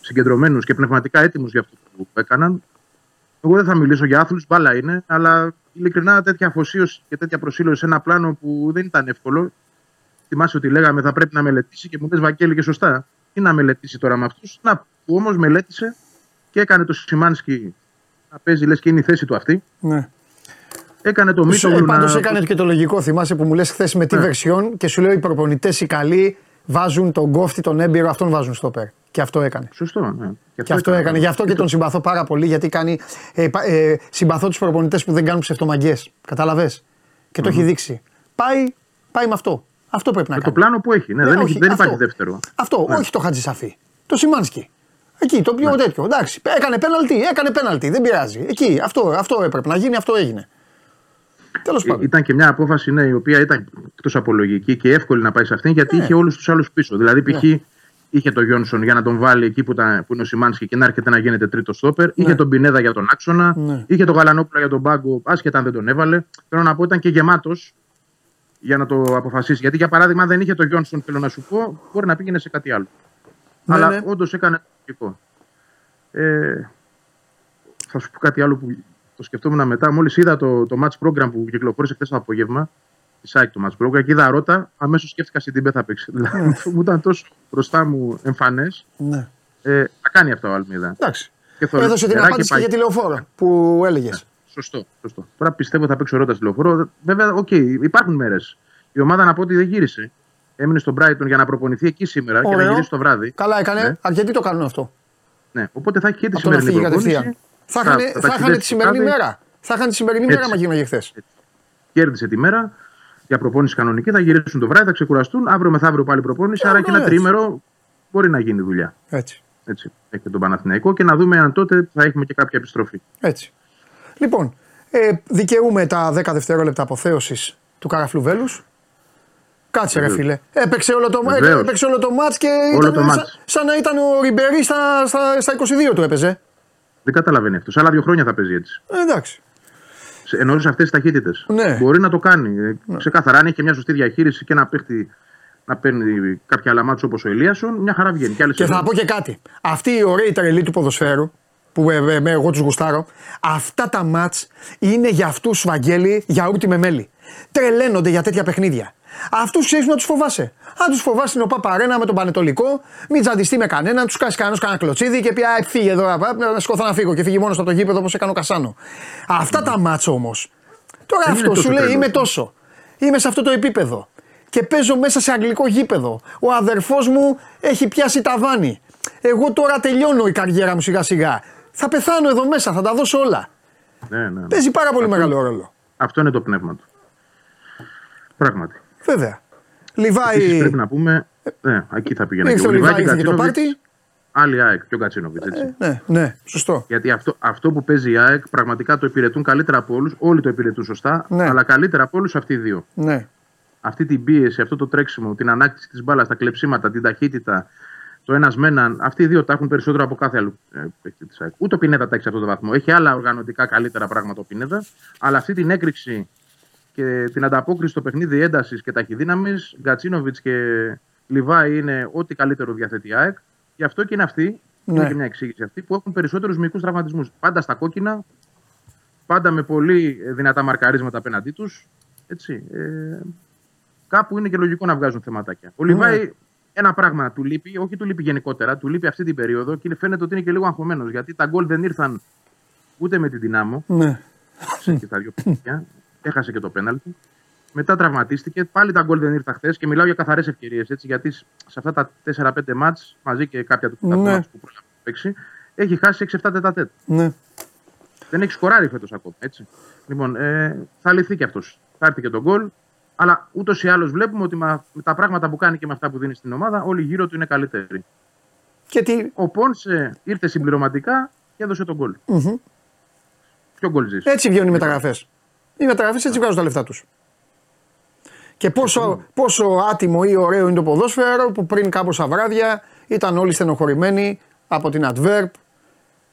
συγκεντρωμένους και πνευματικά έτοιμους για αυτό που έκαναν. Εγώ δεν θα μιλήσω για άθλους, μπάλα είναι, αλλά ειλικρινά τέτοια αφοσίωση και τέτοια προσήλωση σε ένα πλάνο που δεν ήταν εύκολο. Θυμάσαι ότι λέγαμε θα πρέπει να μελετήσει και μου λες Βαγγέλη και σωστά. Τι να μελετήσει τώρα με αυτούς; Να, που όμως μελέτησε και έκανε το Σιμάνσκι να παίζει λες και είναι η θέση του αυτή. Ναι. Έκανε το Ε, Μίτογλου Πάντω να. έκανε και το λογικό. Θυμάσαι που μου λες χθες με τι Ναι. βερσιόν και σου λέω οι προπονητές οι καλοί βάζουν τον κόφτη, τον έμπειρο, αυτόν βάζουν στο περ. Και αυτό έκανε. Σωστό. Ναι. Και αυτό έκανε. Γι' αυτό και τον συμπαθώ πάρα πολύ, γιατί κάνει. Ε, πα- ε, συμπαθώ τους προπονητές που δεν κάνουν ψευτομαγκέ. Κατάλαβε. Και το έχει δείξει. Πάει, πάει με αυτό. Αυτό πρέπει να Με το κάνει. πλάνο που έχει. Ναι, Ναι, δεν, όχι, έχει, δεν αυτό. υπάρχει δεύτερο. Αυτό, Ναι. όχι το Χατζησαφή. Το Σιμάνσκι. Εκεί, το πιο Ναι. τέτοιο. Εντάξει, έκανε πέναλτι, έκανε πέναλτι. Δεν πειράζει. Εκεί, αυτό, αυτό έπρεπε να γίνει, αυτό έγινε. Τέλος Ε, πάντων. Ήταν και μια απόφαση ναι, η οποία ήταν εκτός από λογική και εύκολη να πάει σε αυτήν γιατί Ναι. είχε όλους τους άλλους πίσω. Δηλαδή, π.χ. είχε τον Γιόνσον για να τον βάλει εκεί που, ήταν, που είναι ο Σιμάνσκι και να έρχεται να γίνεται τρίτος στόπερ. Είχε τον Πινέδα για τον άξονα. Ναι. Είχε τον Γαλανόπουλο για τον πάγκο, άσχετα αν δεν τον έβαλε. Θέλω να πω ήταν και γεμάτος για να το αποφασίσει. Γιατί για παράδειγμα, αν δεν είχε τον Γιόνσον, θέλω να σου πω, μπορεί να πήγαινε σε κάτι άλλο. Ναι, Αλλά ναι. όντως έκανε το λογικό. Ε, θα σου πω κάτι άλλο που το σκεφτόμουν μετά. Μόλις είδα το, το match program που κυκλοφόρησε χθες το απόγευμα, τη SAIC το match program, και είδα ρότα, αμέσως σκέφτηκα στην Τιμπέ θα παίξει. Δηλαδή, μου ήταν τόσο μπροστά μου εμφανές. Ναι. Ε, θα κάνει αυτό ο Αλμίδα. Εντάξει. Και θω- Έδωσε την θεράκι απάντηση και πάει. για τη λεωφόρο που έλεγες. Σωστό, σωστό. Τώρα πιστεύω θα παίξει ο Ρότα στη λεωφόρο. Βέβαια, οκ, υπάρχουν μέρες. Η ομάδα να πω ότι δεν γύρισε. Έμεινε στον Brighton για να προπονηθεί εκεί σήμερα και να Ωραίο. γυρίσει το βράδυ. Καλά έκανε. Ναι. Αρκετοί το κάνουν αυτό. Ναι. Οπότε θα έχει και τη Από το να σημερινή φύγει προπόνηση. Κατευθείαν. Θα είχανε- θα είχανε ταξιδέψει τη σημερινή το βράδυ. μέρα. Θα είχαν τη σημερινή Έτσι. μέρα μα γίναγε χθες. κέρδισε τη μέρα για προπόνηση κανονική. Θα γυρίσουν το βράδυ, θα ξεκουραστούν. Αύριο μεθαύριο πάλι προπόνηση. Ε, άρα και ένα έτσι. τρίμερο μπορεί να γίνει δουλειά. Έτσι. Έτσι. Έχει και τον Παναθηναϊκό και να δούμε αν τότε θα έχουμε και κάποια επιστροφή. Έτσι. Λοιπόν, ε, δικαιούμαι τα 10 δευτερόλεπτα αποθέωσης του Καραφλουβέλους. Κάτσε ρε Βεβαίως. φίλε. Έπαιξε όλο το, Βεβαίως. έπαιξε όλο το μάτς και Όλο ήταν το σαν, μάτς. σαν να ήταν ο Ριμπερί στα, στα, στα 22 του έπαιζε. Δεν καταλαβαίνει αυτός. Σε άλλα δύο χρόνια θα παίζει έτσι. Ε, εντάξει. Σε- Ενώ σε αυτές τις ταχύτητες. Ναι. Μπορεί να το κάνει. Ε, Ξεκάθαρα, αν έχει και μια σωστή διαχείριση και να παίχτη να παίρνει κάποια άλλα μάτσο όπως ο Ηλίασον, μια χαρά βγαίνει. Και, άλλες Και θα σεζόν. πω και κάτι. Αυτοί οι ωραίοι τρελοί του ποδοσφαίρου, που ε, ε, ε, εγώ τους γουστάρω, αυτά τα μάτς είναι για αυτούς, Βαγγέλη, γιαούρτι με μέλι. Τρελαίνονται για τέτοια παιχνίδια. Αυτούς ξέρεις να τους φοβάσαι. Αν τους φοβάσαι στην ΟΠΑ Παρένα με τον Πανετολικό, μην τζαντιστεί με κανέναν, τους κάνει κανένας κανένα κλωτσίδι και πει «Α, φύγε εδώ, α, να σκόθω να φύγω και φύγει μόνος από το γήπεδο όπως έκανε ο Κασάνο. Αυτά τα μάτς όμως. Τώρα Δεν είναι αυτό σου τόσο λέει τρελός. είμαι τόσο. Είμαι σε αυτό το επίπεδο. Και παίζω μέσα σε αγγλικό γήπεδο. Ο αδερφός μου έχει πιάσει ταβάνι. Εγώ τώρα τελειώνω η καριέρα μου σιγά σιγά. Θα πεθάνω εδώ μέσα, θα τα δώσω όλα. Ναι, ναι, ναι. Παίζει πάρα πολύ μεγάλο ρόλο. Αυτό είναι το πνεύμα του. Πράγματι. Βέβαια. Επίσης Λιβάη. πρέπει να πούμε. Ναι, εκεί θα πήγαινα. Ήρθε και ο ο Λιβάη Λιβάη, και ήρθε και το Κατσίνοβιτς, πάρτι; Άλλη ΑΕΚ και ο Κατσίνοβιτς. Έτσι. Ναι, ναι, σωστό. Γιατί αυτό, αυτό που παίζει η ΑΕΚ πραγματικά το υπηρετούν καλύτερα από όλους. Όλοι το υπηρετούν σωστά, Ναι. αλλά καλύτερα από όλους αυτοί οι δύο. Ναι. Αυτή την πίεση, αυτό το τρέξιμο, την ανάκτηση της μπάλας, τα κλεψίματα, την ταχύτητα, το ένας με έναν. Αυτοί οι δύο τα έχουν περισσότερο από κάθε άλλο ε, παίκτη της ΑΕΚ. Ούτε ο Πινέδα τα έχει σε αυτό το βαθμό. Έχει άλλα οργανωτικά καλύτερα πράγματα ο Πινέδα, αλλά αυτή την έκρηξη και την ανταπόκριση στο παιχνίδι έντασης και ταχυδύναμης, Γκατσίνοβιτς και Λιβάη είναι ό,τι καλύτερο διαθέτει η ΑΕΚ. Γι' αυτό και είναι αυτοί, Ναι. είναι και μια εξήγηση αυτή, που έχουν περισσότερους μικρού τραυματισμούς. Πάντα στα κόκκινα, πάντα με πολύ ε, δυνατά μαρκαρίσματα απέναντί τους. Έτσι. Ε, κάπου είναι και λογικό να βγάζουν θεματάκια. Ο Λιβάη ένα πράγμα του λείπει, όχι του λείπει γενικότερα, του λείπει αυτή την περίοδο και είναι- φαίνεται ότι είναι και λίγο αγχωμένος γιατί τα γκολ δεν ήρθαν ούτε με την δυνάμω. Ναι. και τα δύο παιχνίδια. Έχασε και το πέναλτι. Μετά τραυματίστηκε. Πάλι τα γκολ δεν ήρθαν χθες και μιλάω για καθαρές ευκαιρίες. Γιατί σε αυτά τα 4-5 μάτς, μαζί και κάποια του Ναι. μάτς που πρόλαβε να παίξει, έχει χάσει 6-7 τετατέτ. ναι. Δεν έχει σκοράρει φέτος ακόμα. Έτσι. Λοιπόν, ε, θα λυθεί και αυτός. Θα έρθει και τον γκολ. Αλλά ούτως ή άλλως βλέπουμε ότι με με τα πράγματα που κάνει και με αυτά που δίνει στην ομάδα, όλοι γύρω του είναι καλύτεροι. Και τι. Ο Πόνσε ήρθε συμπληρωματικά και έδωσε τον γκολ. Μμμ. Ποιο γκολ ζήσει. Έτσι βγαίνουν οι μεταγραφές. Οι μεταγραφέ έτσι βγάζουν τα λεφτά τους. Και πόσο, πόσο άτιμο ή ωραίο είναι το ποδόσφαιρο που πριν κάμποσα βράδια ήταν όλοι στενοχωρημένοι από την Adverb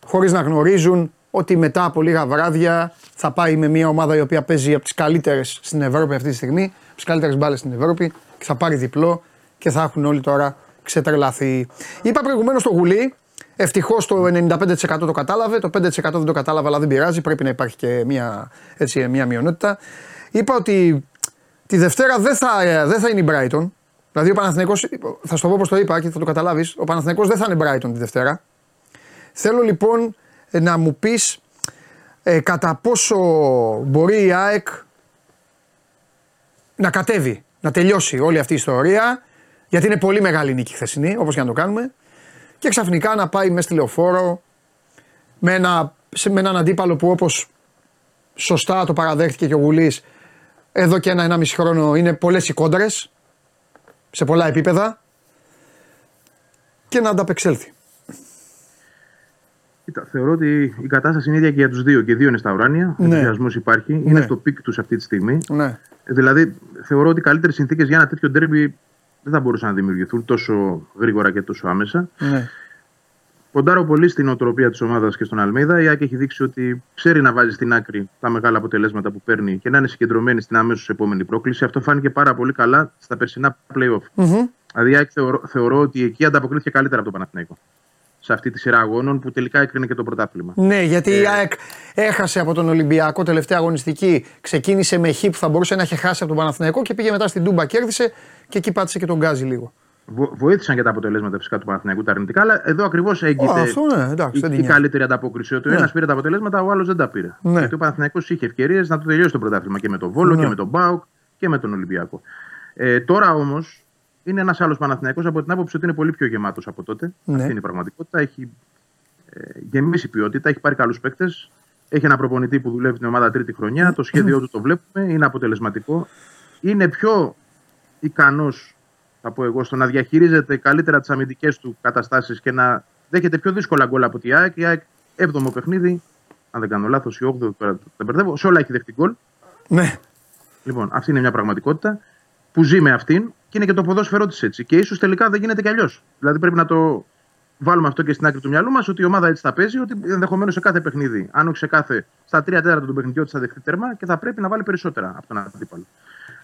χωρίς να γνωρίζουν ότι μετά από λίγα βράδια θα πάει με μια ομάδα η οποία παίζει από τις καλύτερες στην Ευρώπη αυτή τη στιγμή, από τις καλύτερες μπάλες στην Ευρώπη και θα πάρει διπλό και θα έχουν όλοι τώρα ξετρελαθεί. Είπα προηγουμένως στο γουλί, ευτυχώς το 95% το κατάλαβε, το 5% δεν το κατάλαβε αλλά δεν πειράζει, πρέπει να υπάρχει και μια, έτσι, μια μειονότητα. Είπα ότι τη Δευτέρα δεν θα, ε, δεν θα είναι η Brighton. Δηλαδή ο Παναθηναϊκός, θα σου το πω όπως το είπα και θα το καταλάβεις, ο Παναθηναϊκός δεν θα είναι Brighton τη Δευτέρα. Θέλω λοιπόν ε, να μου πεις ε, κατά πόσο μπορεί η ΑΕΚ να κατέβει, να τελειώσει όλη αυτή η ιστορία, Γιατί είναι πολύ μεγάλη νίκη χθεσινή, όπως και να το κάνουμε. Και ξαφνικά να πάει μέσα στη λεωφόρο με, ένα, σε- με έναν αντίπαλο που όπως σωστά το παραδέχτηκε και ο Γουλής εδώ και ένα, ενάμιση χρόνο είναι πολλές οι κόντρες σε πολλά επίπεδα και να ανταπεξέλθει. Κοίτα, θεωρώ ότι η κατάσταση είναι ίδια και για τους δύο. Και οι δύο είναι στα ουράνια. Ναι. Ο ενθουσιασμός υπάρχει. Ναι. Είναι στο peak τους αυτή τη στιγμή. Ναι. Δηλαδή, θεωρώ ότι καλύτερες συνθήκες για ένα τέτοιο ντέρμπι δεν θα μπορούσαν να δημιουργηθούν τόσο γρήγορα και τόσο άμεσα. ναι. Ποντάρω πολύ στην νοοτροπία της ομάδας και στον Αλμέιδα. Η ΑΕΚ έχει δείξει ότι ξέρει να βάζει στην άκρη τα μεγάλα αποτελέσματα που παίρνει και να είναι συγκεντρωμένη στην αμέσως επόμενη πρόκληση. Αυτό φάνηκε πάρα πολύ καλά στα περσινά playoff. Μμμ. Δηλαδή, η Άκη θεωρώ, θεωρώ ότι εκεί ανταποκρίθηκε καλύτερα από το Παναθηναϊκό. Σε αυτή τη σειρά αγώνων που τελικά έκρινε και το πρωτάθλημα. Ναι, γιατί η ΑΕΚ έχασε από τον Ολυμπιακό τελευταία αγωνιστική. Ξεκίνησε με χ που θα μπορούσε να είχε χάσει από τον Παναθηναϊκό και πήγε μετά στην Τούμπα, κέρδισε και εκεί πάτησε και τον Γκάζι λίγο. Βο- βοήθησαν και τα αποτελέσματα φυσικά του Παναθηναϊκού τα αρνητικά, αλλά εδώ ακριβώς έγκυται Α, αυτό ναι, εντάξει, η, δεν την η νοιάζει. καλύτερη ανταπόκριση. Ότι ο Ναι. ένας πήρε τα αποτελέσματα, ο άλλος δεν τα πήρε. Ναι. Γιατί ο Παναθηναϊκός είχε ευκαιρίες να το τελειώσει το πρωτάθλημα και με τον Βόλο Ναι. και με τον Μπάουκ και με τον Ολυμπιακό. Ε, τώρα όμως είναι ένας άλλος Παναθηναϊκός από την άποψη ότι είναι πολύ πιο γεμάτος από τότε. Ναι. Αυτή είναι η πραγματικότητα. Έχει ε, γεμίσει ποιότητα, έχει πάρει καλούς παίκτες. Έχει ένα προπονητή που δουλεύει την ομάδα τρίτη χρονιά. Το σχέδιό του το βλέπουμε, είναι αποτελεσματικό. Είναι πιο ικανός, θα πω εγώ, στο να διαχειρίζεται καλύτερα τις αμυντικές του καταστάσεις και να δέχεται πιο δύσκολα γκολ από τη ΑΕΚ. Η ΑΕΚ, 7ο παιχνίδι, αν δεν κάνω λάθος, η 8ο, τώρα τα μπερδεύω, σε όλα έχει δεχτεί γκολ. Ναι. Λοιπόν, αυτή είναι μια πραγματικότητα που ζει με αυτήν και είναι και το ποδόσφαιρό της έτσι. Και ίσως τελικά δεν γίνεται κι αλλιώς. Δηλαδή πρέπει να το βάλουμε αυτό και στην άκρη του μυαλού μας ότι η ομάδα έτσι θα παίζει, ότι ενδεχομένως σε κάθε παιχνίδι, αν όχι σε κάθε, στα 3 τέταρτα του παιχνιδιού της θα δεχτεί τέρμα και θα πρέπει να βάλει περισσότερα από τον αντίπαλο.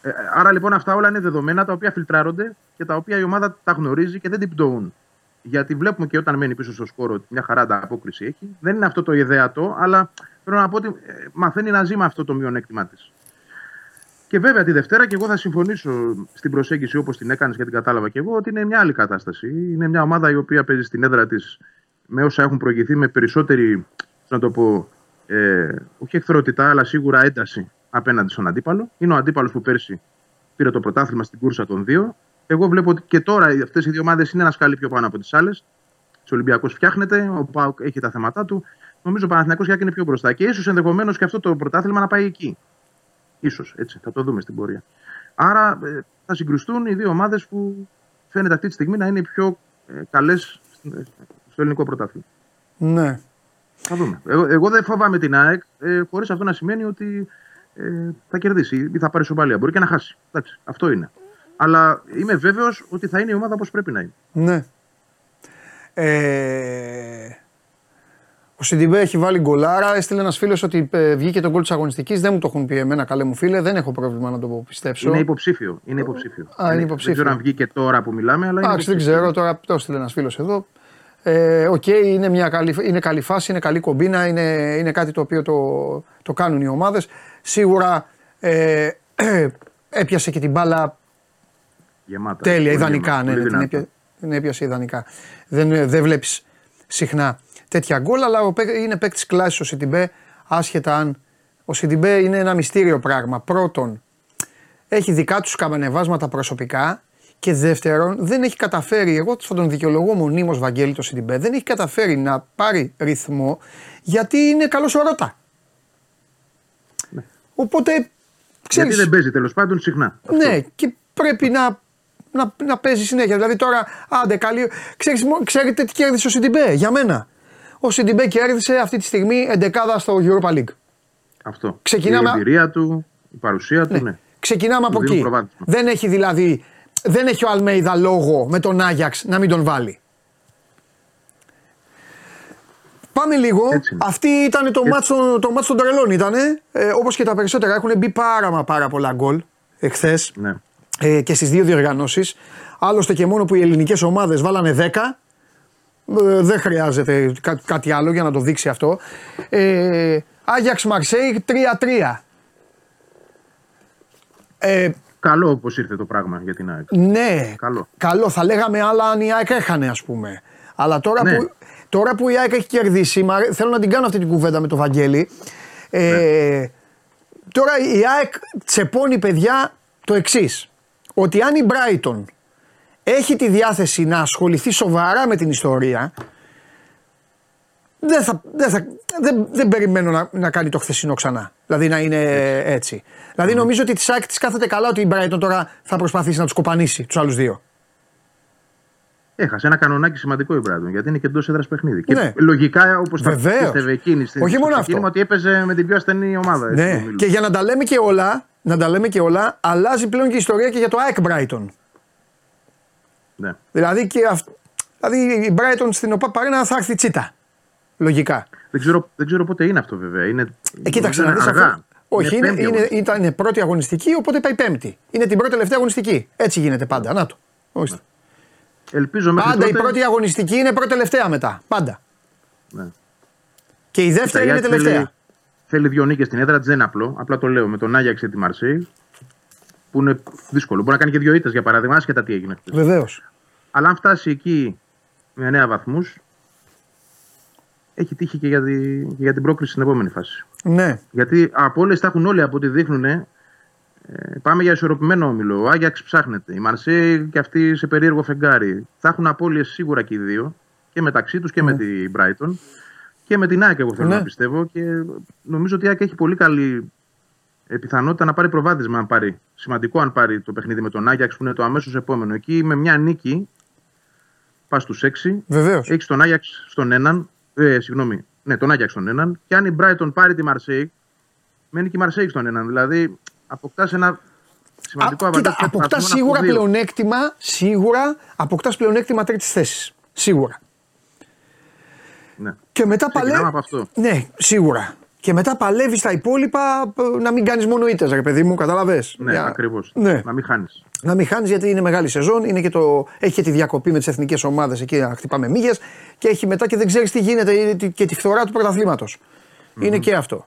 Ε, άρα λοιπόν αυτά όλα είναι δεδομένα τα οποία φιλτράρονται και τα οποία η ομάδα τα γνωρίζει και δεν την πτωούν. Γιατί βλέπουμε και όταν μένει πίσω στο σκόρο ότι μια χαρά ανταπόκριση έχει. Δεν είναι αυτό το ιδεατό, αλλά θέλω να πω ότι ε, μαθαίνει να ζει με αυτό το μειονέκτημά της. Και βέβαια τη Δευτέρα, και εγώ θα συμφωνήσω στην προσέγγιση όπως την έκανες και την κατάλαβα και εγώ, ότι είναι μια άλλη κατάσταση. Είναι μια ομάδα η οποία παίζει στην έδρα της με όσα έχουν προηγηθεί με περισσότερη, να το πω, ε, όχι εχθρότητα, αλλά σίγουρα ένταση απέναντι στον αντίπαλο. Είναι ο αντίπαλος που πέρσι πήρε το πρωτάθλημα στην κούρσα των δύο. Εγώ βλέπω ότι και τώρα αυτές οι δύο ομάδες είναι ένα σκάλι πιο πάνω από τις άλλες. Ο Ολυμπιακός φτιάχνεται, ο Πάουκ έχει τα θέματα του. Νομίζω ο Παναθηναϊκός και είναι πιο μπροστά. Και ίσως ενδεχομένως και αυτό το πρωτάθλημα να πάει εκεί. Ίσως, έτσι, θα το δούμε στην πορεία. Άρα ε, θα συγκρουστούν οι δύο ομάδες που φαίνεται αυτή τη στιγμή να είναι οι πιο ε, καλές στο ελληνικό πρωτάθλημα. Ναι. Θα δούμε. Εγώ, εγώ δεν φοβάμαι την ΑΕΚ, ε, χωρίς αυτό να σημαίνει ότι ε, θα κερδίσει ή θα πάρει ισοπαλία. Μπορεί και να χάσει. Εντάξει, αυτό είναι. Αλλά είμαι βέβαιος ότι θα είναι η ομάδα όπως πρέπει να είναι. Ναι. Ε, ο Σιντιμπέ έχει βάλει γκολάρα. Έστειλε ένας φίλος ότι ε, βγήκε τον γκολ της αγωνιστικής. Δεν μου το έχουν πει εμένα, καλέ μου φίλε. Δεν έχω πρόβλημα να το πιστέψω. Είναι υποψήφιο. Είναι υποψήφιο. Α, είναι Ε, υποψήφιο. Δεν ξέρω αν βγήκε τώρα που μιλάμε, αλλά είναι Εντάξει, δεν υποψήφιο. ξέρω, τώρα το έστειλε ένας φίλος εδώ. Ε, Οκ, είναι, μια καλή, είναι καλή φάση, είναι καλή κομπίνα, είναι, είναι κάτι το οποίο το, το κάνουν οι ομάδες. Σίγουρα ε, <clears throat> έπιασε και την μπάλα Γεμάτα. τέλεια, Πολύ ιδανικά. γεμάτα, Ναι, πολύ ναι, την, δυνατά. έπια, την έπιασε ιδανικά. Δεν, ε, δεν βλέπεις συχνά τέτοια γκολ, αλλά ο, παίκ- είναι παίκτης κλάσης ο Σιντιμπέ, άσχετα αν. Ο Σιντιμπέ είναι ένα μυστήριο πράγμα. Πρώτον, έχει δικά του σκαμπανεβάσματα προσωπικά και δεύτερον, δεν έχει καταφέρει, εγώ θα τον δικαιολογώ μονίμως Βαγγέλη το Σιντιμπέ, δεν έχει καταφέρει να πάρει ρυθμό γιατί είναι καλός ορότα. Οπότε, ξέρεις, Γιατί δεν παίζει τέλος πάντων συχνά. ναι, και πρέπει να, να, να παίζει συνέχεια. Δηλαδή τώρα, άντε καλή. Ξέρεις, μο- ξέρετε τι κέρδισε ο Σιντιμπέ για μένα. Ο Σιντιμπέ κέρδισε αυτή τη στιγμή 11 στο Europa League. Αυτό. Ξεκινάμε- Η εμπειρία του, η παρουσία του, ναι. Ξεκινάμε από Του δίνουν εκεί. προβάδισμα. Δεν έχει δηλαδή, δεν έχει ο Αλμέιδα λόγο με τον Άγιαξ να μην τον βάλει. Πάμε λίγο. Έτσι είναι. Αυτή ήταν το μάτς, των- το μάτς των τρελών ήτανε. Ε, όπως και τα περισσότερα έχουν μπει πάρα μα πάρα πολλά γκολ εχθές ναι. ε, και στις δύο διοργανώσεις. Άλλωστε και μόνο που οι ελληνικές ομάδες βάλανε 10. Ε, δεν χρειάζεται κά- κάτι άλλο για να το δείξει αυτό. Ε, Άγιαξ Μαρσέη 3-3. Ε, Καλό όπως ήρθε το πράγμα για την ΑΕΚ. ναι, Καλό. καλό. Θα λέγαμε άλλα αν η ΑΕΚ έχανε, ας πούμε. Αλλά τώρα, Ναι. που, τώρα που η ΑΕΚ έχει κερδίσει, μ' αρέ- θέλω να την κάνω αυτή την κουβέντα με τον Βαγγέλη. Ε, Τώρα η ΑΕΚ τσεπώνει, παιδιά, το εξής. Ότι αν η Brighton έχει τη διάθεση να ασχοληθεί σοβαρά με την ιστορία, δεν, θα, δεν, θα, δεν, δεν περιμένω να, να κάνει το χθεσινό ξανά. Δηλαδή να είναι έτσι. Δηλαδή νομίζω ότι της ΣΑΚ της κάθεται καλά ότι η Brighton τώρα θα προσπαθήσει να τους κοπανίσει τους άλλους δύο. Έχασε ένα κανονάκι σημαντικό η Brighton γιατί είναι και εντός έδρας παιχνίδι. Ναι. Και λογικά όπως τα Βεβαίως. πίστευε εκείνης στην Όχι στο μόνο ξεκίνημα, αυτό. ότι έπαιζε με την πιο ασθενή ομάδα. έτσι, Ναι. του ομίλου. Και για να τα λέμε και όλα, να τα λέμε και όλα, αλλάζει πλέον και η ιστορία και για το ΑΕΚ Brighton. Ναι. Δηλαδή, και αυ... δηλαδή η Brighton στην ΟΠΑ Παρένα θα έρθει τσίτα. Λογικά. Δεν, ξέρω, δεν ξέρω πότε είναι αυτό βέβαια. Είναι, Ε, κοίταξε να είναι δεις αργά. αυτό. Όχι, είναι, πέμπτη είναι, αγωνιστική. ήταν πρώτη αγωνιστική, οπότε πάει πέμπτη. Είναι την πρώτη τελευταία αγωνιστική. Έτσι γίνεται πάντα. Να το. Ορίστε. Ελπίζω μέχρι Πάντα η τότε... πρώτη αγωνιστική είναι πρώτη τελευταία μετά. Πάντα. Ναι. Και η δεύτερη Κοίτα, είναι η ΑΕΚ τελευταία. Θέλει, θέλει δύο νίκες στην έδρα τη, δεν είναι απλό. Απλά το λέω με τον Άγιαξ και τη Μαρσέη. Που είναι δύσκολο. Μπορεί να κάνει και δύο ήττες για παράδειγμα, άσχετα τι έγινε. χθες. Βεβαίως. Αλλά αν φτάσει εκεί με 9 βαθμούς, έχει τύχει και για, τη, και για την πρόκριση στην επόμενη φάση. Ναι. Γιατί από όλες τα έχουν όλοι από ό,τι δείχνουν. Ε, πάμε για ισορροπημένο όμιλο. Ο Άγιαξ ψάχνεται. Η Μαρσέη και αυτή σε περίεργο φεγγάρι. Θα έχουν απώλειες σίγουρα και οι δύο. Και μεταξύ τους και με την Brighton. Και με την ΑΕΚ, εγώ θέλω Ναι. να πιστεύω. Και νομίζω ότι η ΑΕΚ έχει πολύ καλή ε, πιθανότητα να πάρει προβάδισμα. Αν πάρει. Σημαντικό αν πάρει το παιχνίδι με τον Άγιαξ που είναι το αμέσως επόμενο. Εκεί με μια νίκη πας στους 6. Βεβαίως. Έχεις τον Άγιαξ στον έναν. Ε, συγγνώμη. Ναι, τον Άγιαξ στον έναν. Και αν η Brighton πάρει τη Μαρσέη, μένει και η Μαρσέη στον έναν. Δηλαδή αποκτάς ένα σημαντικό αβαντάζ. Κοίτα, αποκτάς σίγουρα πλεονέκτημα, σίγουρα αποκτάς πλεονέκτημα τρίτης θέσης. Σίγουρα. Ναι. Και μετά Ξεκινάμε παλεύει. από αυτό. Ναι, σίγουρα. Και μετά παλεύεις στα υπόλοιπα ε, να μην κάνεις μόνο ήττες, ρε παιδί μου, καταλαβέ. Ναι, ακριβώς. Ναι. Να μην χάνεις. Να μην χάνεις γιατί είναι μεγάλη σεζόν, είναι και το, έχει και τη διακοπή με τις εθνικές ομάδες εκεί να χτυπάμε μύγες και έχει μετά και δεν ξέρεις τι γίνεται είναι τη- και τη φθορά του πρωταθλήματος. Είναι και αυτό.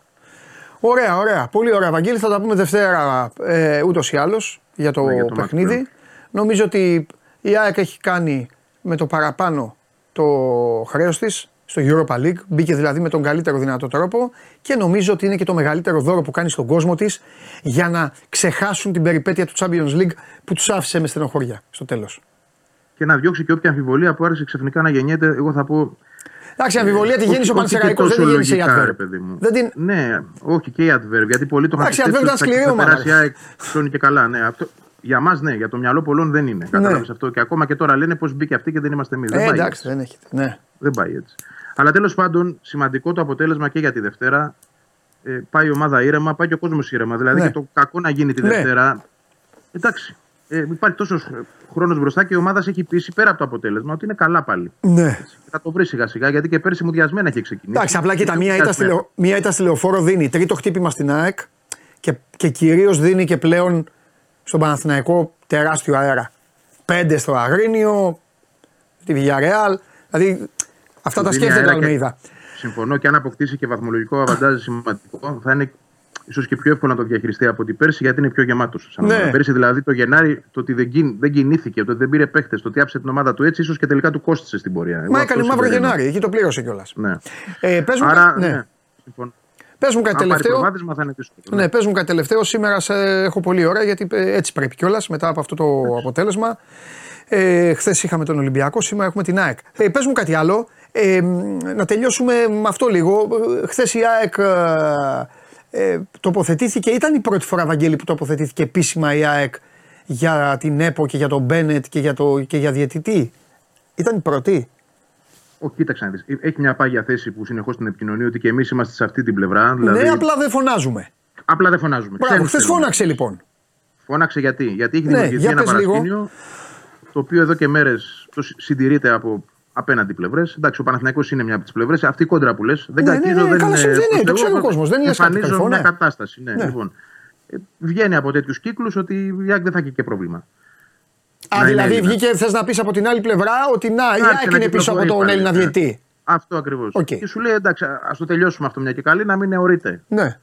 Ωραία, ωραία. Πολύ ωραία, Βαγγέλη. Θα τα πούμε Δευτέρα ε, ούτως ή άλλως για το, Ναι, για το παιχνίδι. μάτς, Νομίζω ότι η ΑΕΚ έχει κάνει με το παραπάνω το χρέος της στο Europa League. Μπήκε δηλαδή με τον καλύτερο δυνατό τρόπο και νομίζω ότι είναι και το μεγαλύτερο δώρο που κάνει στον κόσμο της για να ξεχάσουν την περιπέτεια του Champions League που τους άφησε με στενοχώρια στο τέλος. Και να διώξει και όποια αμφιβολία που άρχισε ξαφνικά να γεννιέται. Εγώ θα πω. Εντάξει, η αμφιβολία τη όχι- γέννησε ο όχι και Πανσεραϊκό, δεν τόσο τη γέννησε η λογικά, ρε Adverb. παιδί μου. Δεν την... Ναι, όχι και η Adverb. Γιατί πολλοί το είχαν Εντάξει, η πιστέψει Adverb ότι ήταν σκληρή θα, θα ομάδας. περάσει η ΑΕΚ ψώνει και καλά. Ναι, αυτό, για μας ναι, για το μυαλό πολλών δεν είναι. Κατάλαβες αυτό. Και ακόμα και τώρα λένε πώ μπήκε αυτή και δεν είμαστε εμείς. Ε, εντάξει, δεν έχετε. Ναι. Δεν πάει έτσι. Αλλά τέλος πάντων, σημαντικό το αποτέλεσμα και για τη Δευτέρα. Ε, πάει η ομάδα ήρεμα, πάει και ο κόσμος ήρεμα. Δηλαδή Ναι. και το κακό να γίνει τη Ναι. Δευτέρα. Εντάξει. Ε, υπάρχει τόσος χρόνος μπροστά και η ομάδα σε έχει πείσει πέρα από το αποτέλεσμα ότι είναι καλά πάλι. ναι. Και θα το βρει σιγά σιγά γιατί και πέρσι μουδιασμένα έχει ξεκινήσει. Εντάξει, απλά κοίτα, Και μία πιο ήταν, στη, μουδιασμένα. λεω- μία ήταν στη λεωφόρο δίνει τρίτο χτύπημα στην ΑΕΚ και, και κυρίως δίνει και πλέον στον Παναθηναϊκό τεράστιο αέρα. Πέντε στο Αγρίνιο, στη Villarreal. Δηλαδή αυτά τα Δίνει σκέφτεται ο αέρα και- Αλμέιδα. Συμφωνώ και αν αποκτήσει και βαθμολογικό αβαντάζ σημαντικό, θα είναι ίσως και πιο εύκολο να το διαχειριστεί από την πέρσι γιατί είναι πιο γεμάτος. Ναι. Πέρσι δηλαδή το Γενάρη το ότι δεν, κιν- δεν κινήθηκε, το ότι δεν πήρε παίχτες, το ότι άψε την ομάδα του έτσι, ίσως και τελικά του κόστησε στην πορεία. Εγώ Μα αυτό έκανε μαύρο συμπεραίνω. Γενάρη, εκεί το πλήρωσε κιόλας. Ναι. Ε, πες μου, Άρα, κα- ναι. ναι. συμφωνώ. Πες μου κάτι Αν πάρει τελευταίο. προβάδισμα θα είναι δύσκολο. Ναι, πες μου κάτι τελευταίο. Σήμερα σε έχω πολύ ώρα γιατί ε, έτσι πρέπει κιόλας μετά από αυτό το αποτέλεσμα. Ε, Χθες είχαμε τον Ολυμπιακό, σήμερα έχουμε την ΑΕΚ. Ε, πες μου κάτι άλλο. Ε, μ, να τελειώσουμε με αυτό λίγο. Χθες η ΑΕΚ ε, ε, τοποθετήθηκε. Ήταν η πρώτη φορά, Βαγγέλη, που τοποθετήθηκε επίσημα η ΑΕΚ για την ΕΠΟ και για τον Μπένετ και για, το, και για διαιτητή. Ήταν η πρώτη. Όχι, κοίταξε να δεις. Έχει μια πάγια θέση που συνεχώς την επικοινωνεί ότι και εμείς είμαστε σε αυτή την πλευρά. Δηλαδή, Ναι, απλά δεν φωνάζουμε. απλά δεν φωνάζουμε. Μπράβο, Ξέρουμε χθες τι θέλουμε. φώναξε λοιπόν. Φώναξε γιατί. Γιατί έχει Ναι, δημιουργηθεί για ένα πες λίγο. παρασκήνιο το οποίο εδώ και μέρες το συ- συντηρείται από απέναντι πλευρές. Εντάξει, ο Παναθηναϊκός είναι μια από τις πλευρές. Αυτή η κόντρα που λες. Δεν Ναι, ναι, κακίζω, ναι, δεν καλά, είναι. συμβαίνει, προς το Θεού, ξέρει ο κόσμος, δεν λες κάτι Εμφανίζω κρυφό, μια ναι. κατάσταση. Ναι, Ναι. Λοιπόν, ε, βγαίνει από τέτοιους κύκλους ότι η ΑΕΚ δεν θα έχει και πρόβλημα. Α, Να είναι δηλαδή Έλληνας. βγήκε, θες να πεις από την άλλη πλευρά ότι να, η Άρχισε ΑΕΚ να είναι πίσω από κυκλοφορεί τον πάλι, Έλληνα ναι. διαιτητή. Αυτό ακριβώς. Οκ. Και σου λέει εντάξει, ας το τελειώσουμε αυτό μια και καλή, να μην αιωρείται. Ναι.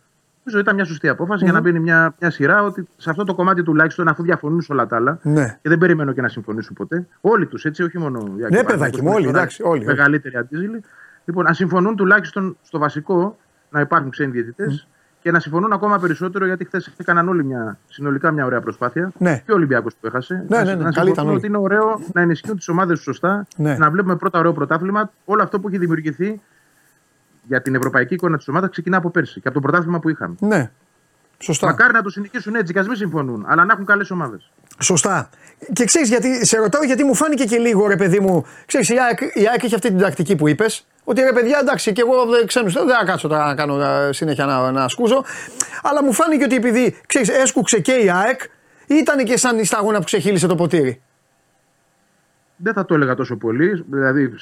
Νομίζω ήταν μια σωστή απόφαση για να μπαίνει μια, μια σειρά ότι σε αυτό το κομμάτι τουλάχιστον αφού διαφωνούν σε όλα τα άλλα. Ναι. Και δεν περιμένω και να συμφωνήσουν ποτέ. Όλοι τους έτσι, όχι μόνο οι ΑΕΚ Ναι, Παναθηναϊκός, παιδάκι μου, που είναι όλοι, τώρα εντάξει, όλοι, όλοι. Μεγαλύτεροι αντίζηλοι. Λοιπόν, να συμφωνούν τουλάχιστον στο βασικό να υπάρχουν ξένοι διαιτητές και να συμφωνούν ακόμα περισσότερο γιατί χθες έκαναν όλοι μια, συνολικά μια ωραία προσπάθεια. Ναι. Και ο Ολυμπιακός που έχασε. Ναι, να, ναι, ναι, να καλή ήταν συμφωνούν όλοι. ότι είναι ωραίο να ενισχύουν τις ομάδες σωστά. Ναι. Να βλέπουμε πρώτα ωραίο πρωτάθλημα. Όλο αυτό που έχει δημιουργηθεί για την ευρωπαϊκή εικόνα της ομάδας ξεκινά από πέρσι και από το πρωτάθλημα που είχαμε. Ναι. Σωστά. Μακάρι να το συνεχίσουν έτσι και ας μην συμφωνούν, αλλά να έχουν καλές ομάδες. Σωστά. Και ξέρεις γιατί, σε ρωτάω γιατί μου φάνηκε και λίγο ρε παιδί μου. Ξέρεις, η ΑΕΚ, η ΑΕΚ έχει αυτή την τακτική που είπες. Ότι ρε παιδιά, εντάξει, και εγώ δεν ξέρω, δεν θα κάτσω τώρα να κάνω ε, συνέχεια να, να σκούζω. Αλλά μου φάνηκε ότι επειδή ξέρεις, έσκουξε και η ΑΕΚ, ήταν και σαν η σταγόνα που ξεχύλισε το ποτήρι. Δεν θα το έλεγα τόσο πολύ. Δηλαδή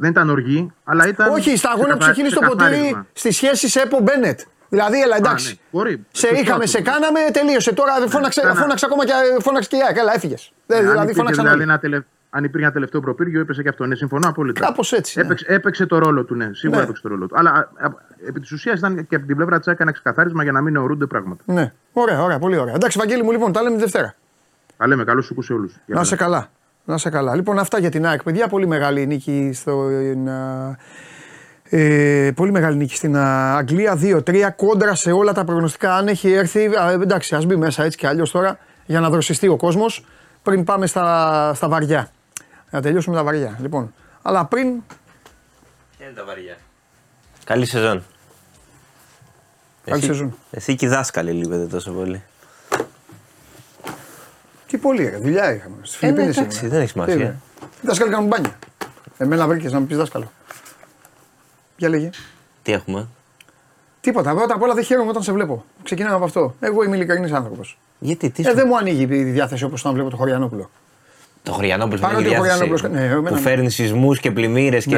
δεν ήταν οργή, αλλά ήταν. Όχι, η σταγόνα που ξεκαθα- ξεχύλισε το ποτήρι ξεκαθάρισμα. στη σχέση σε Έπο Μπένετ. Δηλαδή, έλα εντάξει. Α, ναι, μπορεί. Σε Σωστά είχαμε, το σε είπες. κάναμε, τελείωσε. Τώρα φώναξε, Κάνα- φώναξε ακόμα και, φώναξε και η ΑΕΚ. Έλα, έφυγες. Ναι, αν, δηλαδή, υπήρχε, φώναξαν δηλαδή όλοι. ένα τελε... αν υπήρχε ένα τελευταίο προπύργιο, έπεσε και αυτό. Ναι, συμφωνώ απόλυτα. Κάπως έτσι, ναι. Έπαιξε, έπαιξε το ρόλο του, ναι. Σίγουρα Ναι. έπαιξε το ρόλο του. Αλλά α, α, επί της ουσίας ήταν και από την πλευρά της ένα ξεκαθάρισμα για να μην αιωρούνται πράγματα. Ναι, ωραία, ωραία, πολύ ωραία. Εντάξει, Βαγγέλη μου, λοιπόν, τα λέμε τη Δευτέρα. Τα λέμε, καλώ σου σε όλους. Να σε καλά. Να σε καλά. Λοιπόν, αυτά για την ΑΕΚ, παιδιά. Πολύ μεγάλη νίκη στο. Ε, πολύ μεγάλη νίκη στην α, Αγγλία. 2-3 κόντρα σε όλα τα προγνωστικά. Αν έχει έρθει. Α, εντάξει, ας μπει μέσα έτσι και αλλιώς τώρα για να δροσιστεί ο κόσμος πριν πάμε στα, στα βαριά. Να τελειώσουμε τα βαριά. Λοιπόν, αλλά πριν. Ποια είναι τα βαριά; Καλή σεζόν. Καλή Εσύ- σεζόν. Εσύ και οι δάσκαλοι λείπετε τόσο πολύ. Τι πολύ, ρε, δουλειά είχαμε. Στις Ε, ναι, Φιλιππίνες εντάξει, ήμουνα. δεν έχει σημασία. Τι είναι. Οι δάσκαλοι κάνουν μπάνια. Εμένα βρήκες να μου πεις δάσκαλο. Για λέγε. Τι έχουμε; Τίποτα. Πρώτα απ' όλα δεν χαίρομαι όταν σε βλέπω. Ξεκινάμε από αυτό. Εγώ είμαι ειλικρινής άνθρωπος. Γιατί, τι Ε, σου- δεν μου ανοίγει η διάθεση όπως όταν βλέπω το Χωριανόπουλο. Το Χωριανόπουλος Παρότι είναι ο διάθεση Χωριανόπουλος- ναι, εμένα που ναι. φέρνει σεισμούς και πλημμύρες και.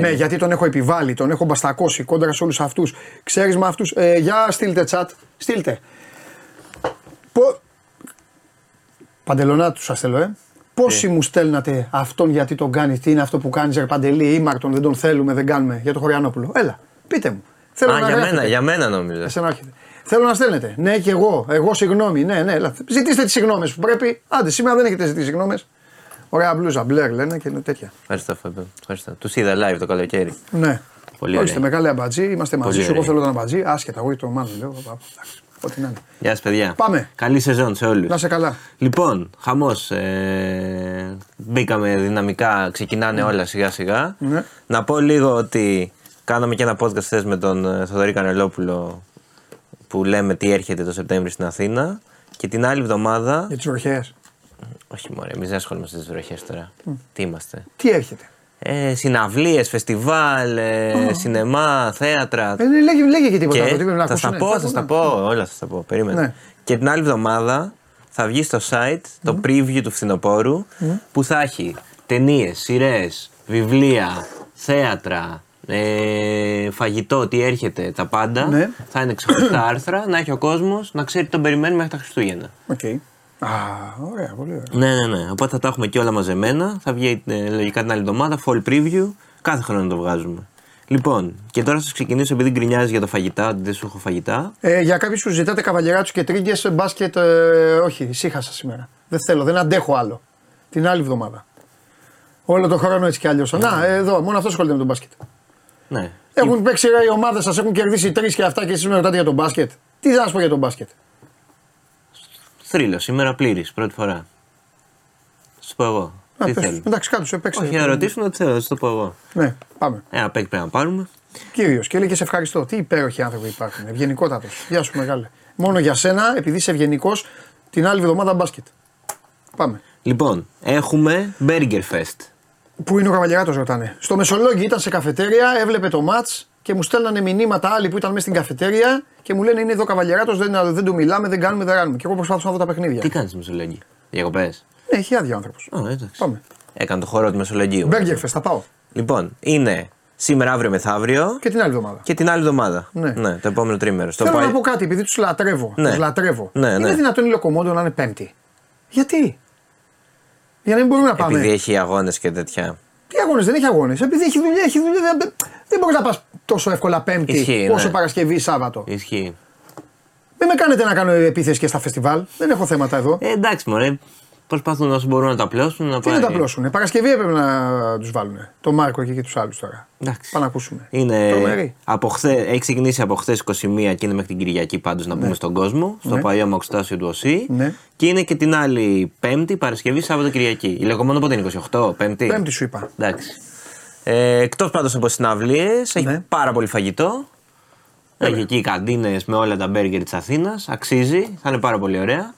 Ναι, γιατί τον έχω επιβάλει, τον έχω μπαστακώσει κόντρα σε όλους αυτούς. Ξέρεις με αυτούς. Ε, για στείλτε chat. Στείλτε. Πο... Παντελονά του σας θέλω, ε. Πόσοι μου στέλνατε αυτόν γιατί τον κάνεις, τι είναι αυτό που κάνεις, Ρε Παντελή, ήμαρτον, δεν τον θέλουμε, δεν κάνουμε για το Χωριανόπουλο. Έλα, πείτε μου. Θέλω Α, να για γράφετε. μένα, για μένα νόμιζα. Εσένα έρχεται. Θέλω να στέλνετε. Ναι, και εγώ. Εγώ συγγνώμη. Ναι, ναι. έλα. Ζητήστε τις συγγνώμες που πρέπει. Άντε, σήμερα δεν έχετε ζητήσει συγγνώμες. Ωραία μπλούζα, μπλερ λένε και είναι τέτοια. Ευχαριστώ, Φέμπε. Ευχαριστώ. Τους είδα live το καλοκαίρι. Ναι. Πολύ Ορίστε, ωραία. μεγάλη αμπατζή. Είμαστε μαζί Πολύ σου. Εγώ ωραία. θέλω τον αμπατζή. Άσχετα, εγώ το μάλλον λέω. Εντάξει, Ό,τι να είναι. Γεια σας, παιδιά. Πάμε. Καλή σεζόν σε όλους. Να σε καλά. Λοιπόν, χαμός. Ε, μπήκαμε δυναμικά, ξεκινάνε όλα σιγά σιγά. Ναι. Να πω λίγο ότι κάναμε και ένα podcast χθες με τον ε, Θοδωρή Κανελόπουλο που λέμε τι έρχεται το Σεπτέμβριο στην Αθήνα. Και την άλλη εβδομάδα. Για τις βροχές. Όχι, μωρέ, εμείς δεν ασχολούμαστε με τις βροχές τώρα. Τι είμαστε. Τι έρχεται. Ε, συναυλίες, φεστιβάλ, ε, σινεμά, θέατρα. Ε, λέγε, λέγε και τίποτα. Και το τι πρέπει να θα στα ακούσουνε. πω, θα στα πω, όλα θα στα πω. Περίμενε. Ναι. Και την άλλη εβδομάδα θα βγει στο site το preview του φθινοπόρου που θα έχει ταινίες, σειρές, βιβλία, θέατρα, ε, φαγητό, τι έρχεται, τα πάντα. Ναι. Θα είναι ξεχωριστά άρθρα, να έχει ο κόσμος να ξέρει τι τον περιμένει μέχρι τα Χριστούγεννα. Οκ. Α, ωραία, πολύ ωραία. Ναι, ναι, ναι. Οπότε θα τα έχουμε και όλα μαζεμένα. Θα βγει ε, λογικά την άλλη εβδομάδα, fall preview. Κάθε χρόνο το βγάζουμε. Λοιπόν, και τώρα θα σας ξεκινήσω επειδή γκρινιάζει για το φαγητά, ότι δεν σου έχω φαγητά. Ε, για κάποιους που ζητάτε καβαλιεράτου και τρίγκες, μπάσκετ, ε, όχι, ησύχασα σήμερα. Δεν θέλω, δεν αντέχω άλλο. Την άλλη εβδομάδα. Όλο το χρόνο έτσι κι αλλιώς. Να, ε, εδώ, μόνο αυτό ασχολείται με τον μπάσκετ. Ναι. Έχουν παίξει ρε, οι ομάδε σας, έχουν κερδίσει τρεις και αυτά και εσείς με ρωτάτε για τον μπάσκετ. Τι θα σας πω για τον μπάσκετ. Θρύλο, σήμερα πλήρης, πρώτη φορά. Θα σου πω εγώ. Να, Τι πες, θέλεις. εντάξει, κάτω σε παίξει. Όχι, να ρωτήσουν ότι θέλω, θα σου το πω εγώ. Ναι, πάμε. Ένα παίκ πρέπει να πάρουμε. Κύριο, και λέει και σε ευχαριστώ. Τι υπέροχοι άνθρωποι υπάρχουν. Ευγενικότατος. Γεια σου, μεγάλε. Μόνο για σένα, επειδή είσαι ευγενικός, την άλλη εβδομάδα μπάσκετ. Πάμε. Λοιπόν, έχουμε Burger Fest. Πού είναι ο Καβαλιαράτο, ρωτάνε. Στο Μεσολόγγι ήταν σε καφετέρια, έβλεπε το ματ και μου στέλνανε μηνύματα άλλοι που ήταν μέσα στην καφετέρια και μου λένε είναι εδώ ο Καβαλιαράτο, δεν, δεν του μιλάμε, δεν κάνουμε, δεν κάνουμε. Και εγώ προσπάθησα να δω τα παιχνίδια. Τι κάνεις Μεσολογγί, Διακοπές; Ναι, έχει άδεια ο άνθρωπος. Α, εντάξει. Πάμε. Έκανε το χώρο του Μεσολογγίου. Μπέργκερ θα πάω. Λοιπόν, είναι σήμερα, αύριο, μεθαύριο Και την άλλη εβδομάδα. και την άλλη εβδομάδα. Ναι. το επόμενο τρίμερο. Στο Θέλω πάει- να πω κάτι, επειδή τους λατρεύω. Ναι. Τους λατρεύω. Ναι, Είναι ναι. δυνατόν η Λοκομόντο να είναι Πέμπτη; Γιατί; Για να μην μπορούμε να πάμε. Επειδή έχει αγώνες και τέτοια. Τι αγώνες, δεν έχει αγώνες. Επειδή έχει δουλειά, έχει δουλειά. Δεν, δεν μπορείς να πας τόσο εύκολα Πέμπτη Ισχύει, όσο ναι. Παρασκευή ή Σάββατο. Ισχύει. Μην με κάνετε να κάνω επίθεση και στα φεστιβάλ. Δεν έχω θέματα εδώ. Ε, εντάξει, μωρέ. Προσπαθούν όσο μπορούν να τα πλώσουν. Να Τι πάει. να τα πλώσουν. Παρασκευή έπρεπε να τους βάλουν. Το Μάρκο εκεί και τους άλλους τώρα. Εντάξει. Πάμε να ακούσουμε. Είναι Τρομερή. από χθε, έχει ξεκινήσει από χθες 21 και είναι μέχρι την Κυριακή πάντως να πούμε στον κόσμο, στο Ναι. παλιό μοξτάσιο του ΟΣΥ. Ναι. Και είναι και την άλλη Πέμπτη, Παρασκευή, Σάββατο, Κυριακή. Η Λεκομόνο πότε είναι 28, Πέμπτη; Πέμπτη σου είπα. Εντάξει. Ε, Εκτός πάντως από συναυλίες, έχει Ναι. πάρα πολύ φαγητό. Έχει εκεί καντίνες με όλα τα μπέργκερ της Αθήνας. Αξίζει, θα είναι πάρα πολύ ωραία.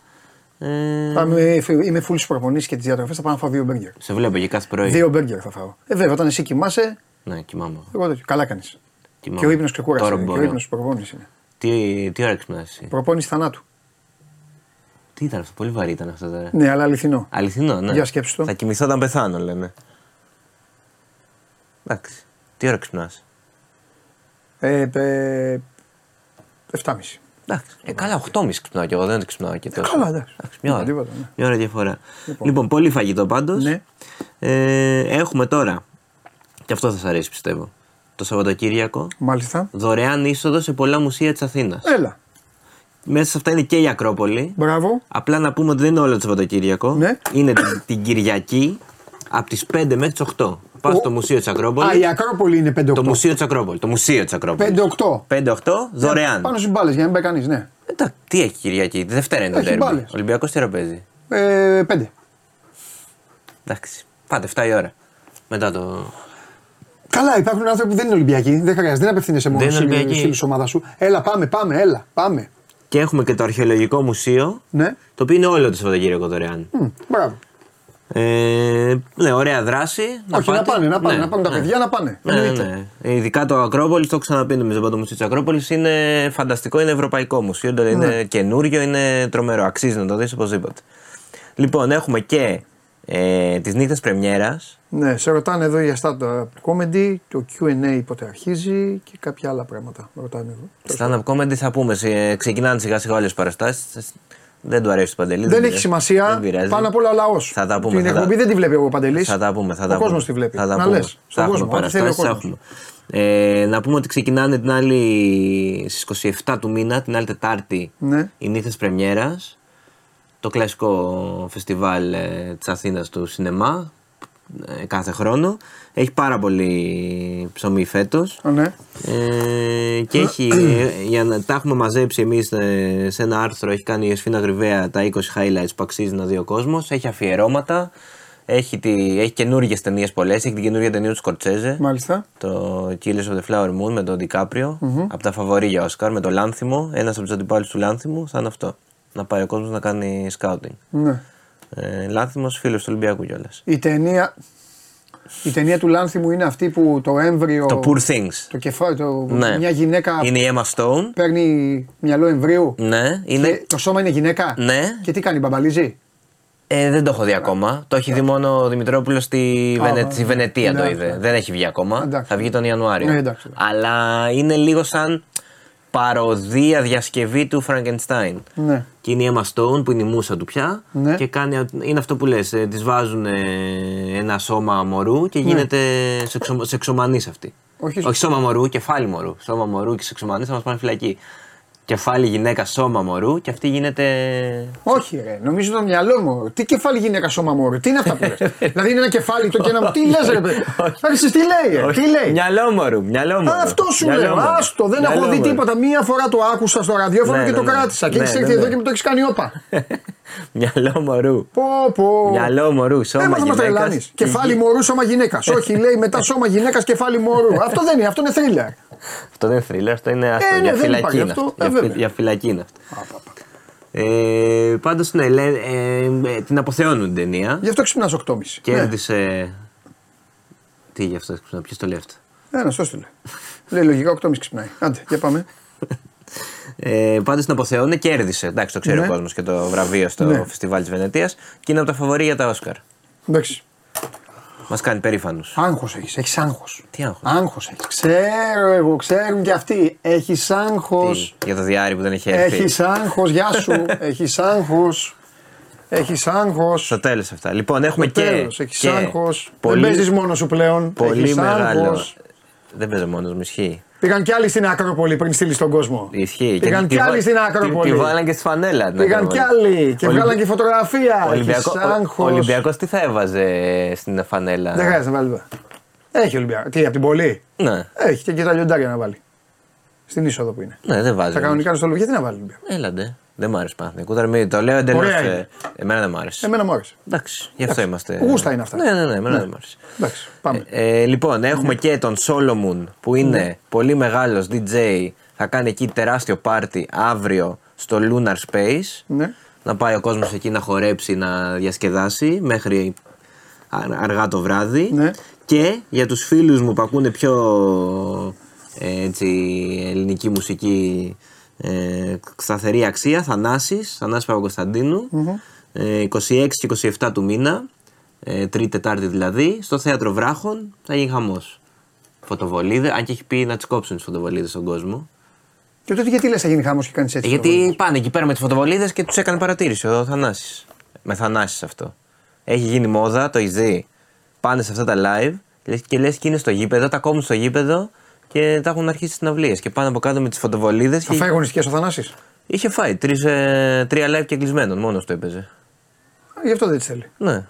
Ε, Πάμε, είμαι full στι προπονήσει και τις διατροφές. Θα πάω να φάω δύο μπέργκερ. σε βλέπω και κάθε πρωί. Δύο μπέργκερ θα φάω. Ε, βέβαια, όταν εσύ κοιμάσαι, Ναι, κοιμάμαι. εγώ τέτοιο. Καλά κάνεις. κοιμάμαι. Και ο ύπνος ξεκούρασε. Τώρα Και ο μπορώ. ύπνος προπόνηση είναι. Τι, τι ώρα ξυπνάς εσύ; Προπόνηση θανάτου. Τι ήταν αυτό, πολύ βαρύ ήταν αυτό τώρα. Ναι, αλλά αληθινό. Αληθινό, ναι. Για σκέψου το. Θα κοιμηθώ όταν πεθάνω, λένε. Εντάξει. Τι ώρα ξυπνάς; Ε, ε, 7,5. Εντάξει. Ε, καλά, 8.30 ξυπνάω κι εγώ, δεν ξυπνάω και τόσο. καλά, εντάξει. μια ώρα. Τίποτα, ναι. Μια ώρα διαφορά. Λοιπόν, Λοιπόν. πολύ φαγητό πάντως. Ναι. Ε, έχουμε τώρα. Και αυτό θα σα αρέσει πιστεύω. Το Σαββατοκύριακο. Μάλιστα. Δωρεάν είσοδο σε πολλά μουσεία της Αθήνας. Έλα. Μέσα σε αυτά είναι και η Ακρόπολη. Μπράβο. Απλά να πούμε ότι δεν είναι όλο το Σαββατοκύριακο. Ναι. Είναι την, την Κυριακή από τις 5 μέχρι τις 8. Πας Ο- στο Μουσείο της Ακρόπολης. Α, η Ακρόπολη είναι 5-8. Το Μουσείο της Ακρόπολης. Το Μουσείο της Ακρόπολης. 5-8. 5-8 δωρεάν. Πάνω στις μπάλες για να μην πάει κανείς, ναι. Εντάξει, τι έχει Κυριακή, τη Δευτέρα είναι το Έχει τέρμι. μπάλες. Ολυμπιακός τι ώρα παίζει; Ε, 5. Εντάξει. Πάτε 7 η ώρα. Μετά το. Καλά, υπάρχουν άνθρωποι που δεν είναι Ολυμπιακοί. Δεν χρειάζεται, δεν απευθύνεσαι μόνο Δεν είναι στους Ολυμπιακοί. φίλους της ομάδας σου. Έλα, πάμε, πάμε, έλα, πάμε. Και έχουμε και το Αρχαιολογικό Μουσείο. Ναι, Το οποίο είναι όλο το Σαββατοκύριακο δωρεάν. Μμ, μπράβο. Ε, ναι, ωραία δράση. Όχι, να πάτε. πάνε, να πάνε, Ναι, να πάνε τα ναι. παιδιά να πάνε. Ναι, ναι, Εννοείται. ναι. Ειδικά το Ακρόπολης, το έχω ξαναπεί νομίζω από το Μουσείο της Ακρόπολης. Είναι φανταστικό, είναι ευρωπαϊκό μουσείο. δηλαδή Είναι Ναι. καινούριο, είναι τρομερό. Αξίζει να το δεις οπωσδήποτε. Λοιπόν, έχουμε και ε, τις νύχτες Πρεμιέρας. Ναι, σε ρωτάνε εδώ για stand-up comedy, το QA πότε αρχίζει και κάποια άλλα πράγματα. Με ρωτάνε εδώ. Stand-up comedy θα πούμε. ε, Ξεκινάνε σιγά σιγά όλες τι παραστάσεις. Δεν του αρέσει το παντελή. Δεν πειράζει. έχει σημασία. Δεν πειράζει. Πάνω απ' όλα ο λαός. Θα τα πούμε. Την θα τα- εκπομπή δεν τη βλέπει ο Παντελής. Θα τα πούμε. Θα τα Ο κόσμος πούμε. τη βλέπει. Θα τα να πούμε. λες. Θα Στον κόσμο. έχουμε Ό,τι θέλει ο παραστάσεις, θα κόσμος. έχουμε. Ε, να πούμε ότι ξεκινάνε την άλλη στις 27 του μήνα, την άλλη Τετάρτη, Ναι. οι νύχτες πρεμιέρας, το κλασικό φεστιβάλ ε, της Αθήνας του σινεμά, ε, κάθε χρόνο. Έχει πάρα πολύ ψωμί φέτος. Α, Ναι. Ε, και έχει, ε, <clears throat> για να τα έχουμε μαζέψει εμείς ε, σε ένα άρθρο, έχει κάνει η Εσφίνα Γρυβαία τα 20 highlights που αξίζει να δει ο κόσμος, έχει αφιερώματα, έχει, τη, έχει καινούργιες ταινίες πολλές, έχει την καινούργια ταινία του Σκορτσέζε, Μάλιστα. το Killers of the Flower Moon με τον Ντικάπριο, από τα φαβορή για Όσκαρ, με το Λάνθιμο, ένας από τους αντιπάλους του Λάνθιμου, θα είναι αυτό, να πάει ο κόσμος να κάνει scouting. Ναι. Ε, Λάνθιμος φίλος του Ολυμπιακού κιόλας. Η ταινία, η ταινία του Λάνθιμου είναι αυτή που το έμβριο. Το Poor Things. Το κεφάλι, το, Ναι. μια γυναίκα Είναι η Emma Stone. παίρνει μυαλό εμβρίου. Ναι, είναι. Και το σώμα είναι γυναίκα. Ναι. Και τι κάνει, μπαμπαλίζει; Ε, δεν το έχω δει ακόμα. Το έχει δει μόνο ο Δημητρόπουλος στη, Α, Βενε... α, στη Βενετία το εντάξει, είδε. εντάξει. Δεν έχει βγει ακόμα. Εντάξει. Θα βγει τον Ιανουάριο. Ναι, εντάξει, εντάξει. Αλλά είναι λίγο σαν παροδία διασκευή του Frankenstein. Ναι. Και είναι η Emma Stone που είναι η μουσα του πια. Ναι. Και κάνει, είναι αυτό που λες, ε, της βάζουν ε, ένα σώμα μωρού και γίνεται σεξο, σεξομανής αυτή. Ναι. Όχι- Όχι σώμα μωρού, κεφάλι μωρού. Σώμα μωρού και σεξομανής θα μας πάνε φυλακή. Κεφάλι γυναίκα, σώμα μωρού και αυτή γίνεται Όχι, ρε. Νομίζω το μυαλό μου. Τι κεφάλι γυναίκα σώμα μωρού; Τι είναι αυτά που λες; <laughs> δηλαδή είναι ένα κεφάλι το και ένα. Τι λες, ρε παιδί; Άρχισε τι λέει, ρε; Τι λέει; Μυαλό μωρού, μυαλό μωρού. Α, Αυτό σου Μυαλό λέω. μωρού. Άστο, δεν έχω Μυαλό δει μωρού. τίποτα. Μία φορά το άκουσα στο ραδιόφωνο Ναι, και ναι, το ναι. κράτησα. Και Ναι, έχεις ναι, έρθει ναι. εδώ και μου το έχεις κάνει όπα. <laughs> Μυαλό μωρού. Πω, πω. Μυαλό μωρού, σώμα Δεν μας γυναίκας. τρελάνει. Κεφάλι μωρού, σώμα γυναίκας. <laughs> Όχι, λέει μετά σώμα γυναίκας, κεφάλι μωρού. Αυτό δεν είναι, αυτό είναι θρίλερ. Αυτό δεν είναι thriller, αυτό είναι άστο, ναι, για δεν φυλακή υπάρχει είναι αυτό. αυτό. Ε, Για, φυ- βέβαια. για φυλακή είναι αυτό. Ε, πάντως ναι, λέ, ε, ε, την αποθεώνουν την ταινία. Γι' αυτό ξυπνάς 8.30. Κέρδισε... Τι γι' αυτό, ποιος το λέει αυτό; Ένας, το έστειλε. Λέει λογικά 8.30 ξυπνάει. Άντε, για πάμε. Ε, Πάντως την αποθεώνουν, κέρδισε. Εντάξει, το ξέρει Ναι. ο κόσμος και το βραβείο στο Ναι. φεστιβάλ της Βενετίας και είναι από τα φαβορή για τα Όσκαρ. Εντάξει. Μας κάνει περήφανου. Άγχος έχεις, έχεις άγχος. Τι άγχος; Άγχος έχεις. Ξέρω εγώ, ξέρουν και αυτοί. Έχεις άγχος. Για το διάρρη που δεν έχει έρθει. Έχεις άγχος, γεια σου. <laughs> Έχεις άγχος. Έχεις άγχος. Στο τέλος αυτά. Λοιπόν, έχουμε και. Τέλος, έχεις και άγχος. Πολύ, Δεν παίζεις μόνος σου πλέον. πολύ έχεις μεγάλο. άγχος. Δεν παίζω μόνος μου, ισχύει. Πήγαν κι άλλοι στην Ακρόπολη πριν στείλεις στον κόσμο. Ισχύει. Πήγαν τη κι άλλοι βα- στην Τη, Ακρόπολη. τη βάλαν και στη φανέλα. την Πήγαν Ακρόπολη. κι άλλοι και Ολυμπι- βγάλαν και φωτογραφία. Ο Ολυμπιακό, Έχεις άγχος. ο Ολυμπιακός τι θα έβαζε στην φανέλα; Δεν χρειάζεται να βάλει. βέβαια. Έχει Ολυμπιακό. Τι, από την Πολύ; Ναι, Έχει και, και τα λιοντάρια να βάλει. Στην είσοδο που είναι. ναι, δεν βάζει. Τα κανονικά είναι στο Ολυμπιακό. Γιατί να βάλει Ολυμπιακό; Έλαντε. Δεν μ' άρεσε Παναθηναϊκός. Τώρα μην το λέω εντελώς. Ωραία είναι. Εμένα δεν μ' άρεσε. Εμένα μου άρεσε. Εντάξει, γι' αυτό είμαστε. Γούστα είναι αυτά. Ναι, ναι, ναι, εμένα δεν μ' άρεσε. Εντάξει, πάμε. Ε, λοιπόν, έχουμε και τον Σόλομουν που είναι Ναι. πολύ μεγάλος DJ. Θα κάνει εκεί τεράστιο πάρτι αύριο στο Lunar Space. Ναι. Να πάει ο κόσμος εκεί να χορέψει, να διασκεδάσει μέχρι α- αργά το βράδυ. Ναι. Και για τους φίλους μου που ακούνε πιο ε, έτσι, ελληνική μουσική ε, σταθερή αξία, Θανάσης, Θανάσης Παπακοσταντίνου, ε, 26 και 27 του μήνα, ε, τρίτη τετάρτη δηλαδή, στο Θέατρο Βράχων θα γίνει χαμός. Φωτοβολίδε, αν και έχει πει να τις κόψουν τις φωτοβολίδες στον κόσμο. Και τότε γιατί λες θα γίνει χάμο και κάνεις Ε, έτσι. γιατί πάνε εκεί πέρα με τις φωτοβολίδες και τους έκανε παρατήρηση ο Θανάσης. Με Θανάσης αυτό. Έχει γίνει μόδα, το έχει Πάνε σε αυτά τα live λες- και λες και είναι στο γήπεδο, τα κόβουν στο γήπεδο και τα έχουν αρχίσει συναυλίες. Και πάνε από κάτω με τις φωτοβολίδες. Θα φάει αγωνιστικές ο Θανάσης; Είχε φάει τρεις, ε, τρία live και κλεισμένων, μόνος του έπαιζε. Γι' αυτό δεν τη θέλει. Ναι.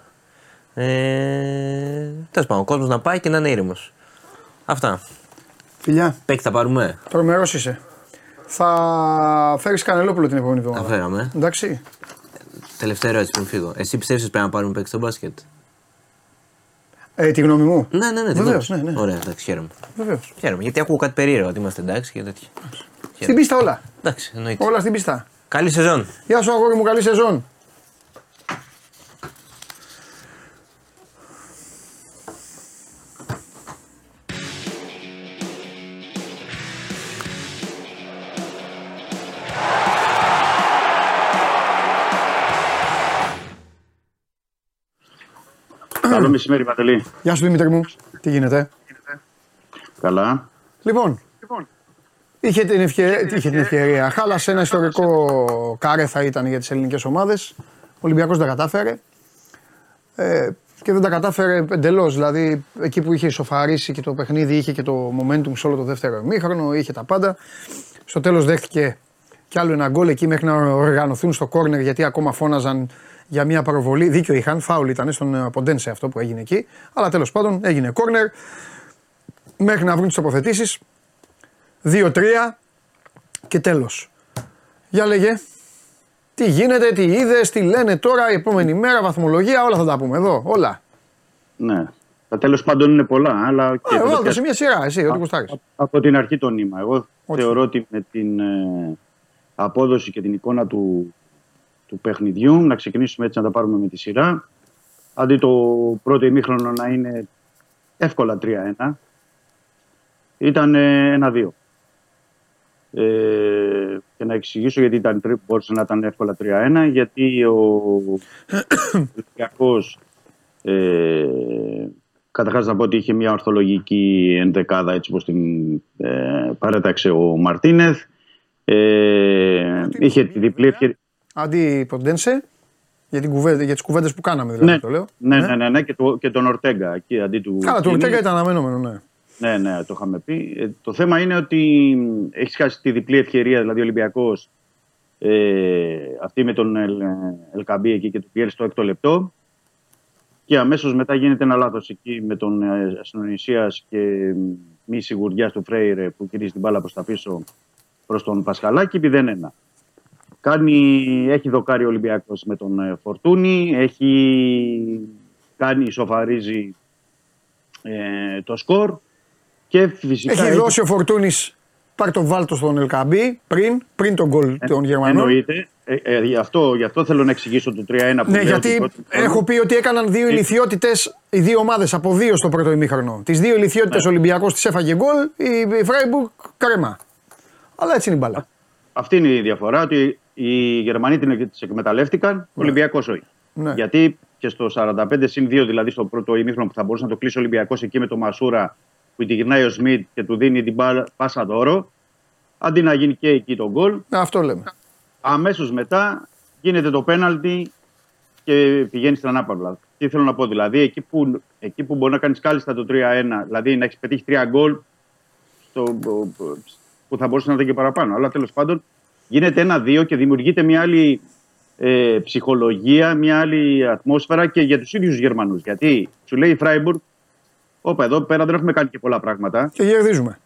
Ε, Τέλος πάντων, ο κόσμος να πάει και να είναι ήρεμος. Αυτά. Φιλιά, Παίκτη θα πάρουμε; τρομερός είσαι. Θα φέρεις Κανελόπουλο την επόμενη Τα εβδομάδα. φέραμε. Εντάξει. Τελευταία ερώτηση πριν φύγω. Εσύ πιστεύεις ότι πρέπει να πάρουμε παίκτη στο μπάσκετ; Ε, τη γνώμη μου. Ναι, ναι, ναι. τι Βεβαίως, γνώμη σου. ναι, ναι. Ωραία, εντάξει, χαίρομαι. Βεβαίως. Χαίρομαι. Γιατί ακούω κάτι περίεργο ότι είμαστε εντάξει και τέτοια. Στην πίστα όλα. Εντάξει, εννοείται. Όλα στην πίστα. Καλή σεζόν. Γεια σου αγόρι μου, καλή σεζόν. Μεσημέρι, Παντελή. Γεια σου Δημήτρη μου. Τι γίνεται; Καλά. Λοιπόν, είχε την, ευκαιρία, είχε την ευκαιρία. Χάλασε ένα ιστορικό κάρε θα ήταν για τις ελληνικές ομάδες. Ο Ολυμπιακός δεν τα κατάφερε. Ε, και δεν τα κατάφερε εντελώς. Δηλαδή, εκεί που είχε ισοφαρίσει και το παιχνίδι, είχε και το momentum σε όλο το δεύτερο ημίχρονο, είχε τα πάντα. Στο τέλος δέχτηκε κι άλλο ένα γκολ εκεί μέχρι να οργανωθούν στο κόρνερ γιατί ακόμα φώναζαν για μια παροβολή. Δίκιο είχαν, φάουλ ήταν στον ε, Ποντένσε αυτό που έγινε εκεί. Αλλά τέλος πάντων έγινε κόρνερ μέχρι να βρουν τις τοποθετήσεις. 2-3 και τέλος. Για λέγε. Τι γίνεται, τι είδες, τι λένε τώρα, η επόμενη μέρα, βαθμολογία, όλα θα τα πούμε εδώ. Όλα. Ναι. Τα τέλος πάντων είναι πολλά, αλλά και Ε, το βάλτε πιάσ- σε μια σειρά, εσύ, ό,τι κουστάρεις. από την αρχή το νήμα. Εγώ Όχι. θεωρώ ότι με την ε, απόδοση και την εικόνα του, του παιχνιδιού, να ξεκινήσουμε έτσι να τα πάρουμε με τη σειρά, αντί το πρώτο ημίχρονο να είναι εύκολα 3-1, ήταν ε, ένα-δύο. Ε, και να εξηγήσω γιατί ήταν, τρι- μπορούσε να ήταν εύκολα 3-1, γιατί ο Ολυμπιακός ε, Καταρχάς να πω ότι είχε μια ορθολογική ενδεκάδα έτσι όπως την ε, παρέταξε ο Μαρτίνεθ. Ε, είχε τη διπλή ευκαιρία. Αντί Ποντένσε, για, την κουβέντα, για τις κουβέντες που κάναμε δηλαδή Ναι, το λέω. ναι, ναι, ναι, ναι, και, το, και τον Ορτέγκα εκεί αντί του. Καλά, το Κίνη. Ορτέγκα ήταν αναμενόμενο, ναι. Ναι, ναι, το είχαμε πει. Ε, το θέμα είναι ότι έχει χάσει τη διπλή ευκαιρία, δηλαδή ο Ολυμπιακός. Ε, αυτή με τον Ελ, Ελκαμπή εκεί και του πιέρει στο έκτο λεπτό. Και αμέσως μετά γίνεται ένα λάθος εκεί με τον ε, Αστυνομισία και μη σιγουριά του Φρέιρε που γυρίζει την μπάλα προς τα πίσω προς τον Πασχαλάκη, 0-1. Κάνει, έχει δοκάρει ο Ολυμπιακός με τον ε, Φορτούνη, έχει κάνει, ισοφαρίζει ε, το σκορ και φυσικά... Έχει δώσει ο Φορτούνης πάρει το βάλτο στον Ελκαμπή πριν, πριν τον γκολ των Γερμανών. Εννοείται. Ε, ε, γι, αυτό, γι' αυτό θέλω να εξηγήσω το 3-1 που Ναι, λέω ότι γιατί πρώτη φορά- έχω πει ότι έκαναν δύο ηλικιότητες οι δύο ομάδες από δύο στο πρώτο ημίχρονο. Τις δύο ηλικιότητες Ναι. ο Ολυμπιακός τις έφαγε γκολ, η Φράιμπουργκ κρέμα. Αλλά έτσι είναι η μπάλα. Αυτή είναι η διαφορά, ότι οι Γερμανοί την τις εκμεταλλεύτηκαν, ο Ολυμπιακός όχι. Ναι. Γιατί και στο 45 συν 2, δηλαδή στο πρώτο ημίχρονο που θα μπορούσε να το κλείσει ο Ολυμπιακός εκεί με τον Μασούρα που τη γυρνάει ο Σμιτ και του δίνει την μπάλα- πάσα δώρο, αντί να γίνει και εκεί το γκολ, Αυτό λέμε. αμέσως μετά γίνεται το πέναλτι και πηγαίνει στην ανάπαυλα. Τι θέλω να πω, δηλαδή, εκεί που, εκεί που μπορεί να κάνεις κάλλιστα το 3-1, δηλαδή να έχεις πετύχει τρία γκολ στο, που θα μπορούσε να ήταν και παραπάνω. Αλλά τέλος πάντων γίνεται ένα-δύο και δημιουργείται μια άλλη ε, ψυχολογία, μια άλλη ατμόσφαιρα και για τους ίδιους Γερμανούς. Γιατί σου λέει η Φράιμπουργκ, Όπα, εδώ πέρα δεν έχουμε κάνει και πολλά πράγματα. Και κερδίζουμε.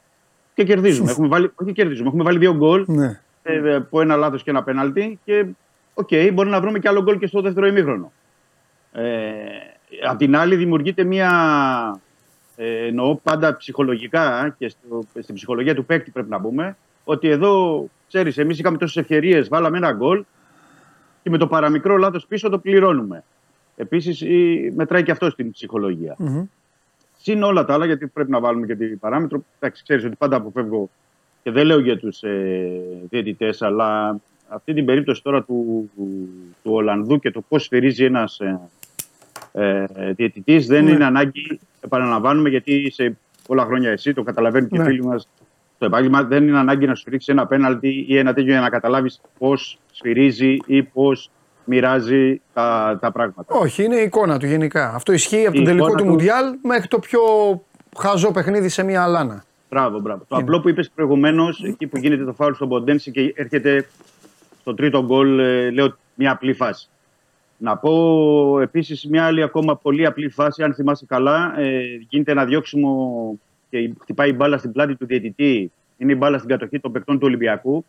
Και κερδίζουμε. έχουμε βάλει, όχι κερδίζουμε, έχουμε βάλει δύο γκολ Ναι. ε, από ένα λάθος και ένα πέναλτι. Και οκ, μπορεί να βρούμε και άλλο γκολ και στο δεύτερο ημίχρονο. Ε, απ' την άλλη, δημιουργείται μια. Ε, εννοώ πάντα ψυχολογικά και στο, στην ψυχολογία του παίκτη πρέπει να πούμε ότι εδώ, ξέρεις, εμείς είχαμε τόσες ευκαιρίες, βάλαμε ένα γκολ και με το παραμικρό λάθος πίσω το πληρώνουμε. Επίσης, μετράει και αυτό στην ψυχολογία. Μμμ. Συν όλα τα άλλα, γιατί πρέπει να βάλουμε και την παράμετρο. Εντάξει, ξέρεις ότι πάντα αποφεύγω και δεν λέω για τους ε, διαιτητές, αλλά αυτή την περίπτωση τώρα του, του, του Ολλανδού και το πώς σφυρίζει ένας ε, ε, διαιτητής δεν Ναι. είναι ανάγκη, επαναλαμβάνουμε, γιατί σε πολλά χρόνια εσύ το καταλαβαίνουν και οι Ναι. φίλοι μας στο επάγγελμα, δεν είναι ανάγκη να σφυρίξει ένα πέναλτι ή ένα τέτοιο για να καταλάβεις πώς σφυρίζει ή πώς μοιράζει τα, τα πράγματα. Όχι, είναι η εικόνα του γενικά. Αυτό ισχύει από τον Η τελικό εικόνα του του- Μουντιάλ μέχρι το πιο χαζό παιχνίδι σε μια αλάνα. Μπράβο, μπράβο. Το Είναι. απλό που είπες προηγουμένως, εκεί που γίνεται το φάουλ στον Ποντένση και έρχεται στο τρίτο γκολ, ε, λέω μια απλή φάση. Να πω επίσης μια άλλη ακόμα πολύ απλή φάση, αν θυμάσαι καλά. Ε, γίνεται ένα διώξιμο και χτυπάει η μπάλα στην πλάτη του διαιτητή. Είναι η μπάλα στην κατοχή των παικτών του Ολυμπιακού.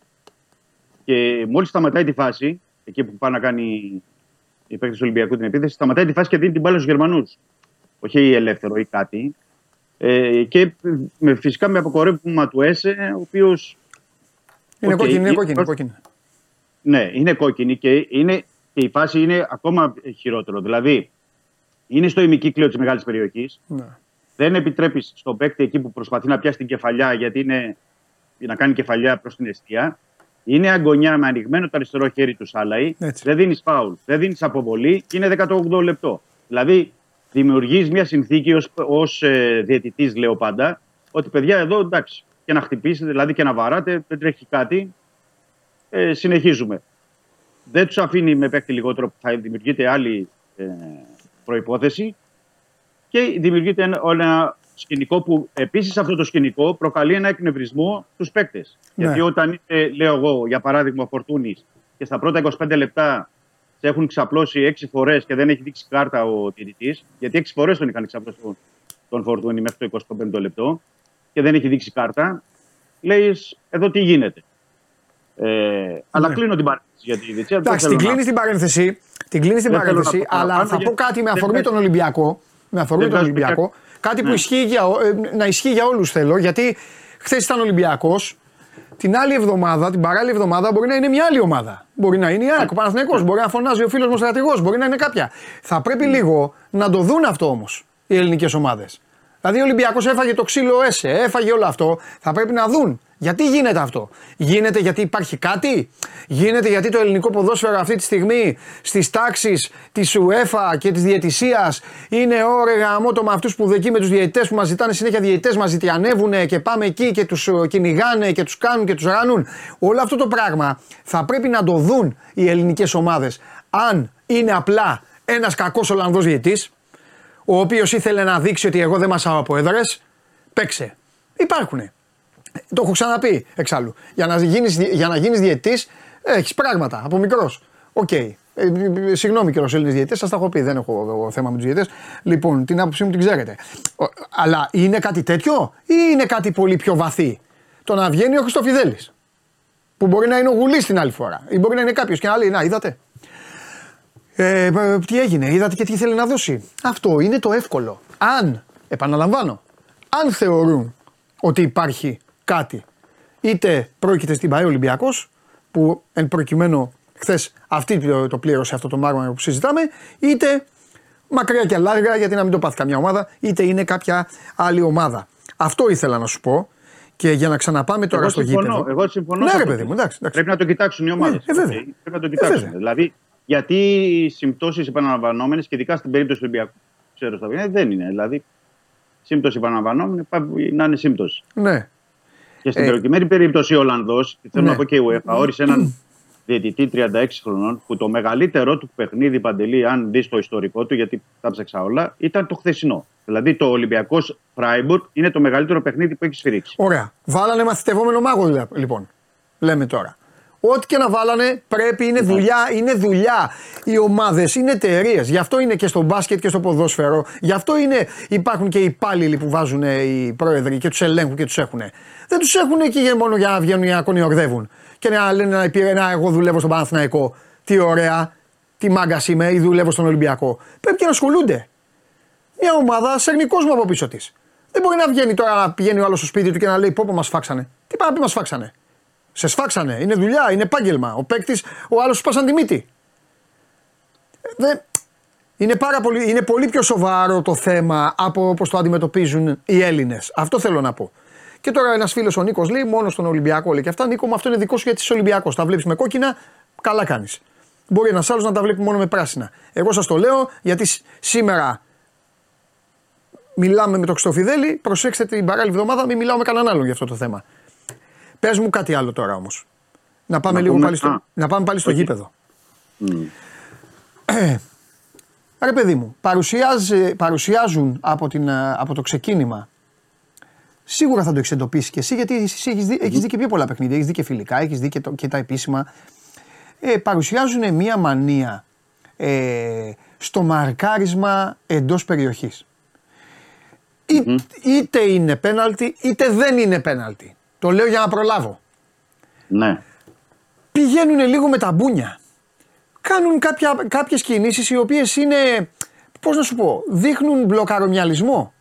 Και μόλις σταματάει τη φάση, εκεί που πάει να κάνει η παίκτη του Ολυμπιακού την επίθεση, σταματάει τη φάση και δίνει την μπάλα στους Γερμανούς. Όχι ελεύθερο ή κάτι. Ε, και με, φυσικά με αποκορύφωμα του Έσε, ο οποίο. Είναι Οκ, κόκκινη, είναι είναι- κόκκινη. κόκκινη. Ναι, είναι κόκκινη και, είναι, και η φάση είναι ακόμα χειρότερο. Δηλαδή, είναι στο ημικύκλιο της μεγάλης περιοχής. Ναι. Δεν επιτρέπεις στον παίκτη εκεί που προσπαθεί να πιάσει την κεφαλιά, γιατί είναι να κάνει κεφαλιά προς την εστία. Είναι αγκωνιά με ανοιγμένο το αριστερό χέρι του Σάλαϊ. Έτσι. Δεν δίνεις φάουλ, δεν δίνεις αποβολή και είναι 18 λεπτό. Δηλαδή, δημιουργείς μια συνθήκη ως ε, διαιτητής, λέω πάντα, ότι παιδιά εδώ εντάξει, και να χτυπήσει, δηλαδή και να βαράτε, δεν τρέχει κάτι. Ε, συνεχίζουμε. Δεν τους αφήνει με παίκτη λιγότερο που θα δημιουργείται άλλη ε, προπόθεση και δημιουργείται ένα, ένα σκηνικό που επίσης αυτό το σκηνικό προκαλεί ένα εκνευρισμό στους παίκτες. Ναι. Γιατί όταν είναι, λέω εγώ, για παράδειγμα, ο Φορτούνης και στα πρώτα 25 λεπτά σε έχουν ξαπλώσει 6 φορές και δεν έχει δείξει κάρτα ο διαιτητής, γιατί 6 φορές τον είχαν ξαπλώσει τον, τον Φορτούνη μέχρι το 25 λεπτό και δεν έχει δείξει κάρτα, λέει εδώ τι γίνεται. Ε, Αλλά κλείνω την παρένθεση για τη διετησία. Δεν Ναι. Εντάξει, θέλω την να- κλείνεις την παρένθεση. Την κλείνεις την Δεν θέλω παρένθεση, να πω αλλά παραπάνω, θα πω γιατί κάτι με δεν αφορμή βγάζει- τον Ολυμπιακό. Με αφορμή Δεν τον βγάζει Ολυμπιακό. πια- Κάτι που Ναι. ισχύει για, ε, να ισχύει για όλους θέλω. Γιατί χθες ήταν Ολυμπιακός, την άλλη εβδομάδα, την παράλληλη εβδομάδα μπορεί να είναι μια άλλη ομάδα. Μπορεί να είναι η ΑΕΚ, ο Παναθηναϊκός, μπορεί να φωνάζει ο φίλος μου στρατηγός, μπορεί να είναι κάποια. Θα πρέπει λίγο να το δουν αυτό όμως οι ελληνικές ομάδες. Δηλαδή ο Ολυμπιακός έφαγε το ξύλο ΕΣΕ, έφαγε όλο αυτό. Θα πρέπει να δουν γιατί γίνεται αυτό; Γίνεται γιατί υπάρχει κάτι; Γίνεται γιατί το ελληνικό ποδόσφαιρο αυτή τη στιγμή στις τάξεις της UEFA και της διαιτησίας είναι ωρε γαμότο με αυτούς που δεκεί με τους διαιτητές που μας ζητάνε συνέχεια διαιτητές, μας ζητιανεύουν και πάμε εκεί και τους κυνηγάνε και τους κάνουν και τους ράνουν. Όλο αυτό το πράγμα θα πρέπει να το δουν οι ελληνικές ομάδες. Αν είναι απλά ένας κακός Ολλανδός διαιτητής, ο οποίος ήθελε να δείξει ότι εγώ δεν μασάω από έδρες, παίξε. Υπάρχουνε. Το έχω ξαναπεί εξάλλου. Για να γίνεις, για να γίνεις διαιτητής έχεις τραύματα από μικρός. Οκ. Ε, ε, συγγνώμη κιόλας Έλληνες διαιτητές, σας τα έχω πει, δεν έχω εγώ θέμα με τους διαιτητές. Λοιπόν, την άποψή μου την ξέρετε. Ο- αλλά είναι κάτι τέτοιο ή είναι κάτι πολύ πιο βαθύ; Το να βγαίνει ο Χριστοφιδέλης. Που μπορεί να είναι ο Γουλής την άλλη φορά. Ή μπορεί να είναι κάποιος και να λέει, να είδατε; Ε, ε, τι έγινε, είδατε και τι ήθελε να δώσει. Αυτό είναι το εύκολο. Αν, επαναλαμβάνω, αν θεωρούν ότι υπάρχει κάτι, είτε πρόκειται στην ΠαΕ Ολυμπιακός, που εν προκειμένου χθες αυτή το, το πλήρωσε αυτό το μάρμαρο που συζητάμε, είτε μακριά και λάργα, γιατί να μην το πάθει καμιά ομάδα, είτε είναι κάποια άλλη ομάδα. Αυτό ήθελα να σου πω. Και για να ξαναπάμε τώρα Εγώ στο συμφωνώ, γήπεδο. Εγώ συμφωνώ. Ναι, σε ρε αυτό. παιδί μου, εντάξει. εντάξει. Πρέπει να το κοιτάξουν οι ομάδες. Ναι, ε, βέβαια. Πρέπει να το Ε, κοιτάξουν. βέβαια. δηλαδή, γιατί οι συμπτώσεις επαναλαμβανόμενες και ειδικά στην περίπτωση του Ολυμπιακού, ξέρω στα παιδιά, δεν είναι. Δηλαδή, σύμπτωση επαναλαμβανόμενη πάει να είναι σύμπτωση. Ναι. Και στην Ε, προκειμένη περίπτωση ο Ολλανδός, θέλω ναι. να πω και η UEFA, όρισε έναν διαιτητή 36 χρονών, που το μεγαλύτερό του παιχνίδι παντελή, αν δεις το ιστορικό του, γιατί τα ψάξα όλα, ήταν το χθεσινό. Δηλαδή το Ολυμπιακός Φράιμπουργκ είναι το μεγαλύτερο παιχνίδι που έχει σφυρίξει. Ωραία. Βάλανε μαθητευόμενο μάγο δηλα- λοιπόν. Λέμε τώρα. Ό,τι και να βάλανε πρέπει, είναι δουλειά, είναι δουλειά. Οι ομάδες είναι εταιρείες. Γι' αυτό είναι και στο μπάσκετ και στο ποδόσφαιρο. Γι' αυτό είναι, υπάρχουν και οι υπάλληλοι που βάζουν οι πρόεδροι και τους ελέγχουν και τους έχουν. Δεν τους έχουν εκεί για- μόνο για να βγαίνουν για να κονιορδεύουν. Και να λένε να, υπήρε- να εγώ δουλεύω στον Παναθηναϊκό. Τι ωραία, τι μάγκας είμαι ή δουλεύω στον Ολυμπιακό. Πρέπει και να ασχολούνται. Μια ομάδα σέρνει κόσμο από πίσω της. Δεν μπορεί να βγαίνει τώρα να πηγαίνει ο άλλος στο σπίτι του και να λέει Πόπο μας φάξανε. Τι πάει να πει μας φάξανε. Σε σφάξανε. Είναι δουλειά, είναι επάγγελμα. Ο παίκτης, ο άλλος σπάσαν τη μύτη. Ε, Δεν... Είναι, πάρα πολύ, είναι πολύ πιο σοβαρό το θέμα από όπως το αντιμετωπίζουν οι Έλληνες. Αυτό θέλω να πω. Και τώρα ένας φίλος ο Νίκος λέει: Μόνο στον Ολυμπιακό λέει και αυτά. Νίκο, μου αυτό είναι δικό σου γιατί είσαι Ολυμπιακός. Τα βλέπεις με κόκκινα, καλά κάνεις. Μπορεί ένας άλλος να τα βλέπει μόνο με πράσινα. Εγώ σας το λέω γιατί σ- σήμερα μιλάμε με τον Χριστοφιδέλη. Προσέξτε την παράλληλη εβδομάδα, μην μιλάω με κανέναν άλλον για αυτό το θέμα. Πες μου κάτι άλλο τώρα όμως. Να πάμε Να λίγο πούμε- πάλι στο, α. να πάμε πάλι στο Όχι. γήπεδο. Μμ. Ρε παιδί μου, παρουσιάζει- παρουσιάζουν από, την, ε, από το ξεκίνημα. Σίγουρα θα το έχεις εντοπίσει και εσύ, γιατί εσύ έχεις δει, έχεις δει και πιο πολλά παιχνίδια. Έχεις δει και φιλικά, έχεις δει και, το- και τα επίσημα. Ε, παρουσιάζουν μία μανία ε, στο μαρκάρισμα εντός περιοχής. Είτε είναι πέναλτι, είτε δεν είναι πέναλτι. Το λέω για να προλάβω. Ναι. Πηγαίνουν λίγο με τα μπούνια. Κάνουν κάποια, κάποιες κινήσεις οι οποίες είναι, πώς να σου πω, δείχνουν μπλοκαρομυαλισμό.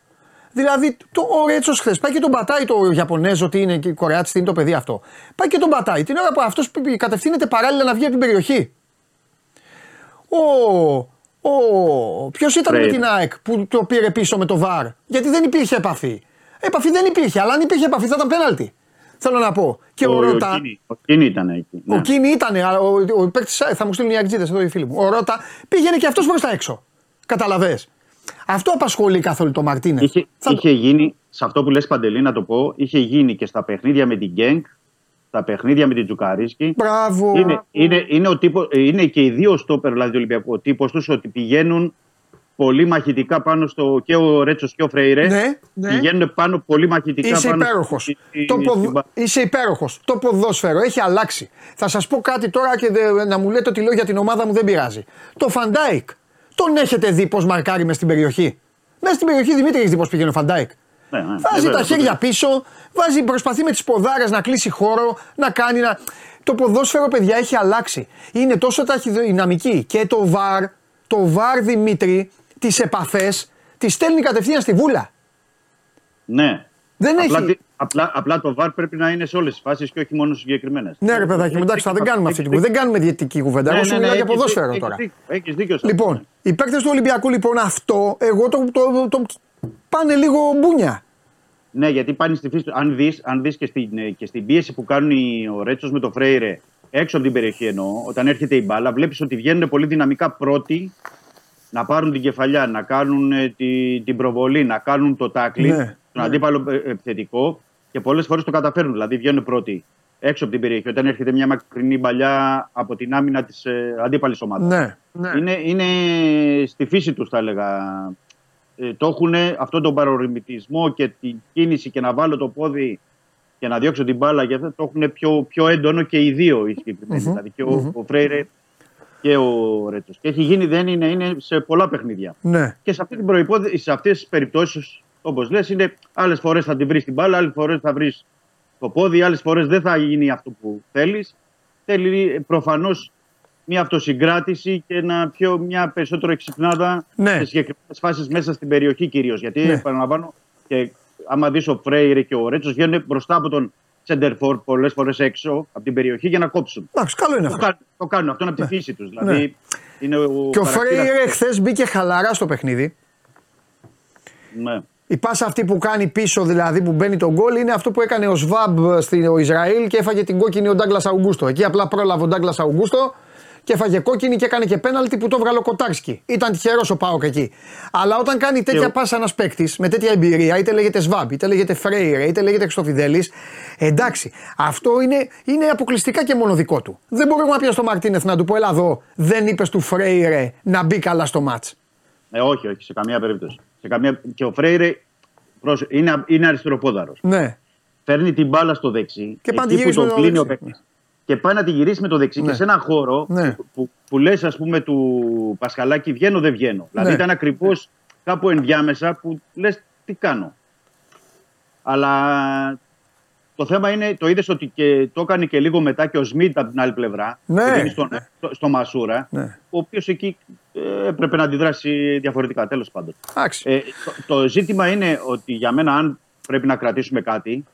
Δηλαδή, το, ο Ρέτσος χθες πάει και τον πατάει το Ιαπωνέζο, τι είναι, και Κορεάτη, τι είναι το παιδί αυτό. Πάει και τον πατάει. Την ώρα που αυτός κατευθύνεται παράλληλα να βγει από την περιοχή. Ο. ο Ποιος ήταν με Φρέιρ. την ΑΕΚ που το πήρε πίσω με το βαρ. Γιατί δεν υπήρχε επαφή. Επαφή δεν υπήρχε, αλλά αν υπήρχε επαφή θα ήταν πέναλτι. Θέλω να πω. Και ο, Ρώτα. Κίνη- ο Κίνη ήταν εκεί. Ο ναι. Κίνη ήταν, αλλά ο, ο, παίκτης, θα μου στείλουν οι Αγγλίδε εδώ οι φίλοι μου. Ο Ρώτα πήγαινε και αυτός προ τα έξω. Καταλαβέ. Αυτό απασχολεί καθόλου το Μαρτίνες. Είχε, είχε γίνει, σε αυτό που λες Παντελή να το πω, είχε γίνει και στα παιχνίδια με την Γκένκ, στα παιχνίδια με την Τσουκαρίτσκι. Μπράβο. Είναι, είναι, είναι, ο τύπο, είναι και οι δύο στόπερ δηλαδή του Ολυμπιακού. Ο τύπος τους ότι πηγαίνουν πολύ μαχητικά πάνω στο. και ο Ρέτσος και ο Φρέιρε. Ναι, ναι. Πηγαίνουν πάνω πολύ μαχητικά Είσαι πάνω υπέροχος. στη- στη- Το στην ποδ... μπα- Είσαι υπέροχος. Το ποδόσφαιρο έχει αλλάξει. Θα σας πω κάτι τώρα και δε- να μου λέτε ότι λέω για την ομάδα μου δεν πειράζει. Το Φαν Ντάικ. Τον έχετε δει πώς μαρκάρει μες στην περιοχή; Μέσα στην περιοχή Δημήτρη έχεις δει πώς πήγαινε ο Φαν Ντάικ. Ναι, ναι. Βάζει Ε, τα βέβαια, χέρια βέβαια. πίσω, βάζει, προσπαθεί με τις ποδάρες να κλείσει χώρο, να κάνει να. Το ποδόσφαιρο, παιδιά, έχει αλλάξει. Είναι τόσο ταχυδυναμική και το VAR, το VAR Δημήτρη, τις επαφές, τις στέλνει κατευθείαν στη βούλα. Ναι. Δεν απλά, έχει- τι- απλά, απλά το VAR πρέπει να είναι σε όλες τις φάσεις και όχι μόνο συγκεκριμένες. Ναι, ρε παιδάκι μου, εντάξει, θα δεν κάνουμε αυτή την κουβέντα. Δεν κάνουμε διαιτητική κουβέντα. Εγώ σου μιλάω για ποδόσφαιρο τώρα. Έχεις δίκιο. σε αυτό, ναι. Λοιπόν, οι παίκτες του Ολυμπιακού, λοιπόν, αυτό εγώ το, το, το, πάνε λίγο μπούνια. Ναι, γιατί πάνε στη φύση του. Αν δεις αν δεις και, στην, ε, και στην πίεση που κάνουν οι, ο Ρέτσος με τον Φρέιρε έξω από την περιοχή εννοώ, όταν έρχεται η μπάλα, βλέπεις ότι βγαίνουν πολύ δυναμικά πρώτοι να πάρουν την κεφαλιά, να κάνουν ε, τη, την προβολή, να κάνουν το τάκλι, Ναι, τον αντίπαλο ε, επιθετικό και πολλές φορές το καταφέρνουν. Δηλαδή βγαίνουν πρώτοι έξω από την περιοχή, όταν έρχεται μια μακρινή μπαλιά από την άμυνα της ε, αντίπαλης ομάδας. Ναι, ναι. Είναι, είναι στη φύση τους, θα έλεγα. Ε, το έχουν αυτόν τον παρορμητισμό και την κίνηση και να βάλω το πόδι και να διώξω την μπάλα και αυτό το έχουν πιο, πιο έντονο και οι δύο οι συγκεκριμενοι Μμμ, Δηλαδή και ο, μμμ. ο Φρέιρε και ο Ρέτσος. Και έχει γίνει, δεν είναι, είναι σε πολλά παιχνίδια. ναι. Και σε αυτή την προϋπόθεση, σε αυτές τις περιπτώσεις, όπως λες, είναι άλλες φορές θα την βρεις την μπάλα, άλλες φορές θα βρεις το πόδι, άλλες φορές δεν θα γίνει αυτό που θέλεις. Θέλει προφανώς μια αυτοσυγκράτηση και ένα πιο, μια περισσότερο εξυπνάδα Ναι. σε συγκεκριμένες φάσεις μέσα στην περιοχή κυρίως. Γιατί Ναι. επαναλαμβάνω, και άμα δεις ο Φρέιρε και ο Ρέτσος βγαίνουν μπροστά από τον Σέντερφορ πολλές φορές έξω από την περιοχή για να κόψουν. Εντάξει, καλό είναι Το αυτό. κάνουν, το κάνουν αυτό είναι από τη φύση του. Δηλαδή είναι ο Και ο χαρακτήρας- Φρέιρε χθες μπήκε χαλαρά στο παιχνίδι. Ναι. Η πάσα αυτή που κάνει πίσω, δηλαδή που μπαίνει τον γκολ, είναι αυτό που έκανε ο Σβάμπ στο Ισραήλ και έφαγε την κόκκινη ο Ντάγκλας Αουγκούστο. Εκεί απλά πρόλαβε ο Ντάγκλας Αουγκούστο και φάγε κόκκινη και έκανε και πέναλτι που το βγάλε ο Κοτάρσκι. Ήταν τυχερός ο Πάοκ εκεί. Αλλά όταν κάνει τέτοια Και- πάσα ένας παίκτης με τέτοια εμπειρία, είτε λέγεται Σβάμπ, είτε λέγεται Φρέιρε, είτε λέγεται Χριστοφιδέλη, εντάξει, αυτό είναι, είναι αποκλειστικά και μόνο δικό του. Δεν μπορούμε να πει στο Μαρτίνεθ να του πω, Ελά εδώ, δεν είπες του Φρέιρε να μπει καλά στο μάτς. Ε, όχι, όχι, σε καμία περίπτωση. Σε καμία... Και ο Φρέιρε πρόσ- είναι, είναι αριστεροπόδαρος. Ναι. Φέρνει την μπάλα στο δεξί. Και πάει να τη εκεί που γυρίσει με τον το κλείνει ο δεξί. Παίκτης. Και πάει να τη γυρίσει με το δεξί Ναι. και σε έναν χώρο Ναι. που, που, που λες, ας πούμε, του Πασχαλάκη βγαίνω δεν βγαίνω. Δηλαδή Ναι. ήταν ακριβώς κάπου ενδιάμεσα που λες τι κάνω. Αλλά το θέμα είναι, το είδες ότι και, το έκανε και λίγο μετά και ο Σμιτ από την άλλη πλευρά. Ναι. που δίνει Στον, στο, στο Μασούρα. Ναι. Ο οποίος εκεί ε, έπρεπε να αντιδράσει διαφορετικά. Τέλος πάντων. Εντάξει. Ε, το, το ζήτημα είναι ότι για μένα, αν πρέπει να κρατήσουμε κάτι,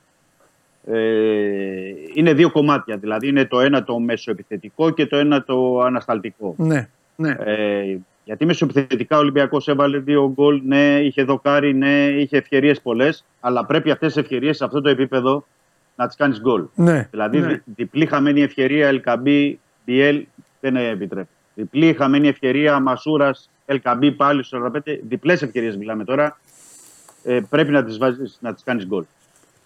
ε, είναι δύο κομμάτια. Δηλαδή, είναι το ένα το μεσοεπιθετικό και το ένα το ανασταλτικό. Ναι. ναι. Ε, γιατί μεσοεπιθετικά ο Ολυμπιακός έβαλε δύο γκολ, ναι, είχε δοκάρι, ναι, είχε ευκαιρίες πολλές. Αλλά πρέπει αυτές τις ευκαιρίες σε αυτό το επίπεδο να τις κάνεις γκολ. Ναι. Δηλαδή, ναι. δι- διπλή χαμένη ευκαιρία Ελκαμπή, Μπιέλ δεν επιτρέπει. Διπλή χαμένη ευκαιρία Μασούρας, Ελκαμπή πάλι στο 45. Διπλές ευκαιρίες μιλάμε τώρα. Ε, πρέπει να τις να τις κάνεις γκολ.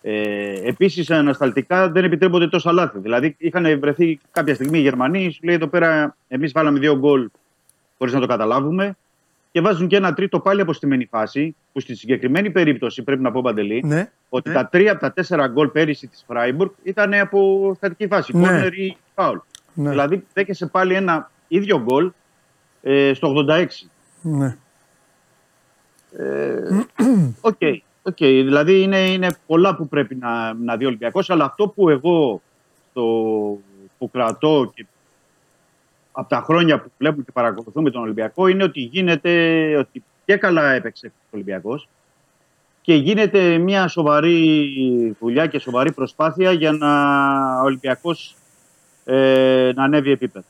Ε, Επίσης, ανασταλτικά δεν επιτρέπονται τόσα λάθη. Δηλαδή, είχαν βρεθεί κάποια στιγμή οι Γερμανοί, σου λέει εδώ πέρα, εμείς βάλαμε δύο γκολ χωρίς να το καταλάβουμε. Και βάζουν και ένα τρίτο πάλι αποστημένη φάση, που στη συγκεκριμένη περίπτωση πρέπει να πω παντελή, ναι. ότι Ναι. τα τρία από τα τέσσερα γκολ πέρυσι της Φράιμπουργκ ήταν από στατική φάση. Ναι. Κόρνερ ή φάουλ. Ναι. Δηλαδή δέχεσαι πάλι ένα ίδιο γκολ ε, στο 86. ναι. Ε, OK. OK. Δηλαδή είναι, είναι πολλά που πρέπει να, να δει ο Ολυμπιακός, αλλά αυτό που εγώ το, που κρατώ και από τα χρόνια που βλέπουμε και παρακολουθούμε τον Ολυμπιακό είναι ότι γίνεται ότι και καλά έπαιξε ο Ολυμπιακός και γίνεται μια σοβαρή δουλειά και σοβαρή προσπάθεια για να ο Ολυμπιακός ε, να ανέβει επίπεδο.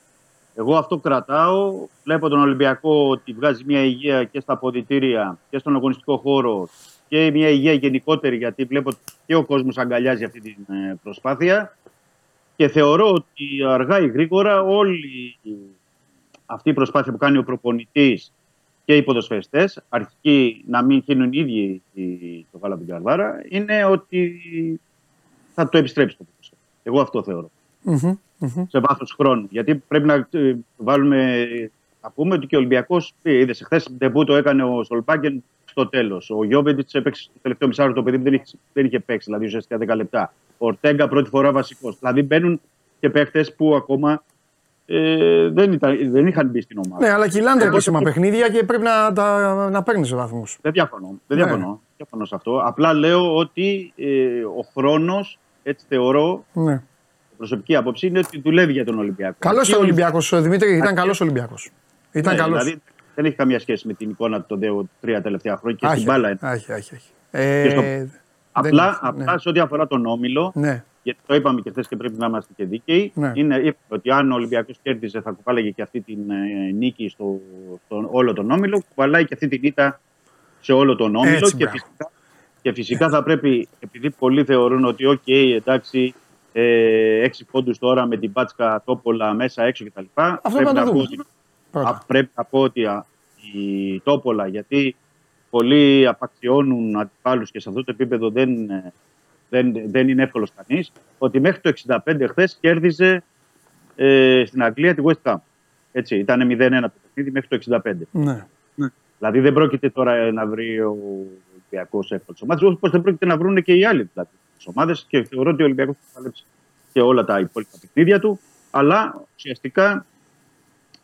Εγώ αυτό κρατάω. Βλέπω τον Ολυμπιακό ότι βγάζει μια υγεία και στα αποδητήρια και στον αγωνιστικό χώρο και μια υγεία γενικότερη γιατί βλέπω ότι και ο κόσμος αγκαλιάζει αυτή την ε, προσπάθεια και θεωρώ ότι αργά ή γρήγορα όλη αυτή η προσπάθεια που κάνει ο προπονητής και οι ποδοσφαιριστές, αρχικοί να μην γίνουν οι ίδιοι οι- το γάλα από την καρδάρα, είναι ότι θα το επιστρέψει το ποδόσφαιρο. Εγώ αυτό θεωρώ Μμμ, μμμ. σε βάθος χρόνου. Γιατί πρέπει να ε, βάλουμε. Να πούμε ότι και ο Ολυμπιακός, είδες χθες, ντεμπού το έκανε ο Στολπάγκεν στο τέλος. Ο Γιώβεντιτς έπαιξε το τελευταίο μισάρο το παιδί που δεν είχε, δεν είχε παίξει, δηλαδή ουσιαστικά 10 λεπτά. Ο Ορτέγκα πρώτη φορά βασικός. Δηλαδή μπαίνουν και παίχτε που ακόμα ε, δεν, ήταν, δεν είχαν μπει στην ομάδα. Ναι, αλλά κυλάνε τα Οπότε- επίσημα παιχνίδια και πρέπει να, τα, να παίρνεις βαθμούς. Δεν διαφωνώ. Δεν Ναι. διαφωνώ. διαφωνώ σε αυτό. Απλά λέω ότι ε, ο χρόνος, έτσι θεωρώ, Ναι. προσωπική άποψη, είναι ότι δουλεύει για τον Ολυμπιακό. Καλός Και ήταν ο ο Ολυμπιακός, Δημήτρη, ήταν καλός Ολυμπιακός. Ήταν Ναι, καλός. Δηλαδή δεν έχει καμία σχέση με την εικόνα του των δύο τρία τελευταία χρόνια και στην μπάλα. είναι. Άχι, άχι, άχι. Ε, Και στο- δεν Απλά, είναι, απλά ναι. σε ό,τι αφορά τον Όμιλο, Ναι, γιατί το είπαμε και χθες και πρέπει να είμαστε και δίκαιοι, Ναι. είναι είπε ότι αν ο Ολυμπιακός κέρδιζε θα κουβάλαγε και αυτή την ε, νίκη στο, στον όλο τον Όμιλο, κουβαλάει και αυτή την ήττα σε όλο τον Όμιλο. Έτσι, και, μπράβο. φυσικά, και φυσικά θα πρέπει, επειδή πολλοί θεωρούν ότι, οκ, εντάξει, ε, έξι πόντους τώρα με την Μπάτσκα Τόπολα μέσα έξω κτλ. Αυτό πρέπει να το να πω δούμε. ότι πρώτα. Α, πρέπει να πω ότι α, η Τόπολα, γιατί πολλοί απαξιώνουν αντιπάλους και σε αυτό το επίπεδο δεν, ε, δεν, δεν είναι εύκολος κανείς, ότι μέχρι το 65 χθες κέρδιζε ε, στην Αγγλία τη West Ham. Έτσι, ήταν 0-1 το παιχνίδι μέχρι το 65. Ναι. Δηλαδή δεν πρόκειται τώρα ε, να βρει ο Ολυμπιακός εύκολε ομάδες, όπω δεν πρόκειται να βρουν και οι άλλοι δηλαδή, τις ομάδες και θεωρώ ότι ο Ολυμπιακός θα παλέψει και όλα τα υπόλοιπα παιχνίδια του. Αλλά ουσιαστικά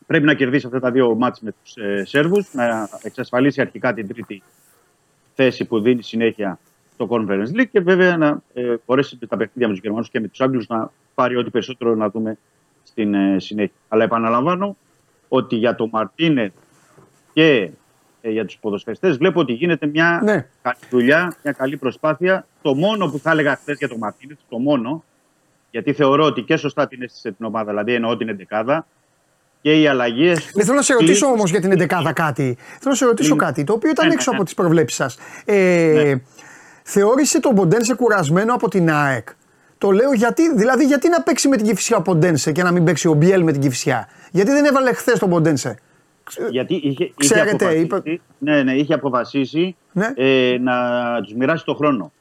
πρέπει να κερδίσει αυτά τα δύο μάτς με τους ε, Σέρβους, να εξασφαλίσει αρχικά την τρίτη θέση που δίνει συνέχεια στο Conference League και βέβαια να ε, μπορέσει με τα παιχνίδια με τους Γερμανούς και με τους Άγγλους να πάρει ό,τι περισσότερο να δούμε στην ε, συνέχεια. Αλλά επαναλαμβάνω ότι για τον Μαρτίνε και ε, για τους ποδοσφαιριστές βλέπω ότι γίνεται μια Ναι. καλή δουλειά, μια καλή προσπάθεια. Το μόνο που θα έλεγα χθες για τον Μαρτίνε, το μόνο, γιατί θεωρώ ότι και σωστά την έστησε την ομάδα, δηλαδή εννοώ την εντεκάδα, και οι αλλαγές. Ναι, θέλω να σε ρωτήσω όμως για την 11 κάτι. Θέλω να σε ρωτήσω Ναι. κάτι το οποίο ήταν Ναι, έξω ναι, από ναι. τις προβλέψεις σας. Ε, Ναι. Θεώρησε τον Μποντένσε κουρασμένο από την ΑΕΚ. Το λέω γιατί, δηλαδή γιατί να παίξει με την Κυφσιά ο Ποντένσε και να μην παίξει ο Μπιέλ με την Κυφσιά. Γιατί δεν έβαλε χθες τον Ποντένσε; Γιατί είχε, είχε Ξέρετε, αποφασίσει, είπε- ναι, ναι, είχε αποφασίσει Ναι. ε, να τους μοιράσει το χρόνο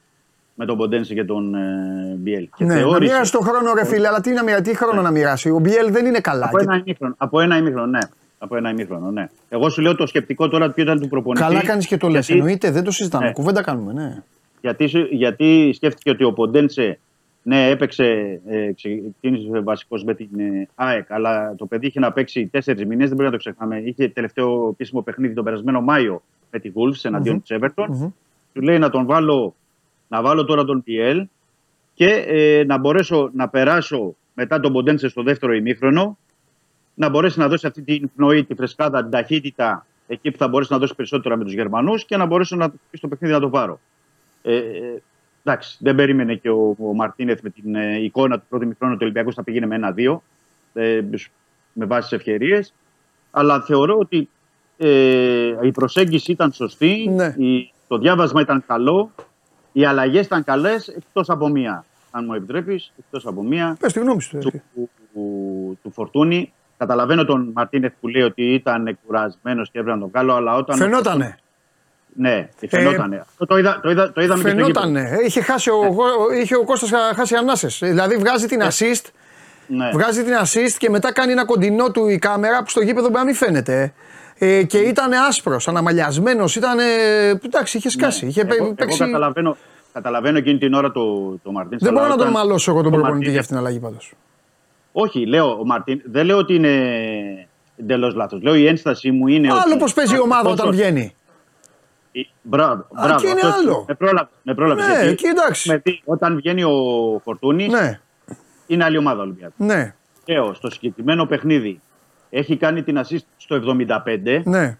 με τον Ποντένσε και τον ε, Μπιέλ. Και Ναι, να θεώρησε- μοιράσει τον χρόνο, ρε φίλε, αλλά τι, να μοιράσει, τι χρόνο να μοιράσει; Ο Μπιέλ δεν είναι καλά. Από Και- ένα ημίχρονο, από ένα ημίχρονο, ναι. Από ένα ημίχρονο, ναι. Εγώ σου λέω το σκεπτικό τώρα ποιο ήταν του προπονητή. Καλά κάνεις και το λες. γιατί- Εννοείται, δεν το συζητάμε. Ναι. Κουβέντα κάνουμε, ναι. Γιατί, σου- γιατί σκέφτηκε ότι ο Ποντένσε ναι, έπαιξε, ε, ξεκίνησε βασικός με την ε, ΑΕΚ, αλλά το παιδί είχε να παίξει τέσσερις μήνε, δεν πρέπει να το ξεχνάμε. Είχε τελευταίο επίσημο παιχνίδι τον περασμένο Μάιο με τη Wolves εναντίον της Everton. Μμμ. Του λέει να τον βάλω, να βάλω τώρα τον PL και ε, να μπορέσω να περάσω μετά τον Ποντένσε στο δεύτερο ημίχρονο, να μπορέσει να δώσει αυτή την πνοή, τη φρεσκάδα, την ταχύτητα εκεί που θα μπορέσει να δώσει περισσότερα με τους Γερμανούς και να μπορέσω να στο παιχνίδι να το πάρω. Ε, ε, εντάξει, δεν περίμενε και ο, ο Μαρτίνεθ με την ε, εικόνα του πρώτου ημιχρόνου του Ολυμπιακού θα πήγαινε με ένα-δύο ε, με βάση τις ευκαιρίες. Αλλά θεωρώ ότι ε, η προσέγγιση ήταν σωστή, Ναι. η, το διάβασμα ήταν καλό, οι αλλαγές ήταν καλές εκτός από μία. Αν μου επιτρέπεις, εκτός από μία Πες τη γνώμη σου. του, ρε. του, του, του Φορτούνη. Καταλαβαίνω τον Μαρτίνεθ που λέει ότι ήταν κουρασμένος και έπρεπε να τον βγάλω, αλλά όταν. Φαινότανε. Ναι, φαινότανε. Αυτό το, είδα, το, είδα, το είδαμε και στο γήπεδο. Φαινότανε. Είχε χάσει ο, είχε ο Κώστας χάσει ανάσες. Δηλαδή βγάζει την assist, Ναι. βγάζει την assist και μετά κάνει ένα κοντινό του η κάμερα που στο γήπεδο μπορεί να μην φαίνεται. Ε, και ήταν άσπρος, αναμαλιασμένος, ήταν. Εντάξει, είχε σκάσει. Είχε Ναι. εγώ, παίξει. εγώ καταλαβαίνω, καταλαβαίνω εκείνη την ώρα το, το Μαρτίν. Δεν μπορώ να τον μαλώσω εγώ τον το προπονητή Μαρτίνεθ- για αυτήν την αλλαγή πάντως. Όχι, λέω ο Μαρτίν, δεν λέω ότι είναι εντελώς λάθος. Λέω η ένστασή μου είναι. Άλλο ότι πώς παίζει η ομάδα αυτός όταν ο- βγαίνει. η- Μπράβο, μπράβο. εκεί είναι αυτός- άλλο. Με πρόλαβες. Με πρόλαβες, Ναι, γιατί εκεί εντάξει. με τι- όταν βγαίνει ο Φορτούνης, Ναι, είναι άλλη ομάδα Ολυμπιακού. ναι, Λέω, στο συγκεκριμένο παιχνίδι έχει κάνει την assist στο 75. ναι.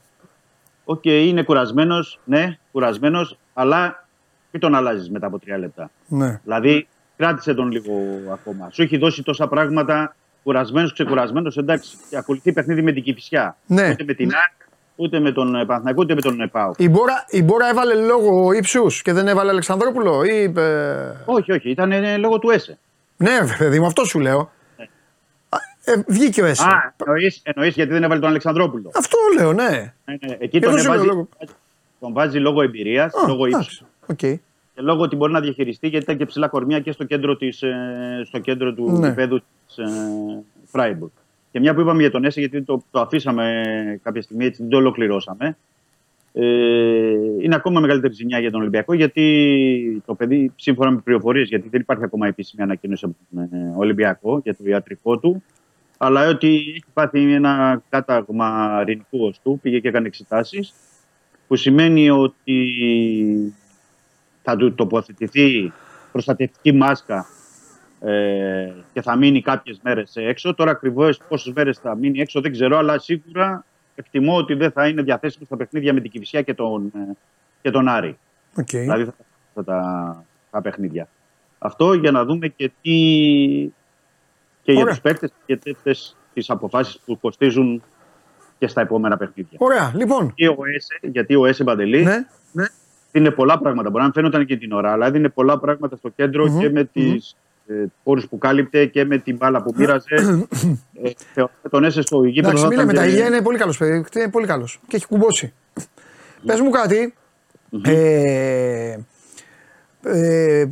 Οκ, είναι κουρασμένος, ναι, κουρασμένος, αλλά μην τον αλλάζεις μετά από τρία λεπτά. ναι. Δηλαδή, κράτησε τον λίγο ακόμα. Σου έχει δώσει τόσα πράγματα, κουρασμένος, ξεκουρασμένος. Εντάξει, και ακολουθεί παιχνίδι με την Κηφισιά. Ναι. Ούτε με την ΑΕΚ, ούτε με τον Παναθηναϊκό, ούτε με τον ΠΑΟΚ. Ο Ιμπόρα, ο Ιμπόρα έβαλε λόγο ύψους και δεν έβαλε Αλεξανδρόπουλο ή είπε. Όχι, όχι, ήταν ε, λόγω του Έσε. Ναι, ρε παιδί μου, αυτό σου λέω. Α, Ε, βγήκε ο Έσε. Α, εννοείς, εννοείς γιατί δεν έβαλε τον Αλεξανδρόπουλο. Αυτό λέω, ναι. Ναι, ναι, εκεί Εδώ τον, σου λέω έβαζε, λόγω. τον βάζει λόγω εμπειρίας, Α, λόγω ύψους. εντάξει, οκ. Και λόγω ότι μπορεί να διαχειριστεί γιατί ήταν και ψηλά κορμιά και στο κέντρο, της, ε, στο κέντρο του Ναι. γηπέδου της ε, Φράιμπουργκ. Και μια που είπαμε για τον Έσε, γιατί το, το αφήσαμε κάποια στιγμή, έτσι δεν το ολοκληρώσαμε. Ε, είναι ακόμα μεγαλύτερη ζημιά για τον Ολυμπιακό γιατί το παιδί, σύμφωνα με πληροφορίες, γιατί δεν υπάρχει ακόμα επίσημη ανακοίνωση από τον ε, Ολυμπιακό για το ιατρικό του, αλλά ότι έχει πάθει ένα κάταγμα ρηνικού οστού, πήγε και έκανε εξετάσεις, που σημαίνει ότι θα του τοποθετηθεί προστατευτική μάσκα ε, και θα μείνει κάποιες μέρες έξω. Τώρα ακριβώς πόσες μέρες θα μείνει έξω δεν ξέρω, αλλά σίγουρα εκτιμώ ότι δεν θα είναι διαθέσιμο στα παιχνίδια με την Κηφισιά και τον, ε, και τον Άρη. Οκ. Δηλαδή θα, θα τα, τα παιχνίδια. Αυτό για να δούμε και τι και για Ωραία. τους παίκτες και τέτοιες τις αποφάσεις που κοστίζουν και στα επόμενα παιχνίδια. Ωραία, λοιπόν. Και ο ΕΣΕ, γιατί ο ΕΣΕ Μπαντελή Ναι, ναι. δίνει πολλά πράγματα. Μπορεί να μην φαίνονταν και την ώρα, αλλά δίνει πολλά πράγματα στο κεντρο Μμμ, και με τις ε, πόρους που κάλυπτε και με την μπάλα που πήραζε. ε, θεωρώ τον ΕΣΕ στο γήπεδο. Εντάξει, θα μην ήταν λέμε τα και- ηλιά είναι πολύ καλός παιδί. Είναι πολύ καλός. Και έχει κουμπώσει. Πες μου κάτι. Ε, ε, ε, ε,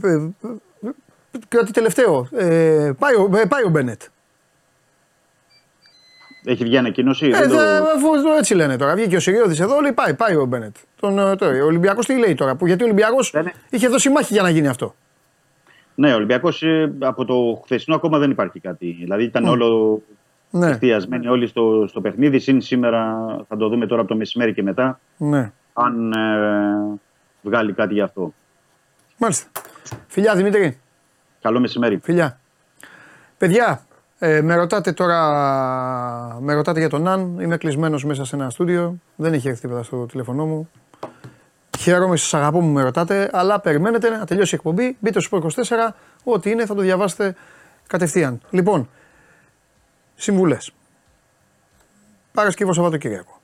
κάτι τελευταίο. Ε, πάει, ο, ε, πάει ο Μπένετ. Έχει βγει ανακοίνωση. Ε, δεν το- δε- αφού το έτσι λένε τώρα. Βγήκε ο Σιριώδη εδώ, λέει πάει, πάει ο Μπένετ. Τον, ε, τώρα, ο Ολυμπιακός τι λέει τώρα, που, γιατί ο Ολυμπιακός Δεν είναι. είχε δώσει μάχη για να γίνει αυτό. Ναι, ο Ολυμπιακός από το χθεσινό ακόμα δεν υπάρχει κάτι. Δηλαδή ήταν όλο Ναι, εστιασμένοι όλοι στο, στο παιχνίδι. Συν σήμερα θα το δούμε τώρα από το μεσημέρι και μετά. ναι. Αν ε, βγάλει κάτι γι' αυτό. Μάλιστα. Φιλιά Δημήτρη. Καλό μεσημέρι. Φιλιά. Παιδιά, ε, με ρωτάτε τώρα με ρωτάτε για τον Αν. Είμαι κλεισμένος μέσα σε ένα στούντιο. Δεν έχει έρθει τίποτα στο τηλέφωνό μου. Χαίρομαι, σας αγαπώ που με ρωτάτε, αλλά περιμένετε να τελειώσει η εκπομπή. Μπείτε στο Sport 24. Ό,τι είναι θα το διαβάσετε κατευθείαν. Λοιπόν, συμβουλές. Παρασκευό Σαββατοκύριακο.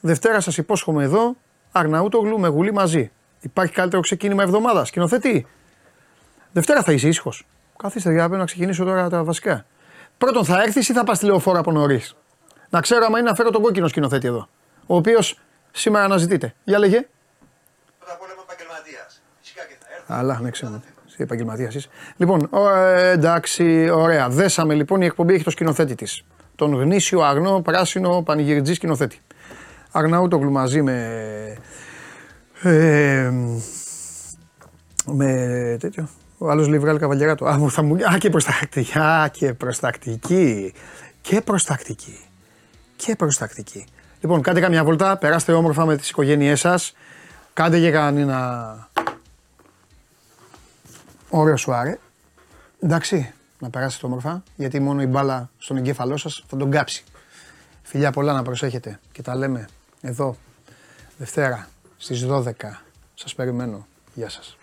Δευτέρα σας υπόσχομαι εδώ, Αρναούτογλου με γουλή μαζί. Υπάρχει καλύτερο ξεκίνημα εβδομάδας. Σκηνοθετή. Δευτέρα θα είσαι ήσυχος. Καθίστε για να ξεκινήσω τώρα τα βασικά. Πρώτον, θα έρθεις ή θα πας τηλεοφόρα από νωρίς; Να ξέρω άμα είναι να φέρω τον κόκκινο σκηνοθέτη εδώ. Ο οποίος σήμερα αναζητείται. Για λέγε. Αλλά, ναι, ξέρω. Εσύ επαγγελματίας είσαι. Λοιπόν, ο, ε, εντάξει, ωραία. Δέσαμε λοιπόν, η εκπομπή έχει το σκηνοθέτη της. Τον γνήσιο, αγνό, πράσινο, πανηγυριτζή σκηνοθέτη. Αγναούτογλου μαζί με. Ε, με τέτοιο. Ο άλλος λέει βγάλει καβαλιέρα Α, μου θα μου, α, και προστακτική. Α, και προστακτική. Και προστακτική. Και προστακτική. Λοιπόν, κάντε καμιά βολτά, περάστε όμορφα με τις οικογένειές σας. Κάντε και κανένα ωραίο σουάρε. Εντάξει, να περάσετε όμορφα, γιατί μόνο η μπάλα στον εγκέφαλό σας θα τον κάψει. Φιλιά πολλά να προσέχετε και τα λέμε εδώ Δευτέρα στις 12. Σας περιμένω. Γεια σας.